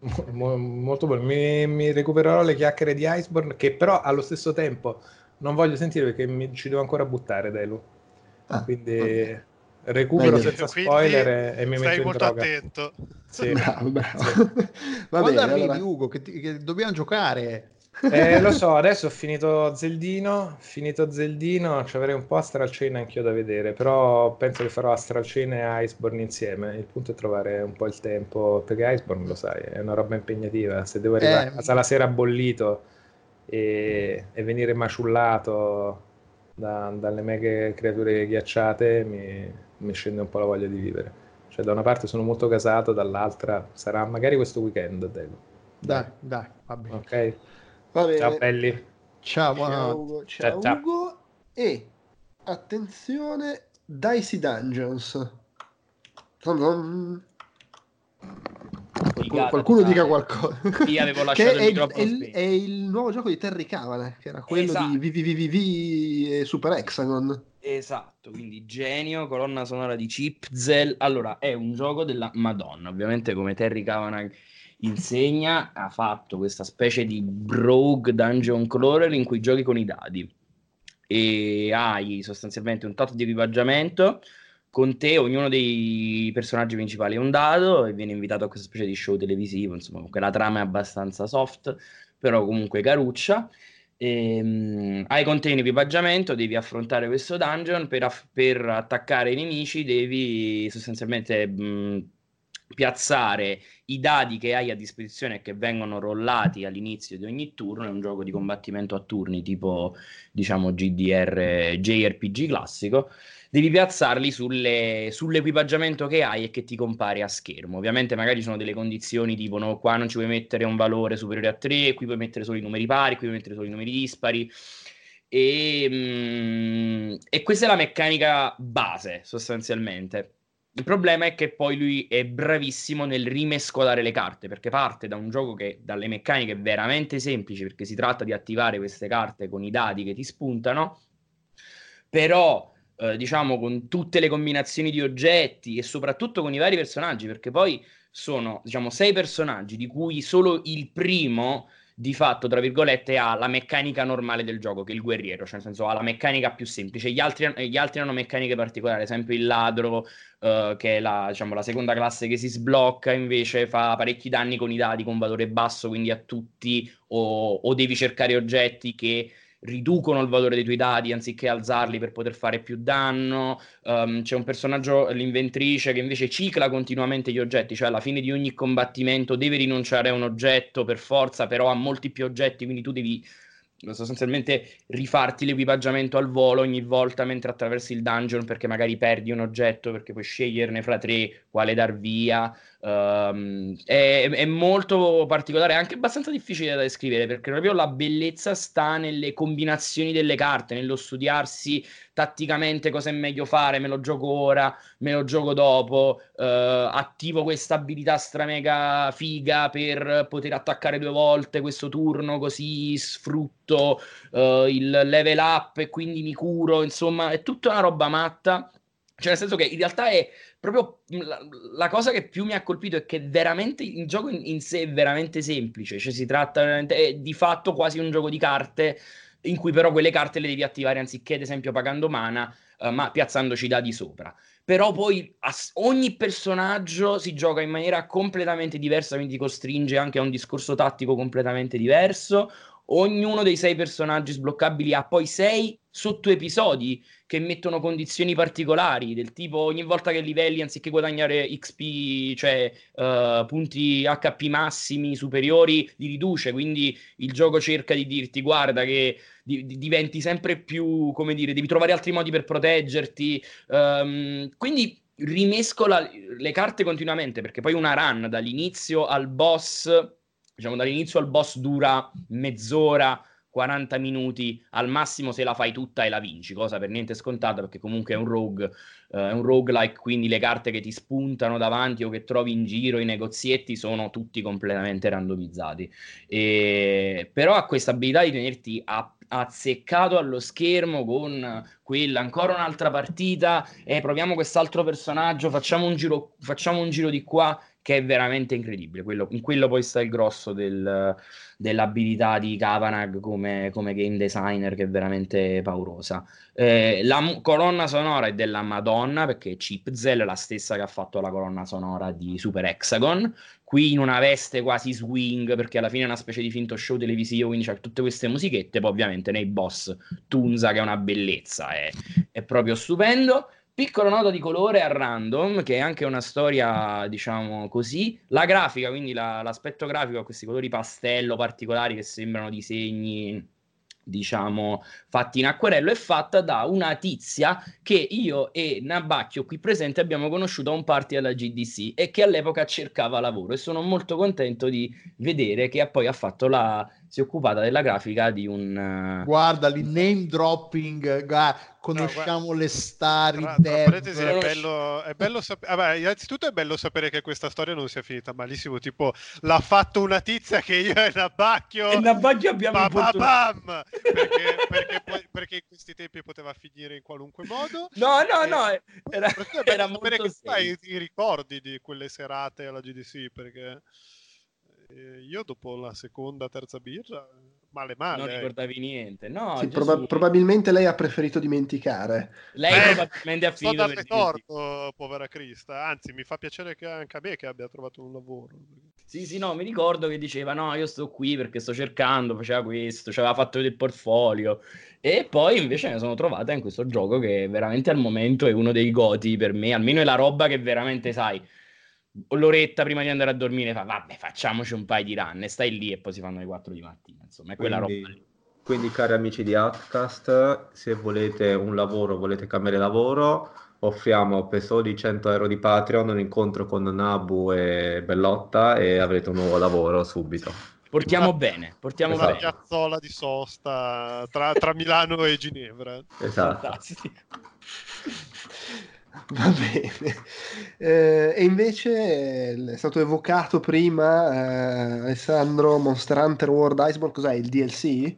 <laughs> Mo, molto buono. Mi, mi, recupererò le chiacchiere di Iceborne che però allo stesso tempo non voglio sentire perché mi, ci devo ancora buttare Delu. Ah, quindi okay recupero Meglio. senza spoiler e, e mi metto in molto droga. attento. Sì. <laughs> Bravo, bravo. Sì. Va Quando bene, arrivi, allora... Ugo, che, ti, che dobbiamo giocare? Eh, lo so, <laughs> adesso ho finito Zeldino, finito Zeldino, ci avrei un po' Astral Chain anch'io da vedere, però penso che farò Astral Chain e Iceborne insieme. Il punto è trovare un po' il tempo, perché Iceborne lo sai, è una roba impegnativa. Se devo arrivare eh, a casa la sera bollito e, e venire maciullato da, dalle mega creature ghiacciate, mi, mi scende un po' la voglia di vivere. Cioè, da una parte sono molto casato, dall'altra sarà magari questo weekend, Dego. Dai, dai, va bene. Ok. Va bene. Ciao belli. Ciao, ciao Ugo. Ciao, ciao, Ugo. E attenzione, Dicey Dungeons. Qualcuno, qualcuno dica qualcosa. <laughs> Io avevo lasciato <laughs> il microfono. È, è, è, il nuovo gioco di Terry Cavanagh, che era quello esatto. di VVVV e Super Hexagon. Esatto, quindi genio, colonna sonora di Chipzel. Allora, è un gioco della Madonna, ovviamente come Terry Cavanagh insegna, ha fatto questa specie di rogue dungeon crawler in cui giochi con i dadi e hai sostanzialmente un tot di equipaggiamento con te ognuno dei personaggi principali è un dado e viene invitato a questa specie di show televisivo, insomma, comunque la trama è abbastanza soft, però comunque caruccia. E, um, hai con te un equipaggiamento, devi affrontare questo dungeon, per, aff- per attaccare i nemici devi sostanzialmente mh, piazzare i dadi che hai a disposizione e che vengono rollati all'inizio di ogni turno, è un gioco di combattimento a turni tipo diciamo GDR, JRPG classico, devi piazzarli sulle, sull'equipaggiamento che hai e che ti compare a schermo. Ovviamente magari ci sono delle condizioni tipo no, qua non ci puoi mettere un valore superiore a 3, qui puoi mettere solo i numeri pari, qui puoi mettere solo i numeri dispari. E, mm, e questa è la meccanica base sostanzialmente. Il problema è che poi lui è bravissimo nel rimescolare le carte, perché parte da un gioco che dalle meccaniche veramente semplici, perché si tratta di attivare queste carte con i dati che ti spuntano, però eh, diciamo con tutte le combinazioni di oggetti e soprattutto con i vari personaggi, perché poi sono diciamo sei personaggi di cui solo il primo di fatto, tra virgolette, ha la meccanica normale del gioco, che è il guerriero, cioè nel senso ha la meccanica più semplice. Gli altri, gli altri hanno meccaniche particolari, ad esempio il ladro, uh, che è la, diciamo, la, seconda classe che si sblocca, invece fa parecchi danni con i dadi con valore basso, quindi a tutti, o, o devi cercare oggetti che riducono il valore dei tuoi dadi anziché alzarli per poter fare più danno. Um, c'è un personaggio, l'inventrice, che invece cicla continuamente gli oggetti, cioè alla fine di ogni combattimento deve rinunciare a un oggetto per forza, però ha molti più oggetti, quindi tu devi sostanzialmente rifarti l'equipaggiamento al volo ogni volta mentre attraversi il dungeon perché magari perdi un oggetto perché puoi sceglierne fra tre quale dar via um, è, è, molto particolare anche abbastanza difficile da descrivere perché proprio la bellezza sta nelle combinazioni delle carte nello studiarsi tatticamente cosa è meglio fare, me lo gioco ora, me lo gioco dopo, uh, attivo questa abilità stramega figa per poter attaccare due volte questo turno, così sfrutto uh, il level up e quindi mi curo, insomma è tutta una roba matta. Cioè, nel senso che in realtà è proprio la, la, cosa che più mi ha colpito è che veramente il gioco in, in sé è veramente semplice. Cioè, si tratta di fatto quasi un gioco di carte in cui però quelle carte le devi attivare anziché ad esempio pagando mana, uh, ma piazzandoci dadi sopra. Però poi ass- ogni personaggio si gioca in maniera completamente diversa, quindi costringe anche a un discorso tattico completamente diverso. Ognuno dei sei personaggi sbloccabili ha poi sei sottoepisodi che mettono condizioni particolari, del tipo ogni volta che livelli, anziché guadagnare XP, cioè uh, punti HP massimi superiori, li riduce. Quindi il gioco cerca di dirti: guarda, che di- diventi sempre più, come dire, devi trovare altri modi per proteggerti. Um, quindi rimescola le carte continuamente perché poi una run dall'inizio al boss, diciamo dall'inizio al boss dura mezz'ora 40 minuti al massimo se la fai tutta e la vinci, cosa per niente scontata perché comunque è un rogue, eh, è un roguelike, quindi le carte che ti spuntano davanti o che trovi in giro, i negozietti sono tutti completamente randomizzati. E... Però ha questa abilità di tenerti a azzeccato allo schermo con quella ancora un'altra partita e proviamo quest'altro personaggio facciamo un giro facciamo un giro di qua che è veramente incredibile. Quello, in quello poi sta il grosso del, dell'abilità di Kavanagh come, come, game designer, che è veramente paurosa. Eh, la colonna sonora è della Madonna, perché è Chipzel, la stessa che ha fatto la colonna sonora di Super Hexagon. Qui in una veste quasi swing, perché alla fine è una specie di finto show televisivo, quindi c'è tutte queste musichette. Poi, ovviamente, nei boss Tunza, che è una bellezza, è, è proprio stupendo. Piccola nota di colore a random, che è anche una storia, diciamo così. La grafica, quindi la, l'aspetto grafico ha questi colori pastello particolari che sembrano disegni diciamo, fatti in acquerello, è fatta da una tizia che io e Nabacchio qui presente abbiamo conosciuto a un party alla GDC e che all'epoca cercava lavoro e sono molto contento di vedere che poi ha fatto la, si è occupata della grafica di un... Guarda, lì name dropping, conosciamo no, le star, tra, tra parentesi, è bello, è bello sapere... Vabbè, innanzitutto è bello sapere che questa storia non sia finita malissimo, tipo l'ha fatto una tizia che io e Nabacchio... E Nabacchio abbiamo... Ba, ba, bam! <laughs> Perché, perché, poi, perché, in questi tempi poteva finire in qualunque modo. No, no, e... no, era, era molto... Che fai i ricordi di quelle serate alla GDC, perché... Eh, io dopo la seconda, terza birra, male male. Non ricordavi niente, no? Sì, proba- probabilmente lei ha preferito dimenticare. Lei eh, probabilmente ha finito per torto, povera Crista. Anzi, mi fa piacere che anche a me che abbia trovato un lavoro. Sì, sì, no, mi ricordo che diceva no, io sto qui perché sto cercando, faceva questo, ci aveva fatto vedere il portfolio. E poi invece ne sono trovata in questo gioco che veramente al momento è uno dei goti per me, almeno è la roba che veramente sai l'oretta prima di andare a dormire fa vabbè facciamoci un paio di run e stai lì e poi si fanno le 4 di mattina insomma è quella Quindi- roba lì. Quindi, cari amici di Outcast, se volete un lavoro, volete cambiare lavoro, offriamo per soli 100 euro di Patreon un incontro con Nabu e Bellotta e avrete un nuovo lavoro subito. portiamo bene portiamo Una Esatto. bene piazzola di sosta tra, tra Milano e Ginevra. Esatto. Fantastico. <laughs> Va bene. Eh, e invece eh, è stato evocato prima eh, Alessandro Monster Hunter World Iceborne, cos'è il DLC?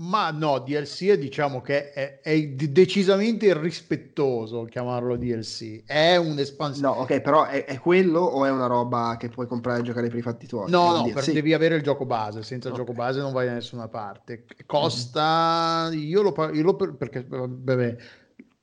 Ma no, DLC è, diciamo che è, è decisamente irrispettoso chiamarlo DLC. È un'espansione. No, ok, però è, è quello o è una roba che puoi comprare e giocare per i fatti tuoi? No, no, per- devi avere il gioco base, senza il Ok. gioco base non vai da nessuna parte. Costa, io lo, pa- io lo per- perché vabbè,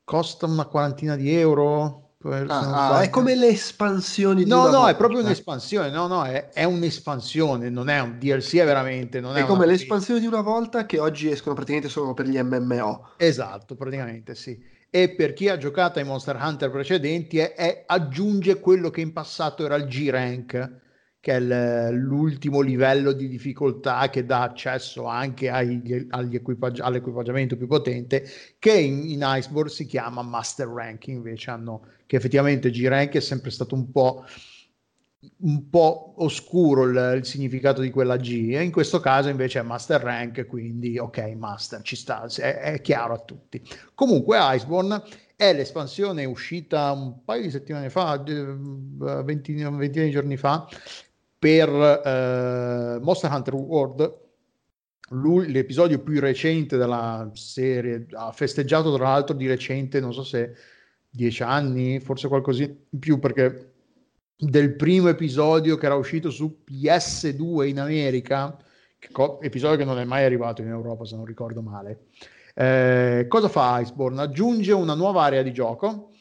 costa una quarantina di euro. Ah, ah, è come le espansioni No, no, è proprio un'espansione, no, no, è, è un'espansione, non è un DLC, è veramente, non è, È come le espansioni di una volta che oggi escono praticamente solo per gli MMO. Esatto, praticamente sì. E per chi ha giocato ai Monster Hunter precedenti è- è- aggiunge quello che in passato era il G-Rank, che è l'ultimo livello di difficoltà che dà accesso anche agli, agli equipaggi- all'equipaggiamento più potente, che in, in Iceborne si chiama Master Rank, invece hanno, che effettivamente G-Rank è sempre stato un po' un po' oscuro il, il significato di quella G e in questo caso invece è Master Rank quindi ok Master ci sta è, è chiaro a tutti. Comunque Iceborne è l'espansione uscita un paio di settimane fa eh, 20, ventina di giorni fa per eh, Monster Hunter World l'episodio più recente della serie ha festeggiato tra l'altro di recente non so se dieci anni forse qualcosa in più perché del primo episodio che era uscito su PS2 in America, co- episodio che non è mai arrivato in Europa se non ricordo male. Eh, cosa fa Iceborne? Aggiunge una nuova area di gioco,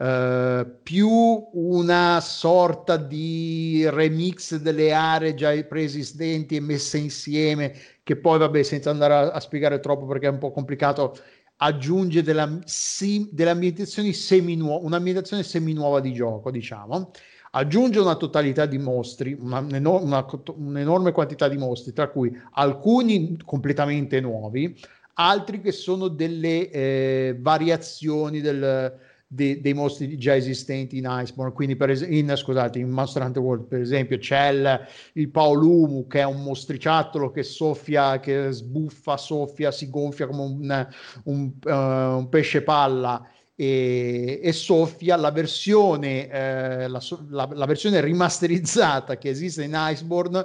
eh, più una sorta di remix delle aree già preesistenti e messe insieme, che poi vabbè senza andare a, a spiegare troppo perché è un po' complicato, aggiunge della, sim- delle ambientazioni semi-nuove, un'ambientazione semi-nuova di gioco, diciamo. Aggiunge una totalità di mostri, una, una co- un'enorme quantità di mostri, tra cui alcuni completamente nuovi, altri che sono delle eh, variazioni del- de- dei mostri già esistenti in Iceborne. Quindi, per es- in, scusate, in Monster Hunter World, per esempio, c'è il, il Paolumu, che è un mostriciattolo che soffia, che sbuffa, soffia, si gonfia come un, un, eh, un pesce palla e, e soffia la versione, eh, la, la- la versione rimasterizzata che esiste in Iceborne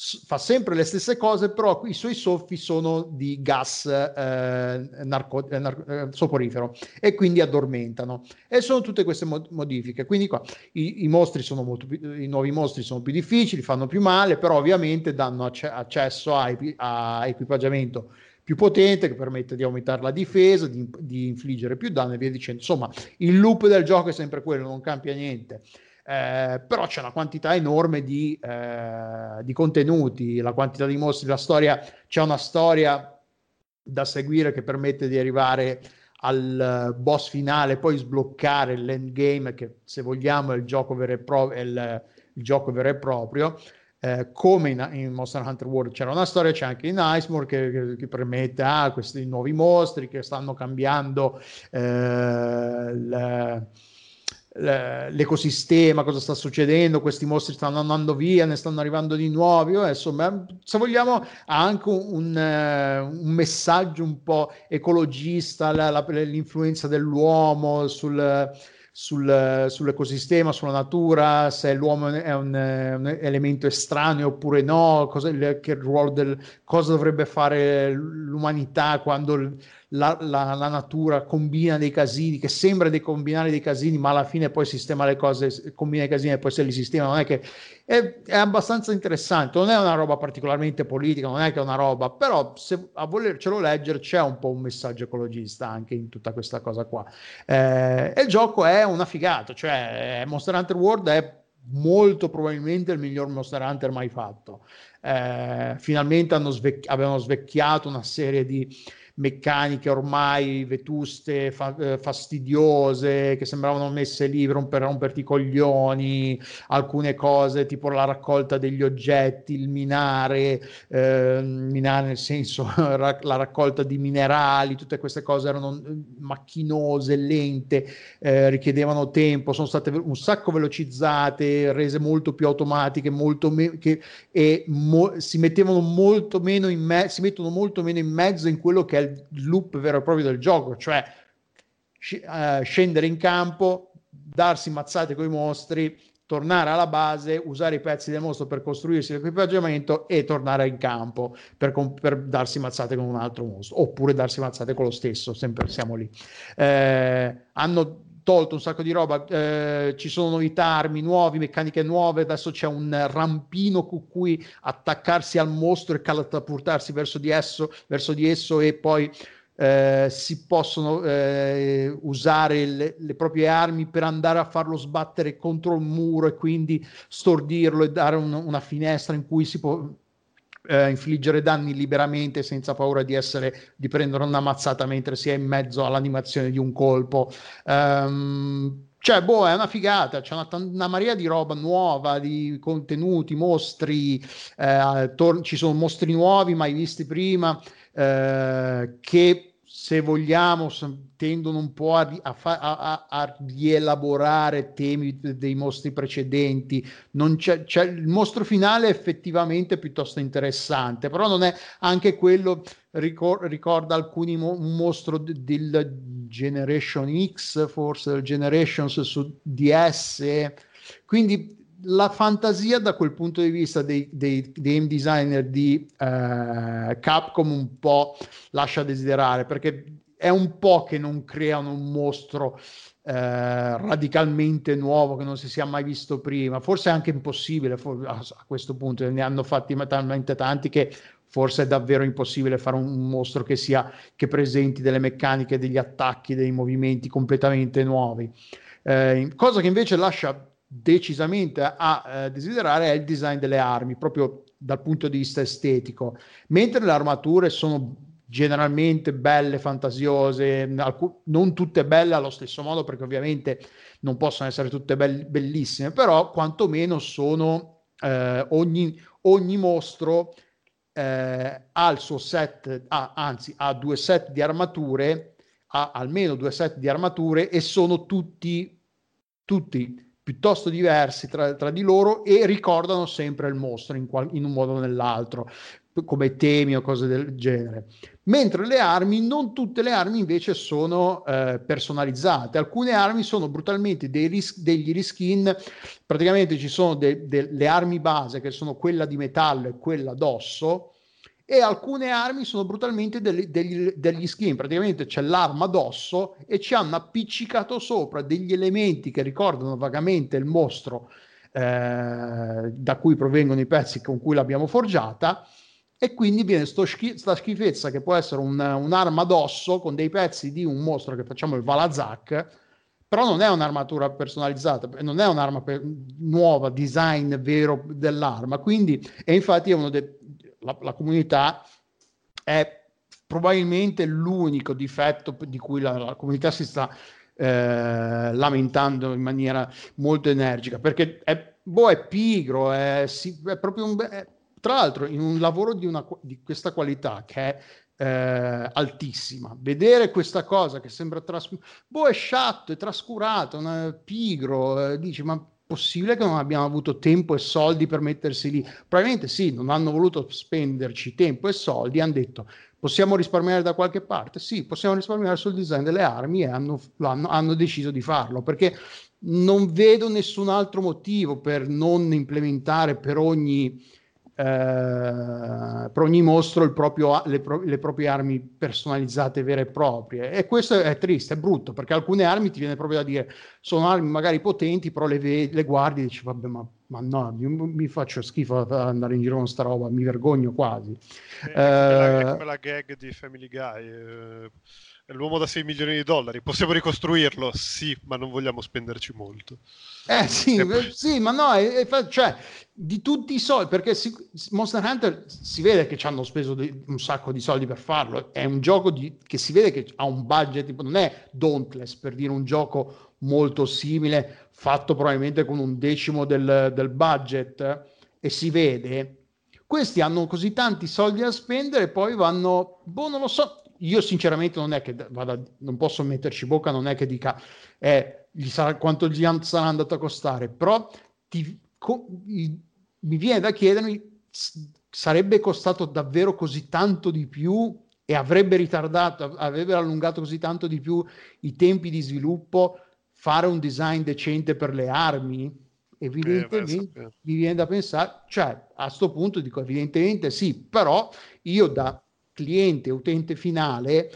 fa sempre le stesse cose però i suoi soffi sono di gas eh, narco- eh, nar- eh, soporifero e quindi addormentano e sono tutte queste mo- modifiche quindi qua i, i mostri sono molto più, i nuovi mostri sono più difficili fanno più male però ovviamente danno acce- accesso a, equi- a equipaggiamento più potente che permette di aumentare la difesa, di, di infliggere più danno e via dicendo. Insomma, il loop del gioco è sempre quello, non cambia niente. Eh, però c'è una quantità enorme di, eh, di contenuti, la quantità di mostri, la storia, c'è una storia da seguire che permette di arrivare al eh, boss finale, poi sbloccare l'endgame che se vogliamo è il gioco vero e, pro- il, il gioco vero e proprio. Eh, come in, in Monster Hunter World c'era una storia, c'è anche in Icemoor che, che, che permette a ah, questi nuovi mostri che stanno cambiando eh, le- l'ecosistema, cosa sta succedendo, questi mostri stanno andando via, ne stanno arrivando di nuovi, eh, insomma, se vogliamo ha anche un, eh, un messaggio un po' ecologista, la- la- l'influenza dell'uomo sul, sul- sull'ecosistema, sulla natura, se l'uomo è un, un elemento estraneo oppure no, cosa, che ruolo del, cosa dovrebbe fare l'umanità quando la, la- la natura combina dei casini, che sembra di combinare dei casini, ma alla fine poi sistema le cose, combina i casini e poi se li sistema, non è che è, è abbastanza interessante, non è una roba particolarmente politica, non è che è una roba, però se a volercelo leggere c'è un po' un messaggio ecologista anche in tutta questa cosa qua. Eh, e il gioco è una figata, cioè Monster Hunter World è molto probabilmente il miglior Monster Hunter mai fatto. Eh, finalmente svec- avevano svecchiato una serie di meccaniche ormai vetuste, fa- eh, fastidiose, che sembravano messe lì per romperti i coglioni, alcune cose tipo la raccolta degli oggetti, il minare, eh, minare nel senso <laughs> la raccolta di minerali, tutte queste cose erano eh, macchinose, lente, eh, richiedevano tempo, sono state un sacco velocizzate, rese molto più automatiche, molto me- che, e mo- si mettevano molto meno in me- si mettono molto meno in mezzo in quello che è il loop vero e proprio del gioco, cioè uh, scendere in campo, darsi mazzate con i mostri, tornare alla base, usare i pezzi del mostro per costruirsi l'equipaggiamento e tornare in campo per, per, darsi mazzate con un altro mostro, oppure darsi mazzate con lo stesso, sempre siamo lì. Eh, hanno tolto un sacco di roba, eh, ci sono novità, armi nuove, meccaniche nuove, adesso c'è un rampino con cui attaccarsi al mostro e catapultarsi verso di esso, verso di esso e poi eh, si possono eh, usare le, le, proprie armi per andare a farlo sbattere contro il muro e quindi stordirlo e dare un, una finestra in cui si può eh, infliggere danni liberamente senza paura di essere di prendere una mazzata mentre si è in mezzo all'animazione di un colpo. Um, cioè, boh, è una figata, c'è una, una marea di roba nuova, di contenuti, mostri, eh, tor- ci sono mostri nuovi mai visti prima, eh, che se vogliamo, tendono un po' a, a, a, a rielaborare temi dei mostri precedenti. C'è, c'è, il mostro finale è effettivamente piuttosto interessante, però non è anche quello, ricor- ricorda alcuni mo- un mostro d- del Generation X, forse del Generations su DS. Quindi la fantasia da quel punto di vista dei, dei, dei game designer di eh, Capcom un po' lascia desiderare perché è un po' che non creano un mostro eh, radicalmente nuovo che non si sia mai visto prima. Forse è anche impossibile for- a, questo punto ne hanno fatti talmente tanti che forse è davvero impossibile fare un, un mostro che sia che presenti delle meccaniche degli attacchi dei movimenti completamente nuovi. Eh, cosa che invece lascia decisamente a eh, desiderare è il design delle armi, proprio dal punto di vista estetico, mentre le armature sono generalmente belle, fantasiose, alc- non tutte belle allo stesso modo perché ovviamente non possono essere tutte be- bellissime, però quantomeno sono eh, ogni, ogni mostro eh, ha il suo set, ha, anzi ha due set di armature, ha almeno due set di armature e sono tutti, tutti piuttosto diversi tra, tra, di loro e ricordano sempre il mostro in, qual- in un modo o nell'altro, come temi o cose del genere. Mentre le armi, non tutte le armi invece sono eh, personalizzate, alcune armi sono brutalmente ris- degli reskin, praticamente ci sono de- de- armi base che sono quella di metallo e quella d'osso, e alcune armi sono brutalmente degli, degli, degli skin, praticamente c'è l'arma addosso e ci hanno appiccicato sopra degli elementi che ricordano vagamente il mostro eh, da cui provengono i pezzi con cui l'abbiamo forgiata. E quindi viene schi- sta schifezza che può essere un, un'arma d'osso con dei pezzi di un mostro che facciamo il Valazak però non è un'armatura personalizzata, non è un'arma per, nuova, design vero dell'arma, quindi e infatti è uno dei la, la comunità è probabilmente l'unico difetto di cui la, la comunità si sta eh, lamentando in maniera molto energica perché è, boh, è pigro, è, si, è proprio un, è, tra l'altro in un lavoro di, una, di questa qualità che è eh, altissima. Vedere questa cosa che sembra trascurato, boh, è sciatto, è trascurato, è pigro, eh, dici ma possibile che non abbiamo avuto tempo e soldi per mettersi lì? Probabilmente sì, non hanno voluto spenderci tempo e soldi, hanno detto possiamo risparmiare da qualche parte? Sì, possiamo risparmiare sul design delle armi e hanno, hanno, hanno deciso di farlo perché non vedo nessun altro motivo per non implementare per ogni eh, per ogni mostro proprio, le, pro- le, proprie armi personalizzate vere e proprie. E questo è triste, è brutto perché alcune armi ti viene proprio da dire sono armi magari potenti però le, ve- le guardi e dici vabbè ma, ma no mi, mi, faccio schifo andare in giro con sta roba mi vergogno quasi. È, come, la, è come la gag di Family Guy eh, è l'uomo da 6 milioni di dollari possiamo ricostruirlo? sì ma non vogliamo spenderci molto eh sì, poi... sì ma no è, è, cioè di tutti i soldi, perché si, Monster Hunter si vede che ci hanno speso di, un sacco di soldi per farlo. È un gioco di, che si vede che ha un budget, tipo, non è Dauntless per dire un gioco molto simile, fatto probabilmente con un decimo del, del budget, e si vede. Questi hanno così tanti soldi da spendere e poi vanno, boh, non lo so. Io sinceramente non è che vada, non posso metterci bocca, non è che dica eh, gli sarà, quanto gli sarà andato a costare, però ti, co, mi viene da chiedermi, sarebbe costato davvero così tanto di più e avrebbe ritardato, avrebbe allungato così tanto di più i tempi di sviluppo fare un design decente per le armi? Evidentemente eh, mi viene da pensare, cioè a questo punto dico evidentemente sì, però io da cliente, utente finale,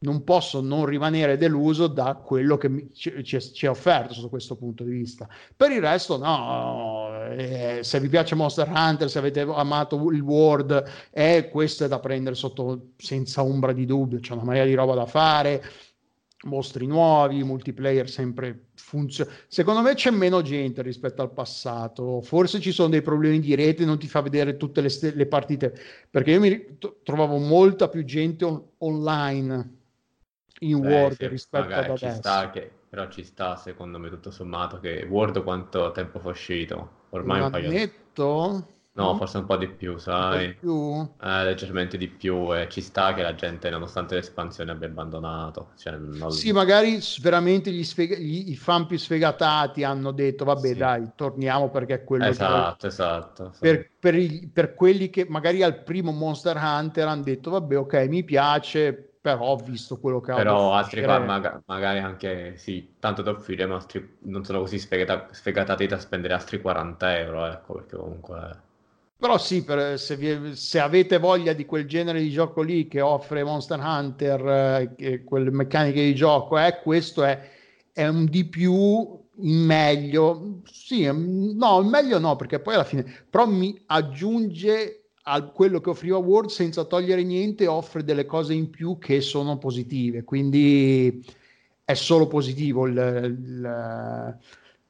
non posso non rimanere deluso da quello che ci, è offerto sotto questo punto di vista. Per il resto, no, eh, se vi piace Monster Hunter, se avete amato il World, eh, questo è da prendere sotto senza ombra di dubbio. C'è una marea di roba da fare, mostri nuovi, multiplayer sempre funziona. Secondo me c'è meno gente rispetto al passato. Forse ci sono dei problemi di rete, non ti fa vedere tutte le, st- le partite. Perché io mi trovavo molta più gente on- online in Beh, Word sì, rispetto ad adesso. Che, però ci sta, secondo me, tutto sommato, che Word quanto tempo fa uscito? Ormai un, un di... No, forse un po' di più, sai? Di più? Eh, leggermente di più e ci sta che la gente, nonostante l'espansione, abbia abbandonato. Cioè, non... Sì, magari veramente gli, sfega... gli, i fan più sfegatati hanno detto, vabbè sì. dai, torniamo perché è quello esatto, che... Esatto, esatto. Per, per, per quelli che magari al primo Monster Hunter hanno detto, vabbè ok, mi piace, però ho visto quello che però altri fan maga- magari anche sì tanto da offrire ma altri non sono così sfegata- sfegatati da spendere altri 40 euro ecco perché comunque però sì, per, se, vi, se, avete voglia di quel genere di gioco lì che offre Monster Hunter, eh, quelle meccaniche di gioco, eh, questo è, è, un di più in meglio. Sì, no, in meglio no, perché poi alla fine, però mi aggiunge a quello che offriva Word senza togliere niente, offre delle cose in più che sono positive. Quindi è solo positivo il, il,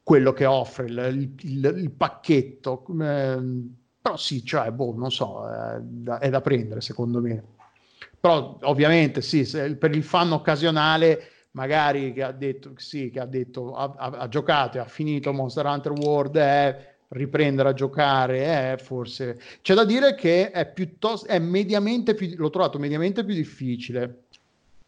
quello che offre il, il pacchetto. Eh, però sì, cioè, boh, non so, è da, è da prendere secondo me. Però ovviamente sì, per il fan occasionale magari che ha detto, sì, che ha, detto ha, ha, ha giocato e ha finito Monster Hunter World è riprendere a giocare, eh, forse c'è da dire che è piuttosto è mediamente più l'ho trovato mediamente più difficile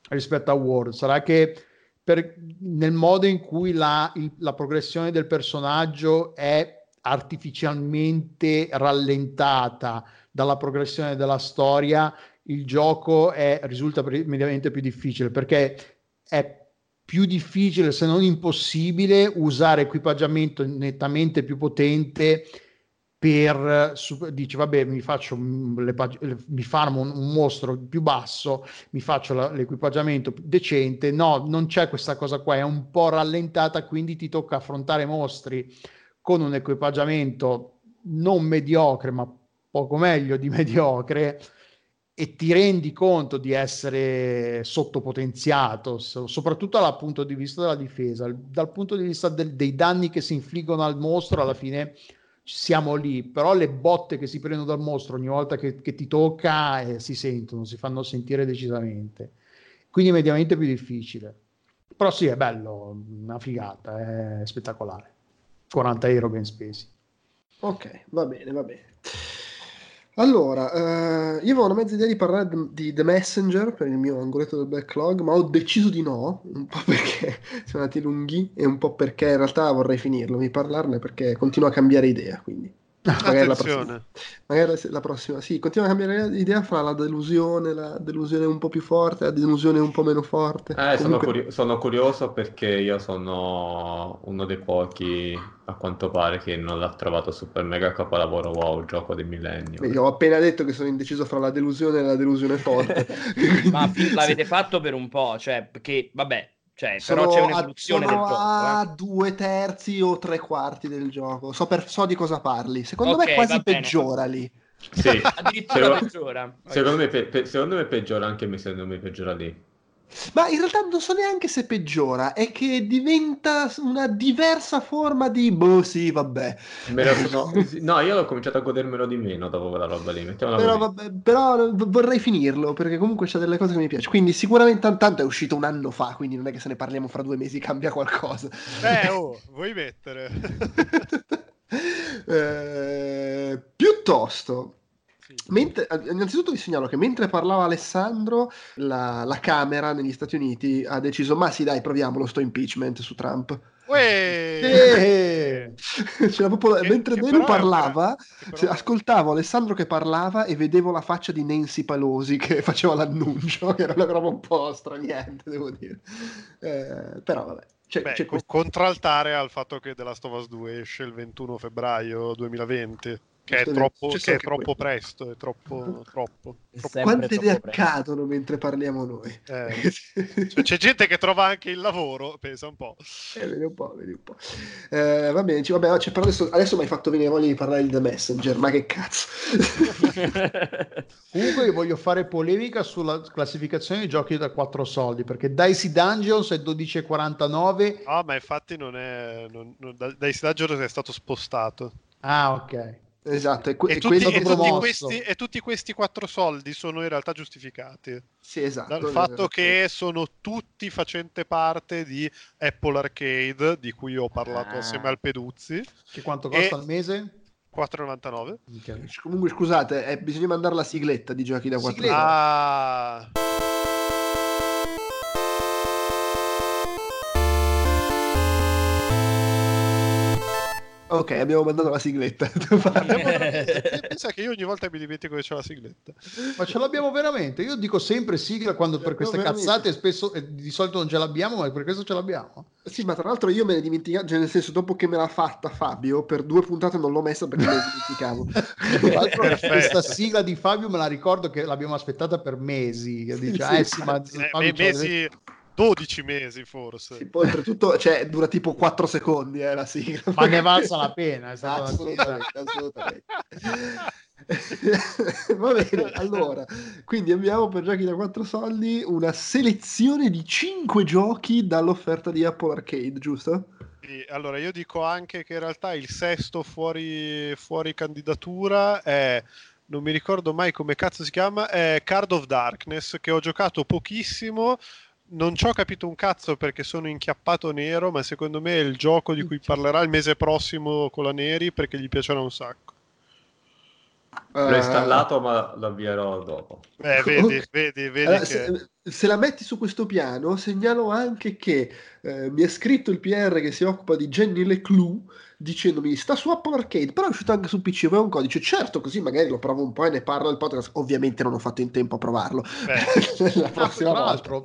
rispetto a World. Sarà che per, nel modo in cui la, il, la progressione del personaggio è artificialmente rallentata dalla progressione della storia, il gioco è, risulta mediamente più difficile perché è più difficile, se non impossibile, usare equipaggiamento nettamente più potente per dici vabbè mi faccio le, mi farmo un, un, mostro più basso mi faccio la, l'equipaggiamento decente no non c'è questa cosa qua è un po' rallentata quindi ti tocca affrontare mostri con un equipaggiamento non mediocre ma poco meglio di <laughs> mediocre e ti rendi conto di essere sottopotenziato, soprattutto dal punto di vista della difesa, dal punto di vista del, dei danni che si infliggono al mostro, alla fine siamo lì, però le botte che si prendono dal mostro ogni volta che, che ti tocca eh, si sentono, si fanno sentire decisamente, quindi mediamente più difficile. Però sì, è bello, una figata, è spettacolare. 40 euro ben spesi. Ok, va bene, va bene. Allora, eh, io avevo una mezza idea di parlare di The Messenger per il mio angoletto del backlog, ma ho deciso di no, un po' <laughs> perché sono andati lunghi e un po' perché in realtà vorrei finirlo, mi parlarne perché continuo a cambiare idea, quindi. Magari la, prossima, magari la prossima, sì, continua a cambiare idea fra la delusione, la delusione un po' più forte, la delusione un po' meno forte. Eh, Comunque... sono, curio- sono, curioso perché io sono uno dei pochi, a quanto pare, che non l'ha trovato super mega capolavoro wow, gioco del millennio. Io ho appena detto che sono indeciso fra la delusione e la delusione forte. <laughs> Ma <laughs> l'avete fatto per un po', cioè, perché, vabbè, cioè, però c'è un'evoluzione del gioco. A eh. due terzi o tre quarti del gioco. So, per, so di cosa parli. Secondo okay, me quasi peggiora lì. Sì, <laughs> addirittura secondo, peggiora. Secondo me, pe, secondo me peggiora anche me, secondo me peggiora lì. Ma in realtà non so neanche se peggiora, è che diventa una diversa forma di boh, sì, vabbè. <laughs> Sono- No, io ho cominciato a godermelo di meno dopo quella roba lì. Però, vabbè, però vorrei finirlo perché comunque c'è delle cose che mi piacciono. Quindi sicuramente tan- tanto è uscito un anno fa, quindi non è che se ne parliamo fra due mesi cambia qualcosa. Eh, <laughs> oh, vuoi mettere? <laughs> Eh, piuttosto. Mentre- innanzitutto vi segnalo che mentre parlava Alessandro, la, la Camera negli Stati Uniti ha deciso: Ma sì, dai, proviamolo sto impeachment su Trump. Uè! Eh, <laughs> C'era proprio- Che- mentre che è parlava, però- ascoltavo Alessandro che parlava e vedevo la faccia di Nancy Pelosi che <laughs> faceva l'annuncio, che era una roba un po' straniante, devo dire. Eh, però vabbè. C'è, Beh, c'è questo- contraltare al fatto che The Last of Us 2 esce il 21 febbraio 2020, che è troppo, che è troppo presto, è troppo, <laughs> troppo. È troppo- Quante ne accadono mentre parliamo noi? eh. <laughs> Cioè, c'è gente che trova anche il lavoro, pensa un po'. Eh, vedi un po', vedi un po'. Eh, va bene, ci- vabbè, cioè, però adesso, adesso mi hai fatto venire voglia di parlare di The Messenger, ma che cazzo. <laughs> Comunque io voglio fare polemica sulla classificazione dei giochi da 4 soldi, perché Dicey Dungeons è 12,49. No, ma infatti non è... Non, non, dai Sludger è stato spostato. Ah, ok. Esatto, e, que- E tutti, quello e tutti questi, e tutti questi quattro soldi sono in realtà giustificati Sì, esatto. dal fatto che sono tutti facente parte di Apple Arcade, di cui ho parlato Ah. assieme al Peduzzi, Che quanto costa E- al mese? 4,99. Ok. Comunque, scusate, eh, bisogna mandare la sigletta di giochi da 4 Sigletta. Ah, Ok, abbiamo mandato la sigletta. <laughs> pensa che io ogni volta mi dimentico che c'è la sigletta. Ma ce l'abbiamo veramente? Io dico sempre sigla quando per queste veramente. cazzate spesso eh, di solito non ce l'abbiamo, ma per questo ce l'abbiamo. sì, ma tra l'altro io me ne dimenticavo, cioè nel senso, dopo che me l'ha fatta Fabio, per due puntate non l'ho messa perché me ne dimenticavo. <laughs> Tra l'altro, Perfetto. questa sigla di Fabio me la ricordo che l'abbiamo aspettata per mesi. Dice, Sì, eh sì, ma Eh, Fabio me- ce l'aveva- mesi, 12 mesi forse. Sì, poi oltretutto, cioè, dura tipo 4 secondi eh, la sigla. ma ne è valsa la pena. È stata una cosa- assolutamente, assolutamente. <laughs> Va bene, allora, quindi abbiamo per giochi da 4 soldi una selezione di 5 giochi dall'offerta di Apple Arcade, giusto? Sì, allora io dico anche che in realtà il sesto fuori, fuori candidatura è non mi ricordo mai come cazzo si chiama è Card of Darkness che ho giocato pochissimo non ci ho capito un cazzo perché sono inchiappato nero ma secondo me è il gioco di cui parlerà il mese prossimo con la Neri perché gli piacerà un sacco. L'ho installato, ma lo avvierò dopo. eh, vedi, vedi, vedi Allora, che... se, se la metti su questo piano, segnalo anche che eh, mi ha scritto il PR che si occupa di Jenny Leclou dicendomi sta su Apple Arcade, però è uscito anche su PC, aveva un codice, certo, così magari lo provo un po' e ne parlo al podcast. Ovviamente non ho fatto in tempo a provarlo. <laughs> La Ah, prossima tra volta. l'altro,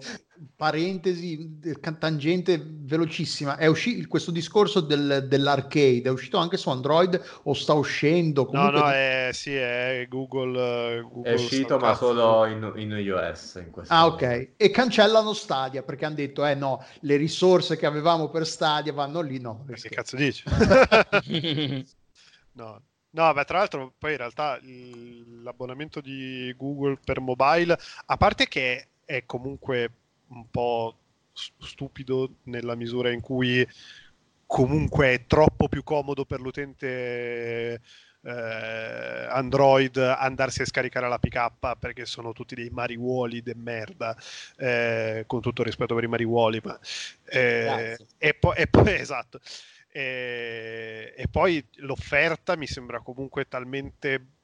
parentesi, tangente velocissima, è uscito questo discorso del- dell'arcade, è uscito anche su Android o sta uscendo? no Comunque no è, sì è Google, Google È uscito, ma cazzo. solo in, in iOS. In questo Ah, ok. E cancellano Stadia perché hanno detto: eh no, le risorse che avevamo per Stadia vanno lì. No, Ma che cazzo dici? <laughs> No, no, beh, tra l'altro poi in realtà l'abbonamento di Google per mobile, a parte che è comunque un po' stupido nella misura in cui comunque è troppo più comodo per l'utente eh, Android andarsi a scaricare la PK perché sono tutti dei mariuoli de merda, eh, con tutto il rispetto per i mariuoli, ma eh, e, poi, e poi <laughs> esatto. E, e poi l'offerta mi sembra comunque talmente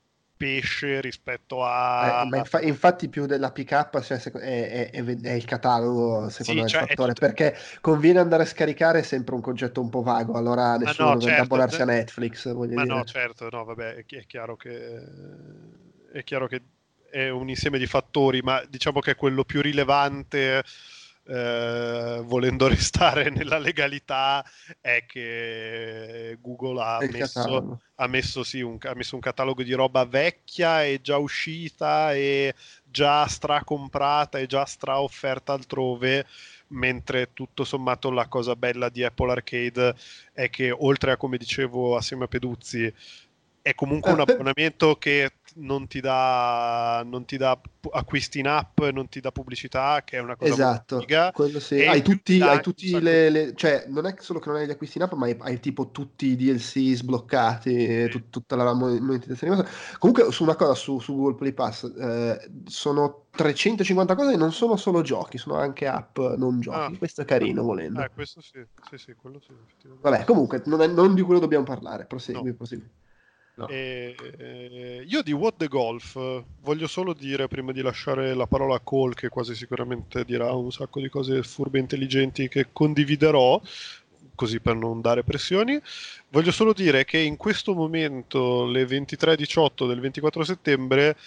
pesce rispetto a Eh, ma infa- infatti più della pick cioè, è, è- è- è il catalogo secondo me cioè, il è fattore tutto- perché conviene andare a scaricare è sempre un concetto un po' vago allora nessuno no, dovrebbe certo, abbonarsi a Netflix Ma dire. no, certo, no, vabbè, è, chi- è chiaro che è chiaro che è un insieme di fattori, ma diciamo che quello più rilevante, eh, volendo <laughs> restare nella legalità, è che Google ha messo, ha messo, sì, un, ha messo un catalogo di roba vecchia e già uscita e già stracomprata e già straofferta altrove, mentre tutto sommato la cosa bella di Apple Arcade è che oltre a, come dicevo assieme a Peduzzi, è comunque Eh, un per- abbonamento che non ti dà, non ti dà acquisti in app, non ti dà pubblicità, che è una cosa Esatto, sì. Hai tutti, dà hai tutti le, le- cioè non è solo che non hai gli acquisti in app, ma hai, hai tipo tutti i DLC sbloccati, Sì. tut- tutta la mo- monetizzazione. Comunque su una cosa su, su Google Play Pass, eh, sono 350 cose e non sono solo giochi, sono anche app non giochi. Ah. Questo è carino volendo. Eh, questo sì, sì, sì, quello sì. Vabbè, comunque non, è- non di quello dobbiamo parlare, prosegui, No. prosegui. No. E, eh, io di What the Golf voglio solo dire, prima di lasciare la parola a Cole, che quasi sicuramente dirà un sacco di cose furbe e intelligenti che condividerò, così per non dare pressioni, voglio solo dire che in questo momento, le 23.18 del 24 settembre,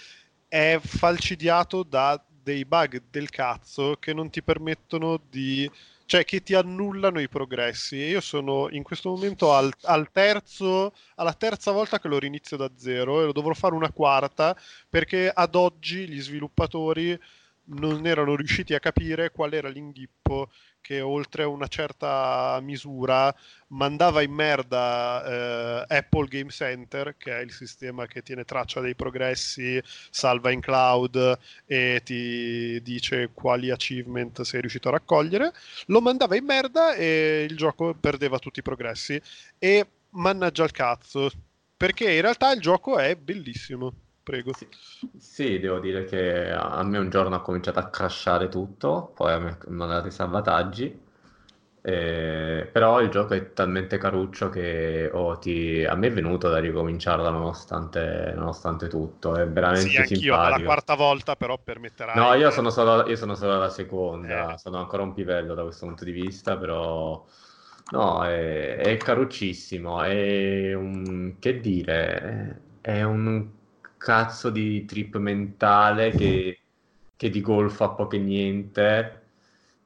è falcidiato da dei bug del cazzo che non ti permettono di cioè che ti annullano i progressi. Io sono in questo momento al, al terzo, alla terza volta che lo rinizio da zero e lo dovrò fare una quarta perché ad oggi gli sviluppatori non erano riusciti a capire qual era l'inghippo che oltre una certa misura mandava in merda eh, Apple Game Center, che è il sistema che tiene traccia dei progressi, salva in cloud e ti dice quali achievement sei riuscito a raccogliere, lo mandava in merda e il gioco perdeva tutti i progressi. E mannaggia il cazzo, perché in realtà il gioco è bellissimo. Prego. Sì, sì, devo dire che a me un giorno ha cominciato a crashare tutto, poi mi ha mandato i salvataggi, eh, però il gioco è talmente caruccio che oh, ti- a me è venuto da ricominciarlo nonostante, nonostante tutto, è veramente Sì, anch'io simpatico. quarta volta, però permetterai. No, io sono solo, io sono solo alla seconda, Eh. sono ancora un pivello da questo punto di vista, però no, è, è caruccissimo, è un, che dire, è un cazzo di trip mentale che, che di golf ha poco e niente.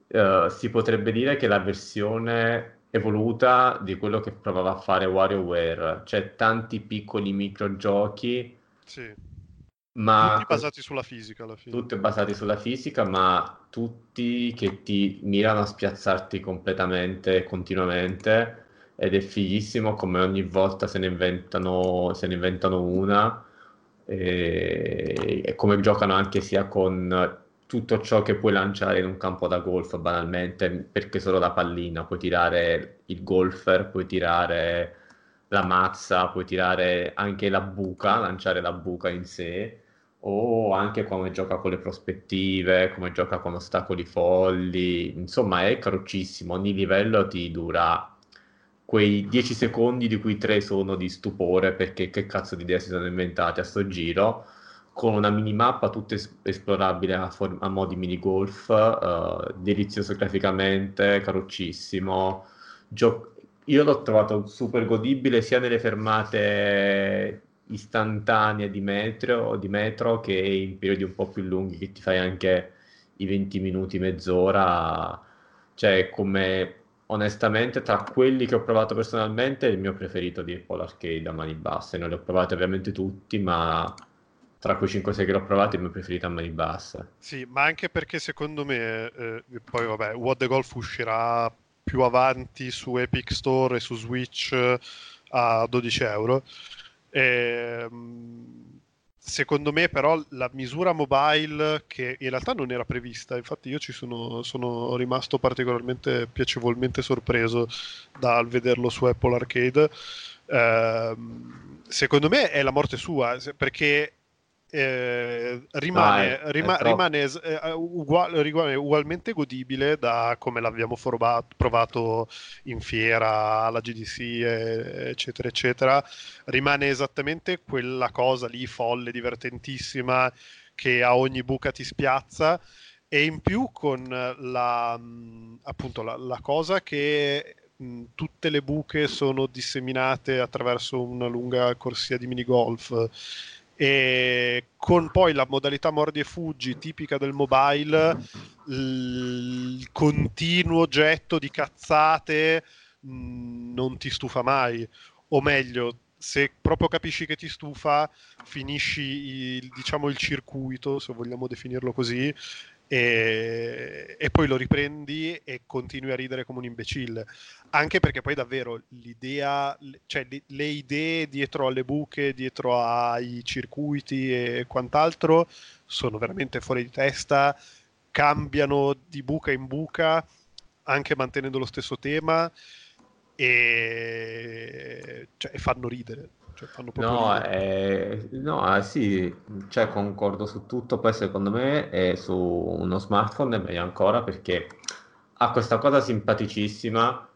Eh, si potrebbe dire che la versione evoluta di quello che provava a fare WarioWare, cioè tanti piccoli microgiochi, Sì. ma Tutti basati sulla fisica alla fine. tutti basati sulla fisica, ma tutti che ti mirano a spiazzarti completamente e continuamente. Ed è fighissimo come ogni volta se ne inventano, se ne inventano una. E, e come giocano anche sia con tutto ciò che puoi lanciare in un campo da golf, banalmente, perché solo la pallina, puoi tirare il golfer, puoi tirare la mazza, puoi tirare anche la buca, lanciare la buca in sé o anche come gioca con le prospettive, come gioca con ostacoli folli, insomma è caruccissimo, ogni livello ti dura quei 10 secondi di cui 3 sono di stupore perché che cazzo di idee si sono inventati a sto giro, con una minimappa tutta es- esplorabile a, for- a mo' minigolf, eh, delizioso graficamente, caruccissimo, Gio- io l'ho trovato super godibile sia nelle fermate istantanee di metro, di metro che in periodi un po' più lunghi che ti fai anche i 20 minuti, mezz'ora. Cioè, come onestamente, tra quelli che ho provato personalmente, è il mio preferito di Apple Arcade a mani basse. Non li ho provati ovviamente tutti, ma tra quei 5-6 che l'ho provato, è il mio preferito a mani basse. Sì, ma anche perché secondo me, eh, poi vabbè, What the Golf uscirà più avanti su Epic Store e su Switch eh, a 12 euro. Ehm, secondo me, però, la misura mobile, che in realtà non era prevista, infatti, io ci sono, sono rimasto particolarmente piacevolmente sorpreso dal vederlo su Apple Arcade. Ehm, secondo me è la morte sua, perché eh, rimane, No, è- rima- rimane, eh, ugual- rimane ugualmente godibile da come l'abbiamo forba- provato in fiera alla GDC, eh, eccetera, eccetera. Rimane esattamente quella cosa lì folle, divertentissima, che a ogni buca ti spiazza. E in più con la, mh, appunto, la, la cosa che mh, tutte le buche sono disseminate attraverso una lunga corsia di minigolf e con poi la modalità mordi e fuggi tipica del mobile, il continuo getto di cazzate mh, non ti stufa mai, o meglio, se proprio capisci che ti stufa, finisci il, diciamo il circuito, se vogliamo definirlo così, e, e poi lo riprendi e continui a ridere come un imbecille. Anche perché poi davvero l'idea, cioè le, le idee dietro alle buche, dietro ai circuiti e quant'altro sono veramente fuori di testa, cambiano di buca in buca, anche mantenendo lo stesso tema e, cioè, fanno ridere. Cioè, fanno no, eh, no eh, sì, cioè, concordo su tutto. Poi secondo me è su uno smartphone è meglio ancora perché ha questa cosa simpaticissima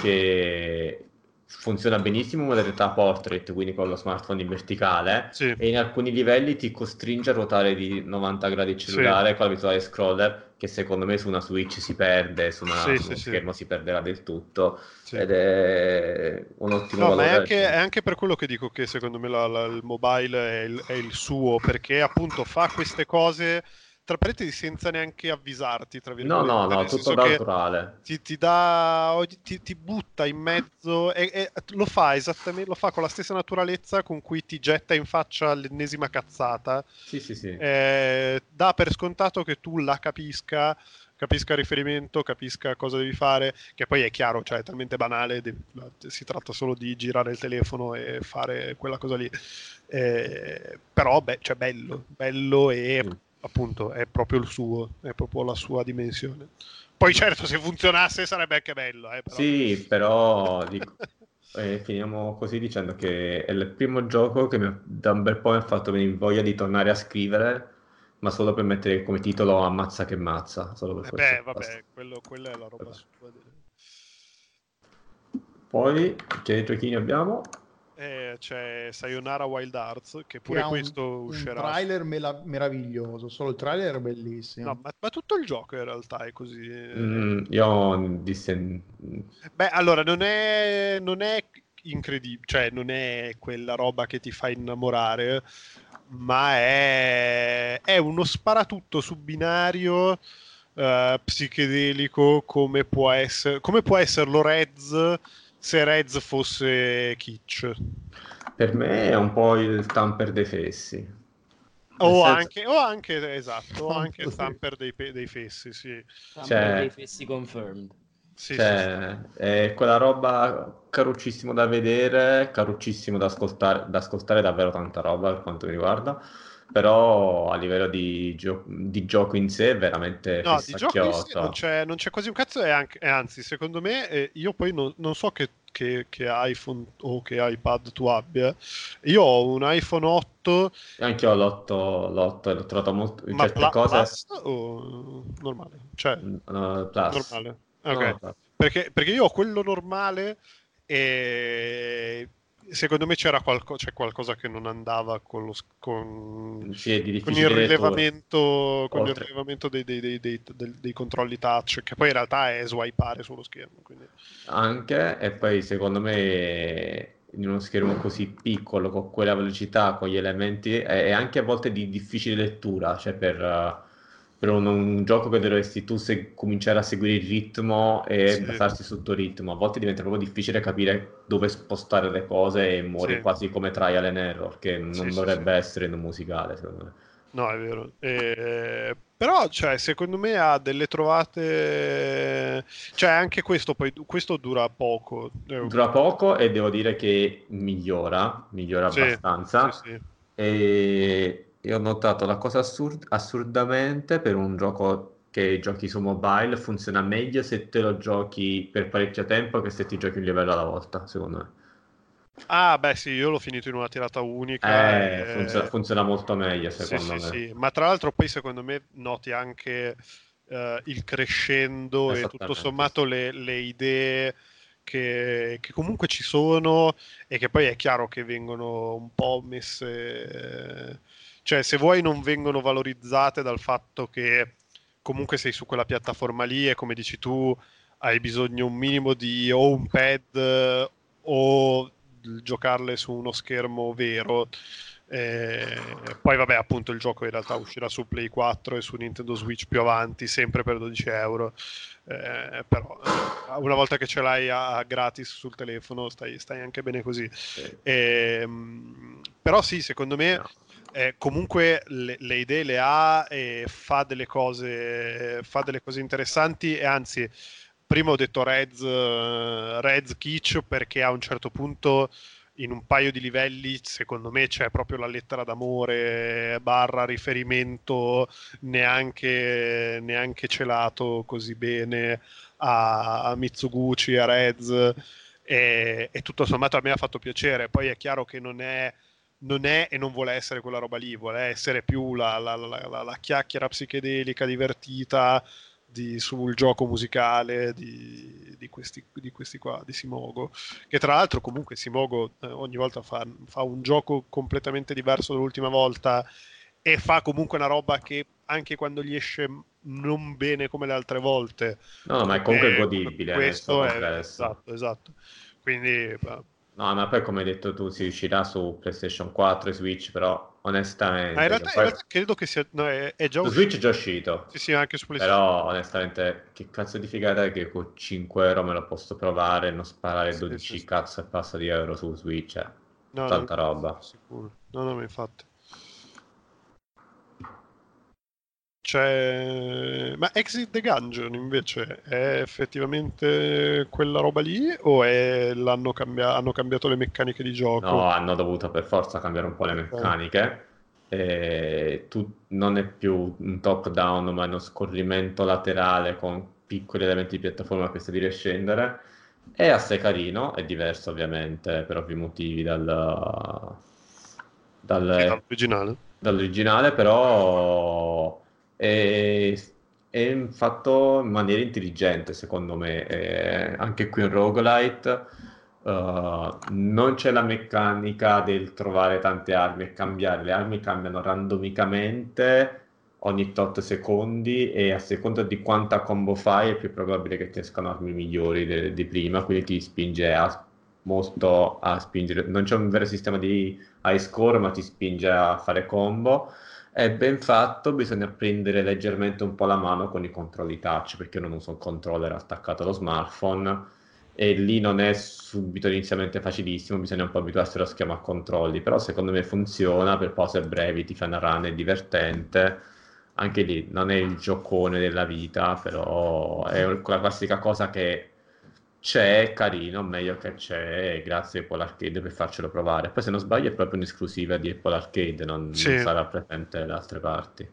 che funziona benissimo in modalità portrait, quindi con lo smartphone in verticale, sì. e in alcuni livelli ti costringe a ruotare di 90 gradi il cellulare sì. con l'abituale scroller, che secondo me su una Switch si perde, su, una, sì, su uno schermo si perderà del tutto, ed è un ottimo no, ma è anche, è anche, per quello che dico che secondo me la, la, il mobile è il, è il suo, perché appunto fa queste cose tra parentesi senza neanche avvisarti, tra virgolette. No, no, no, tutto naturale. Ti, ti, dà, ti, ti, butta in mezzo e, e, lo fa esattamente, lo fa con la stessa naturalezza con cui ti getta in faccia l'ennesima cazzata. Sì, sì, sì. Eh, dà per scontato che tu la capisca, capisca il riferimento, capisca cosa devi fare, che poi è chiaro, cioè è talmente banale, si tratta solo di girare il telefono e fare quella cosa lì. Eh, però, beh, cioè bello, bello e... Appunto è proprio il suo, è proprio la sua dimensione. Poi certo se funzionasse sarebbe anche bello. Eh, però. Sì, però dico, <laughs> eh, finiamo così dicendo che è il primo gioco che mi, da un bel po' mi ha fatto venire voglia di tornare a scrivere, ma solo per mettere come titolo Ammazza che mazza. Solo per eh beh, vabbè, quello, quella è la roba vabbè. sua. Poi che giochini abbiamo? Eh, c'è Sayonara Wild Arts che pure che questo un, uscirà. Un trailer mela- meraviglioso, solo il trailer è bellissimo. No, ma, ma, tutto il gioco in realtà è così. Mm, io disse... Beh, allora non è, non è incredibile, cioè non è quella roba che ti fa innamorare, ma è, è uno sparatutto su binario. Uh, psichedelico come può essere come può esserlo Reds se Reds fosse Kitsch. Per me è un po' il tamper dei fessi. O, senso... anche, o anche, esatto, o anche il tamper dei, dei fessi, sì. Tamper dei fessi confirmed. Sì, cioè, sì, sì. è quella roba caruccissimo da vedere, caruccissimo da ascoltare, da ascoltare davvero tanta roba per quanto mi riguarda però a livello di, gio- di, gioco in sé è veramente no, di gioco in sé non c'è, non c'è quasi un cazzo e, anche, e anzi secondo me eh, io poi non, non so che, che, che, iPhone o che iPad tu abbia. Io ho un iPhone 8 e anche io l'8, l'8 e l'ho trovato molto in ma certe pla- cose plus o normale? cioè uh, plus. normale. Ok. No, perché, perché io ho quello normale e secondo me c'era qualco- c'è qualcosa che non andava con, lo, con, sì, con il rilevamento, con il rilevamento dei, dei, dei, dei, controlli touch, che poi in realtà è swipeare sullo schermo. Quindi. Anche, e poi secondo me in uno schermo così piccolo, con quella velocità, con gli elementi, è, anche a volte di difficile lettura, cioè per... Per un, un, gioco che dovresti tu se, cominciare a seguire il ritmo e sì. basarsi sul tuo ritmo. A volte diventa proprio difficile capire dove spostare le cose e muori sì. quasi come trial and error, che non sì, dovrebbe essere in un musicale, secondo me. No, è vero. Eh, però, cioè, secondo me ha delle trovate. Cioè, anche questo poi questo dura poco. Dura poco e devo dire che migliora, migliora abbastanza. E io ho notato la cosa assurd- assurdamente per un gioco che giochi su mobile funziona meglio se te lo giochi per parecchio tempo che se ti giochi un livello alla volta, secondo me. Ah, beh, sì, io l'ho finito in una tirata unica. Eh, e... funziona, funziona, molto meglio, secondo sì, me. Sì, sì, ma tra l'altro poi secondo me noti anche uh, il crescendo e tutto sommato le, le idee che, che, comunque ci sono e che poi è chiaro che vengono un po' messe cioè, se vuoi non vengono valorizzate dal fatto che comunque sei su quella piattaforma lì e come dici tu hai bisogno un minimo di o un pad o giocarle su uno schermo vero. Eh, poi vabbè appunto il gioco in realtà uscirà su Play 4 e su Nintendo Switch più avanti sempre per 12 euro eh, però eh, una volta che ce l'hai a, a gratis sul telefono stai, stai, anche bene così eh. però sì secondo me no eh, comunque le, le, idee le ha e fa delle cose, fa delle cose interessanti e anzi prima ho detto Reds, uh, Reds Kitsch perché a un certo punto in un paio di livelli secondo me c'è proprio la lettera d'amore barra riferimento neanche, neanche celato così bene a, a Mitsuguchi, a Reds e, e, tutto sommato a me ha fatto piacere. Poi è chiaro che non è, non è e non vuole essere quella roba lì vuole essere più la, la, la, la chiacchiera psichedelica divertita di, sul gioco musicale di, di, questi, di, questi, qua, di Simogo, che tra l'altro comunque Simogo eh, ogni volta fa, fa, un gioco completamente diverso dall'ultima volta e fa comunque una roba che anche quando gli esce non bene come le altre volte. No, ma è comunque godibile. Questo è, esatto, esatto. Quindi No, ma poi come hai detto tu si riuscirà su PlayStation 4 e Switch, però onestamente... Ma in realtà, poi... in realtà credo che sia... No, è, è già uscito. Switch è già uscito. Sì, sì, anche su PlayStation. Però onestamente che cazzo di figata è che con 5 euro me lo posso provare e non sparare 12 sì, sì, cazzo e passa di euro su Switch. Eh. No, Tanta no, roba. Sicuro. No, no, ma infatti. C'è... Ma Exit the Gungeon invece è effettivamente quella roba lì o è... l'hanno cambia... hanno cambiato le meccaniche di gioco? No, hanno dovuto per forza cambiare un po' le meccaniche. E tu... Non è più un top down ma è uno scorrimento laterale con piccoli elementi di piattaforma che sta di riscendere. È assai carino, è diverso ovviamente per ovvi motivi dal... dal... dall'originale. dall'originale, però è, è fatto in maniera intelligente, secondo me. E anche qui in Roguelite uh, non c'è la meccanica del trovare tante armi e cambiare. Le armi cambiano randomicamente ogni tot secondi e a seconda di quanta combo fai è più probabile che ti escano armi migliori di prima, quindi ti spinge a, molto a spingere. Non c'è un vero sistema di high score, ma ti spinge a fare combo è ben fatto, bisogna prendere leggermente un po' la mano con i controlli touch perché io non uso un controller attaccato allo smartphone e lì non è subito inizialmente facilissimo, bisogna un po' abituarsi allo schema a controlli, però secondo me funziona per pause brevi, ti fa una run, è divertente, anche lì non è il giocone della vita, però è quella classica cosa che c'è, carino, meglio che c'è, grazie a Apple Arcade per farcelo provare. Poi se non sbaglio è proprio un'esclusiva di Apple Arcade, non, sì. non sarà presente da altre parti.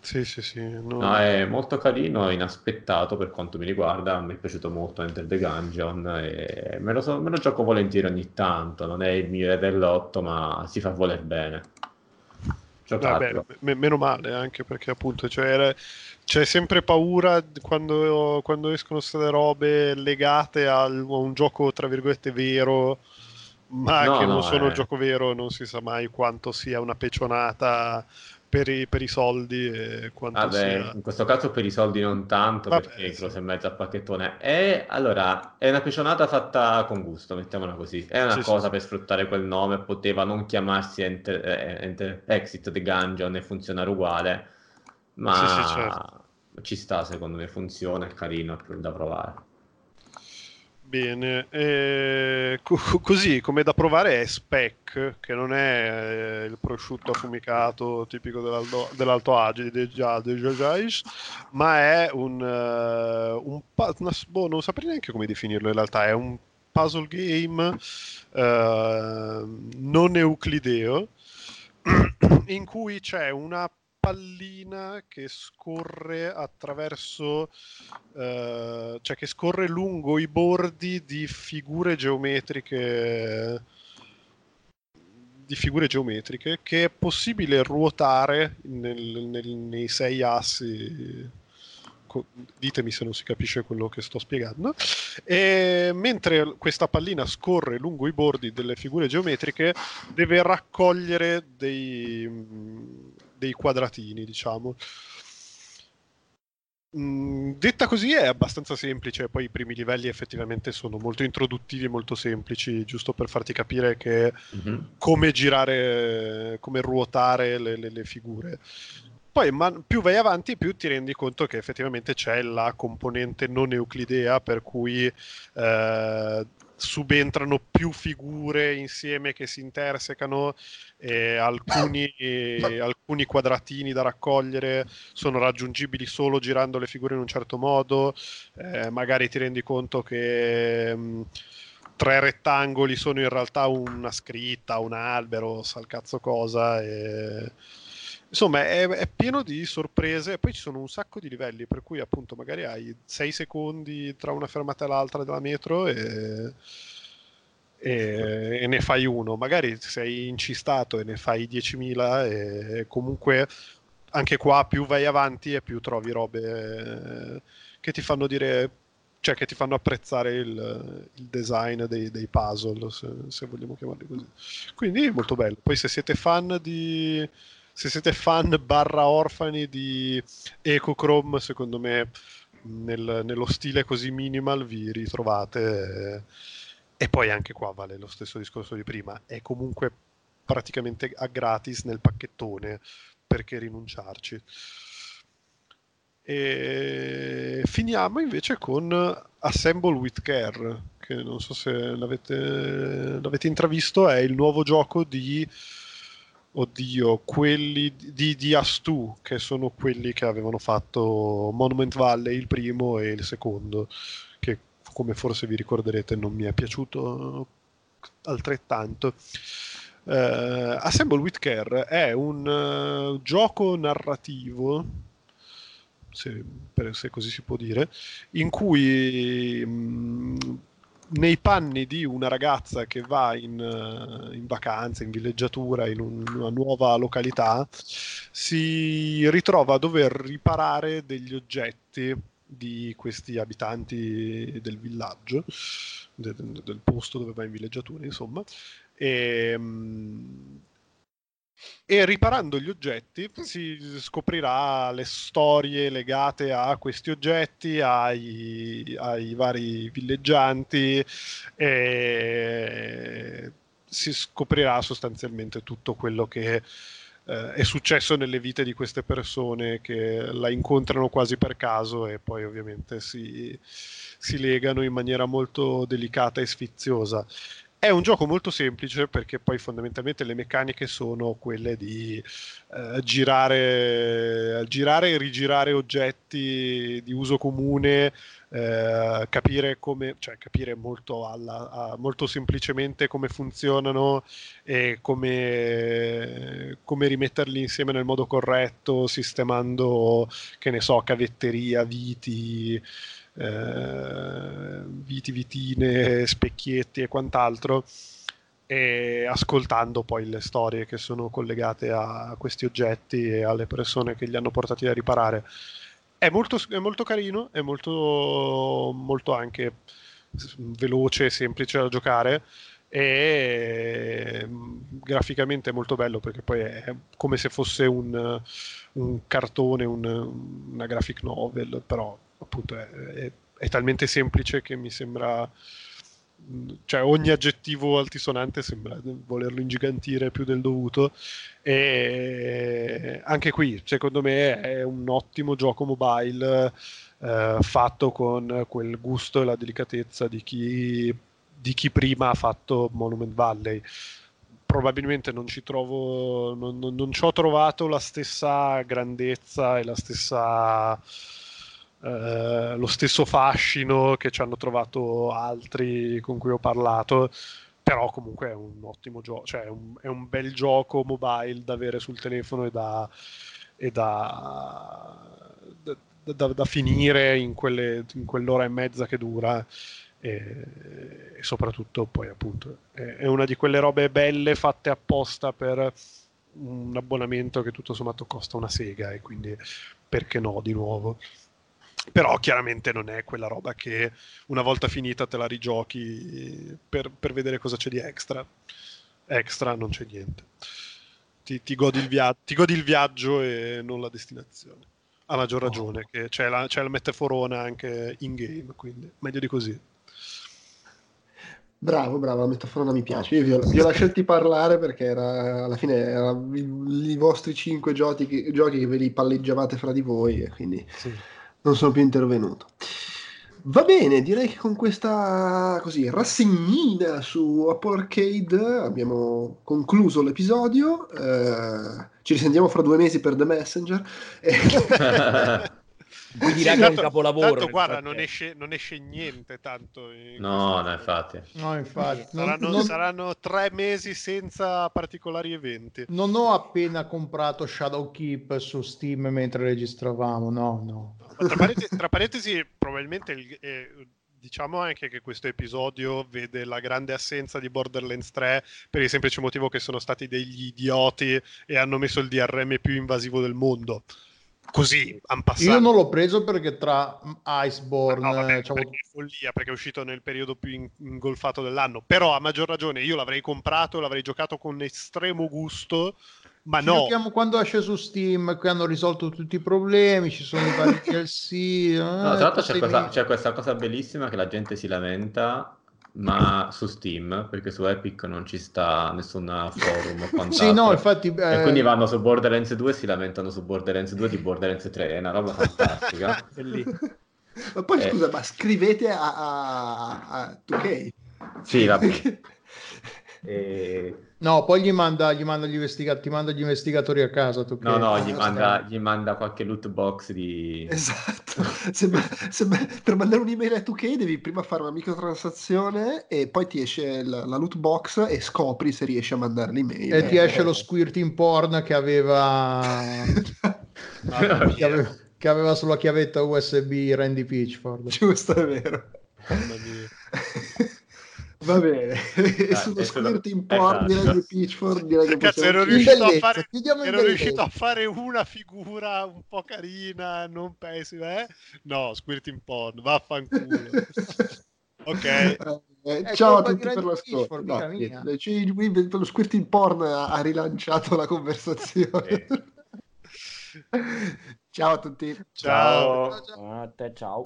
Sì, sì, sì. No. no. è molto carino, inaspettato per quanto mi riguarda. Mi è piaciuto molto Enter the Gungeon e me lo, so, me lo gioco volentieri ogni tanto. Non è il mio dell'otto, ma si fa voler bene. Vabbè, m- meno male anche perché appunto cioè, era, c'è sempre paura quando, quando escono queste robe legate a un gioco tra virgolette vero ma no, che non sono eh. il gioco vero non si sa mai quanto sia una pecionata per i, per i soldi e quanto Vabbè, sia... in questo caso per i soldi non tanto Vabbè, perché sì. e mezzo a pacchettone è allora è una pecionata fatta con gusto mettiamola così è una sì, cosa sì, per sfruttare quel nome poteva non chiamarsi Enter, eh, Enter, Exit the Gungeon e funzionare uguale ma certo. ci sta secondo me funziona è carino è da provare Bene, eh, co- così come da provare è Spec, che non è eh, il prosciutto affumicato tipico dell'Alto, dell'Alto Adige, de, de, de, ma è un, uh, un una, boh, non saprei neanche come definirlo in realtà, è un puzzle game uh, non euclideo <clears throat> in cui c'è una pallina che scorre attraverso, eh, cioè che scorre lungo i bordi di figure geometriche di figure geometriche che è possibile ruotare nel, nel, nei sei assi. Ditemi se non si capisce quello che sto spiegando. E mentre questa pallina scorre lungo i bordi delle figure geometriche deve raccogliere dei dei quadratini, diciamo. Mm, detta così è abbastanza semplice, poi i primi livelli effettivamente sono molto introduttivi e molto semplici, giusto per farti capire che mm-hmm. come girare, come ruotare le, le, le figure. Poi man, più vai avanti, più ti rendi conto che effettivamente c'è la componente non euclidea, per cui eh, subentrano più figure insieme che si intersecano e alcuni, e alcuni quadratini da raccogliere sono raggiungibili solo girando le figure in un certo modo. Eh, magari ti rendi conto che mh, tre rettangoli sono in realtà una scritta, un albero, sa il cazzo cosa e insomma è, è, pieno di sorprese e poi ci sono un sacco di livelli per cui appunto magari hai 6 secondi tra una fermata e l'altra della metro e, e, e ne fai uno. Magari sei incistato e ne fai 10.000 e comunque anche qua più vai avanti e più trovi robe che ti fanno dire cioè che ti fanno apprezzare il, il design dei, dei puzzle se, se vogliamo chiamarli così. Quindi molto bello. Poi se siete fan di se siete fan barra orfani di Ecochrome, secondo me nel, nello stile così minimal vi ritrovate. E poi anche qua vale lo stesso discorso di prima, è comunque praticamente a gratis nel pacchettone, perché rinunciarci. E finiamo invece con Assemble with Care, che non so se l'avete, l'avete intravisto, è il nuovo gioco di Oddio, quelli di, di Astu, che sono quelli che avevano fatto Monument Valley, il primo e il secondo, che come forse vi ricorderete non mi è piaciuto altrettanto. Uh, Assemble with Care è un uh, gioco narrativo, se, per, se, così si può dire, in cui mh, mm, nei panni di una ragazza che va in, uh, in vacanza, in villeggiatura, in un, una nuova località, si ritrova a dover riparare degli oggetti di questi abitanti del villaggio, de, de, del posto dove va in villeggiatura, insomma. E, um, e riparando gli oggetti si scoprirà le storie legate a questi oggetti, ai, ai vari villeggianti e si scoprirà sostanzialmente tutto quello che eh, è successo nelle vite di queste persone che la incontrano quasi per caso e poi ovviamente si, si legano in maniera molto delicata e sfiziosa. È un gioco molto semplice perché poi fondamentalmente le meccaniche sono quelle di eh, girare, girare e rigirare oggetti di uso comune, eh, capire come, cioè capire molto, alla, a, molto semplicemente come funzionano e come, come rimetterli insieme nel modo corretto, sistemando, che ne so, cavetteria, viti eh, viti, vitine, specchietti e quant'altro e ascoltando poi le storie che sono collegate a questi oggetti e alle persone che li hanno portati a riparare. È molto, è molto carino, è molto, molto anche veloce e semplice da giocare e graficamente è molto bello perché poi è come se fosse un, un cartone, un, una graphic novel, però appunto è, è, è, talmente semplice che mi sembra cioè ogni aggettivo altisonante sembra volerlo ingigantire più del dovuto. E anche qui secondo me è un ottimo gioco mobile eh, fatto con quel gusto e la delicatezza di chi, di chi prima ha fatto Monument Valley. Probabilmente non ci trovo non, non, non ci ho trovato la stessa grandezza e la stessa eh, lo stesso fascino che ci hanno trovato altri con cui ho parlato però comunque è un ottimo gioco cioè è un, è un, bel gioco mobile da avere sul telefono e da, e da, da, da finire in, quelle, in, quell'ora e mezza che dura e, soprattutto poi appunto è, è, una di quelle robe belle fatte apposta per un abbonamento che tutto sommato costa una sega e quindi perché no di nuovo però chiaramente non è quella roba che una volta finita te la rigiochi per, per vedere cosa c'è di extra. Extra non c'è niente. Ti, ti, godi via- ti, godi il viaggio e non la destinazione. A maggior oh. ragione, oh. che c'è la, c'è la metaforona anche in game, quindi meglio di così. Bravo, bravo, la metaforona mi piace. Io vi ho, vi ho lasciati parlare perché era, alla fine erano i, vostri cinque giochi, giochi che ve li palleggiavate fra di voi, e quindi sì non sono più intervenuto. Va bene, direi che con questa così rassegnina su Apple Arcade abbiamo concluso l'episodio. Eh, ci risentiamo fra due mesi per The Messenger. <laughs> <laughs> Vuoi Sì, dire che è un tanto- capolavoro. Tanto guarda, non esce, non esce niente tanto. in No, no, infatti. No, infatti. Non, Saranno, non- saranno tre mesi senza particolari eventi. non ho appena comprato Shadowkeep su Steam mentre registravamo, no, no. Tra parentesi, tra parentesi, probabilmente il- eh, diciamo anche che questo episodio vede la grande assenza di Borderlands 3 per il semplice motivo che sono stati degli idioti e hanno messo il DRM più invasivo del mondo. Così, han passato. Io non l'ho preso perché tra Iceborne, No, vabbè, eh, c'avevo- perché è follia perché è uscito nel periodo più in- ingolfato dell'anno. Però a maggior ragione io l'avrei comprato, l'avrei giocato con estremo gusto, ma Ci no. giochiamo quando esce su Steam, qui hanno risolto tutti i problemi, ci sono i vari <laughs> DLC. eh, No, tra l'altro c'è, sei questa- mesi. c'è questa cosa bellissima che la gente si lamenta, ma su Steam, perché su Epic non ci sta nessun forum o quant'altro. <laughs> Sì, no, infatti... E eh, quindi vanno su Borderlands 2 e si lamentano su Borderlands 2 di Borderlands 3, è una roba fantastica. <laughs> Ma poi Eh. scusa, ma scrivete a, a, a 2K. Sì, vabbè. <laughs> E- No, poi gli manda, gli manda gli investigatori, ti manda gli investigatori a casa. Tu No, che- no, Ah, gli manda, gli manda qualche loot box di... Esatto, <laughs> Sembra- sembra- per mandare un'email a 2K devi prima fare una microtransazione e poi ti esce la, la loot box e scopri se riesci a mandare l'email. E ti Eh, esce lo squirting porn che aveva, <laughs> che aveva, che aveva sulla chiavetta USB Randy Pitchford. Giusto, è vero. <laughs> Va bene, Dai, <laughs> sullo e sulla- squirting porn esatto. di Pitchford direi che Cazzo, ero riuscito, a fare, in ero riuscito a fare una figura un po' carina, non pessima, eh? No, squirting porn, vaffanculo. <laughs> ok. Eh, ciao a tutti per l'ascolto. No, lo squirting porn ha, ha rilanciato la conversazione. <laughs> ciao a tutti. Ciao. A te, ciao.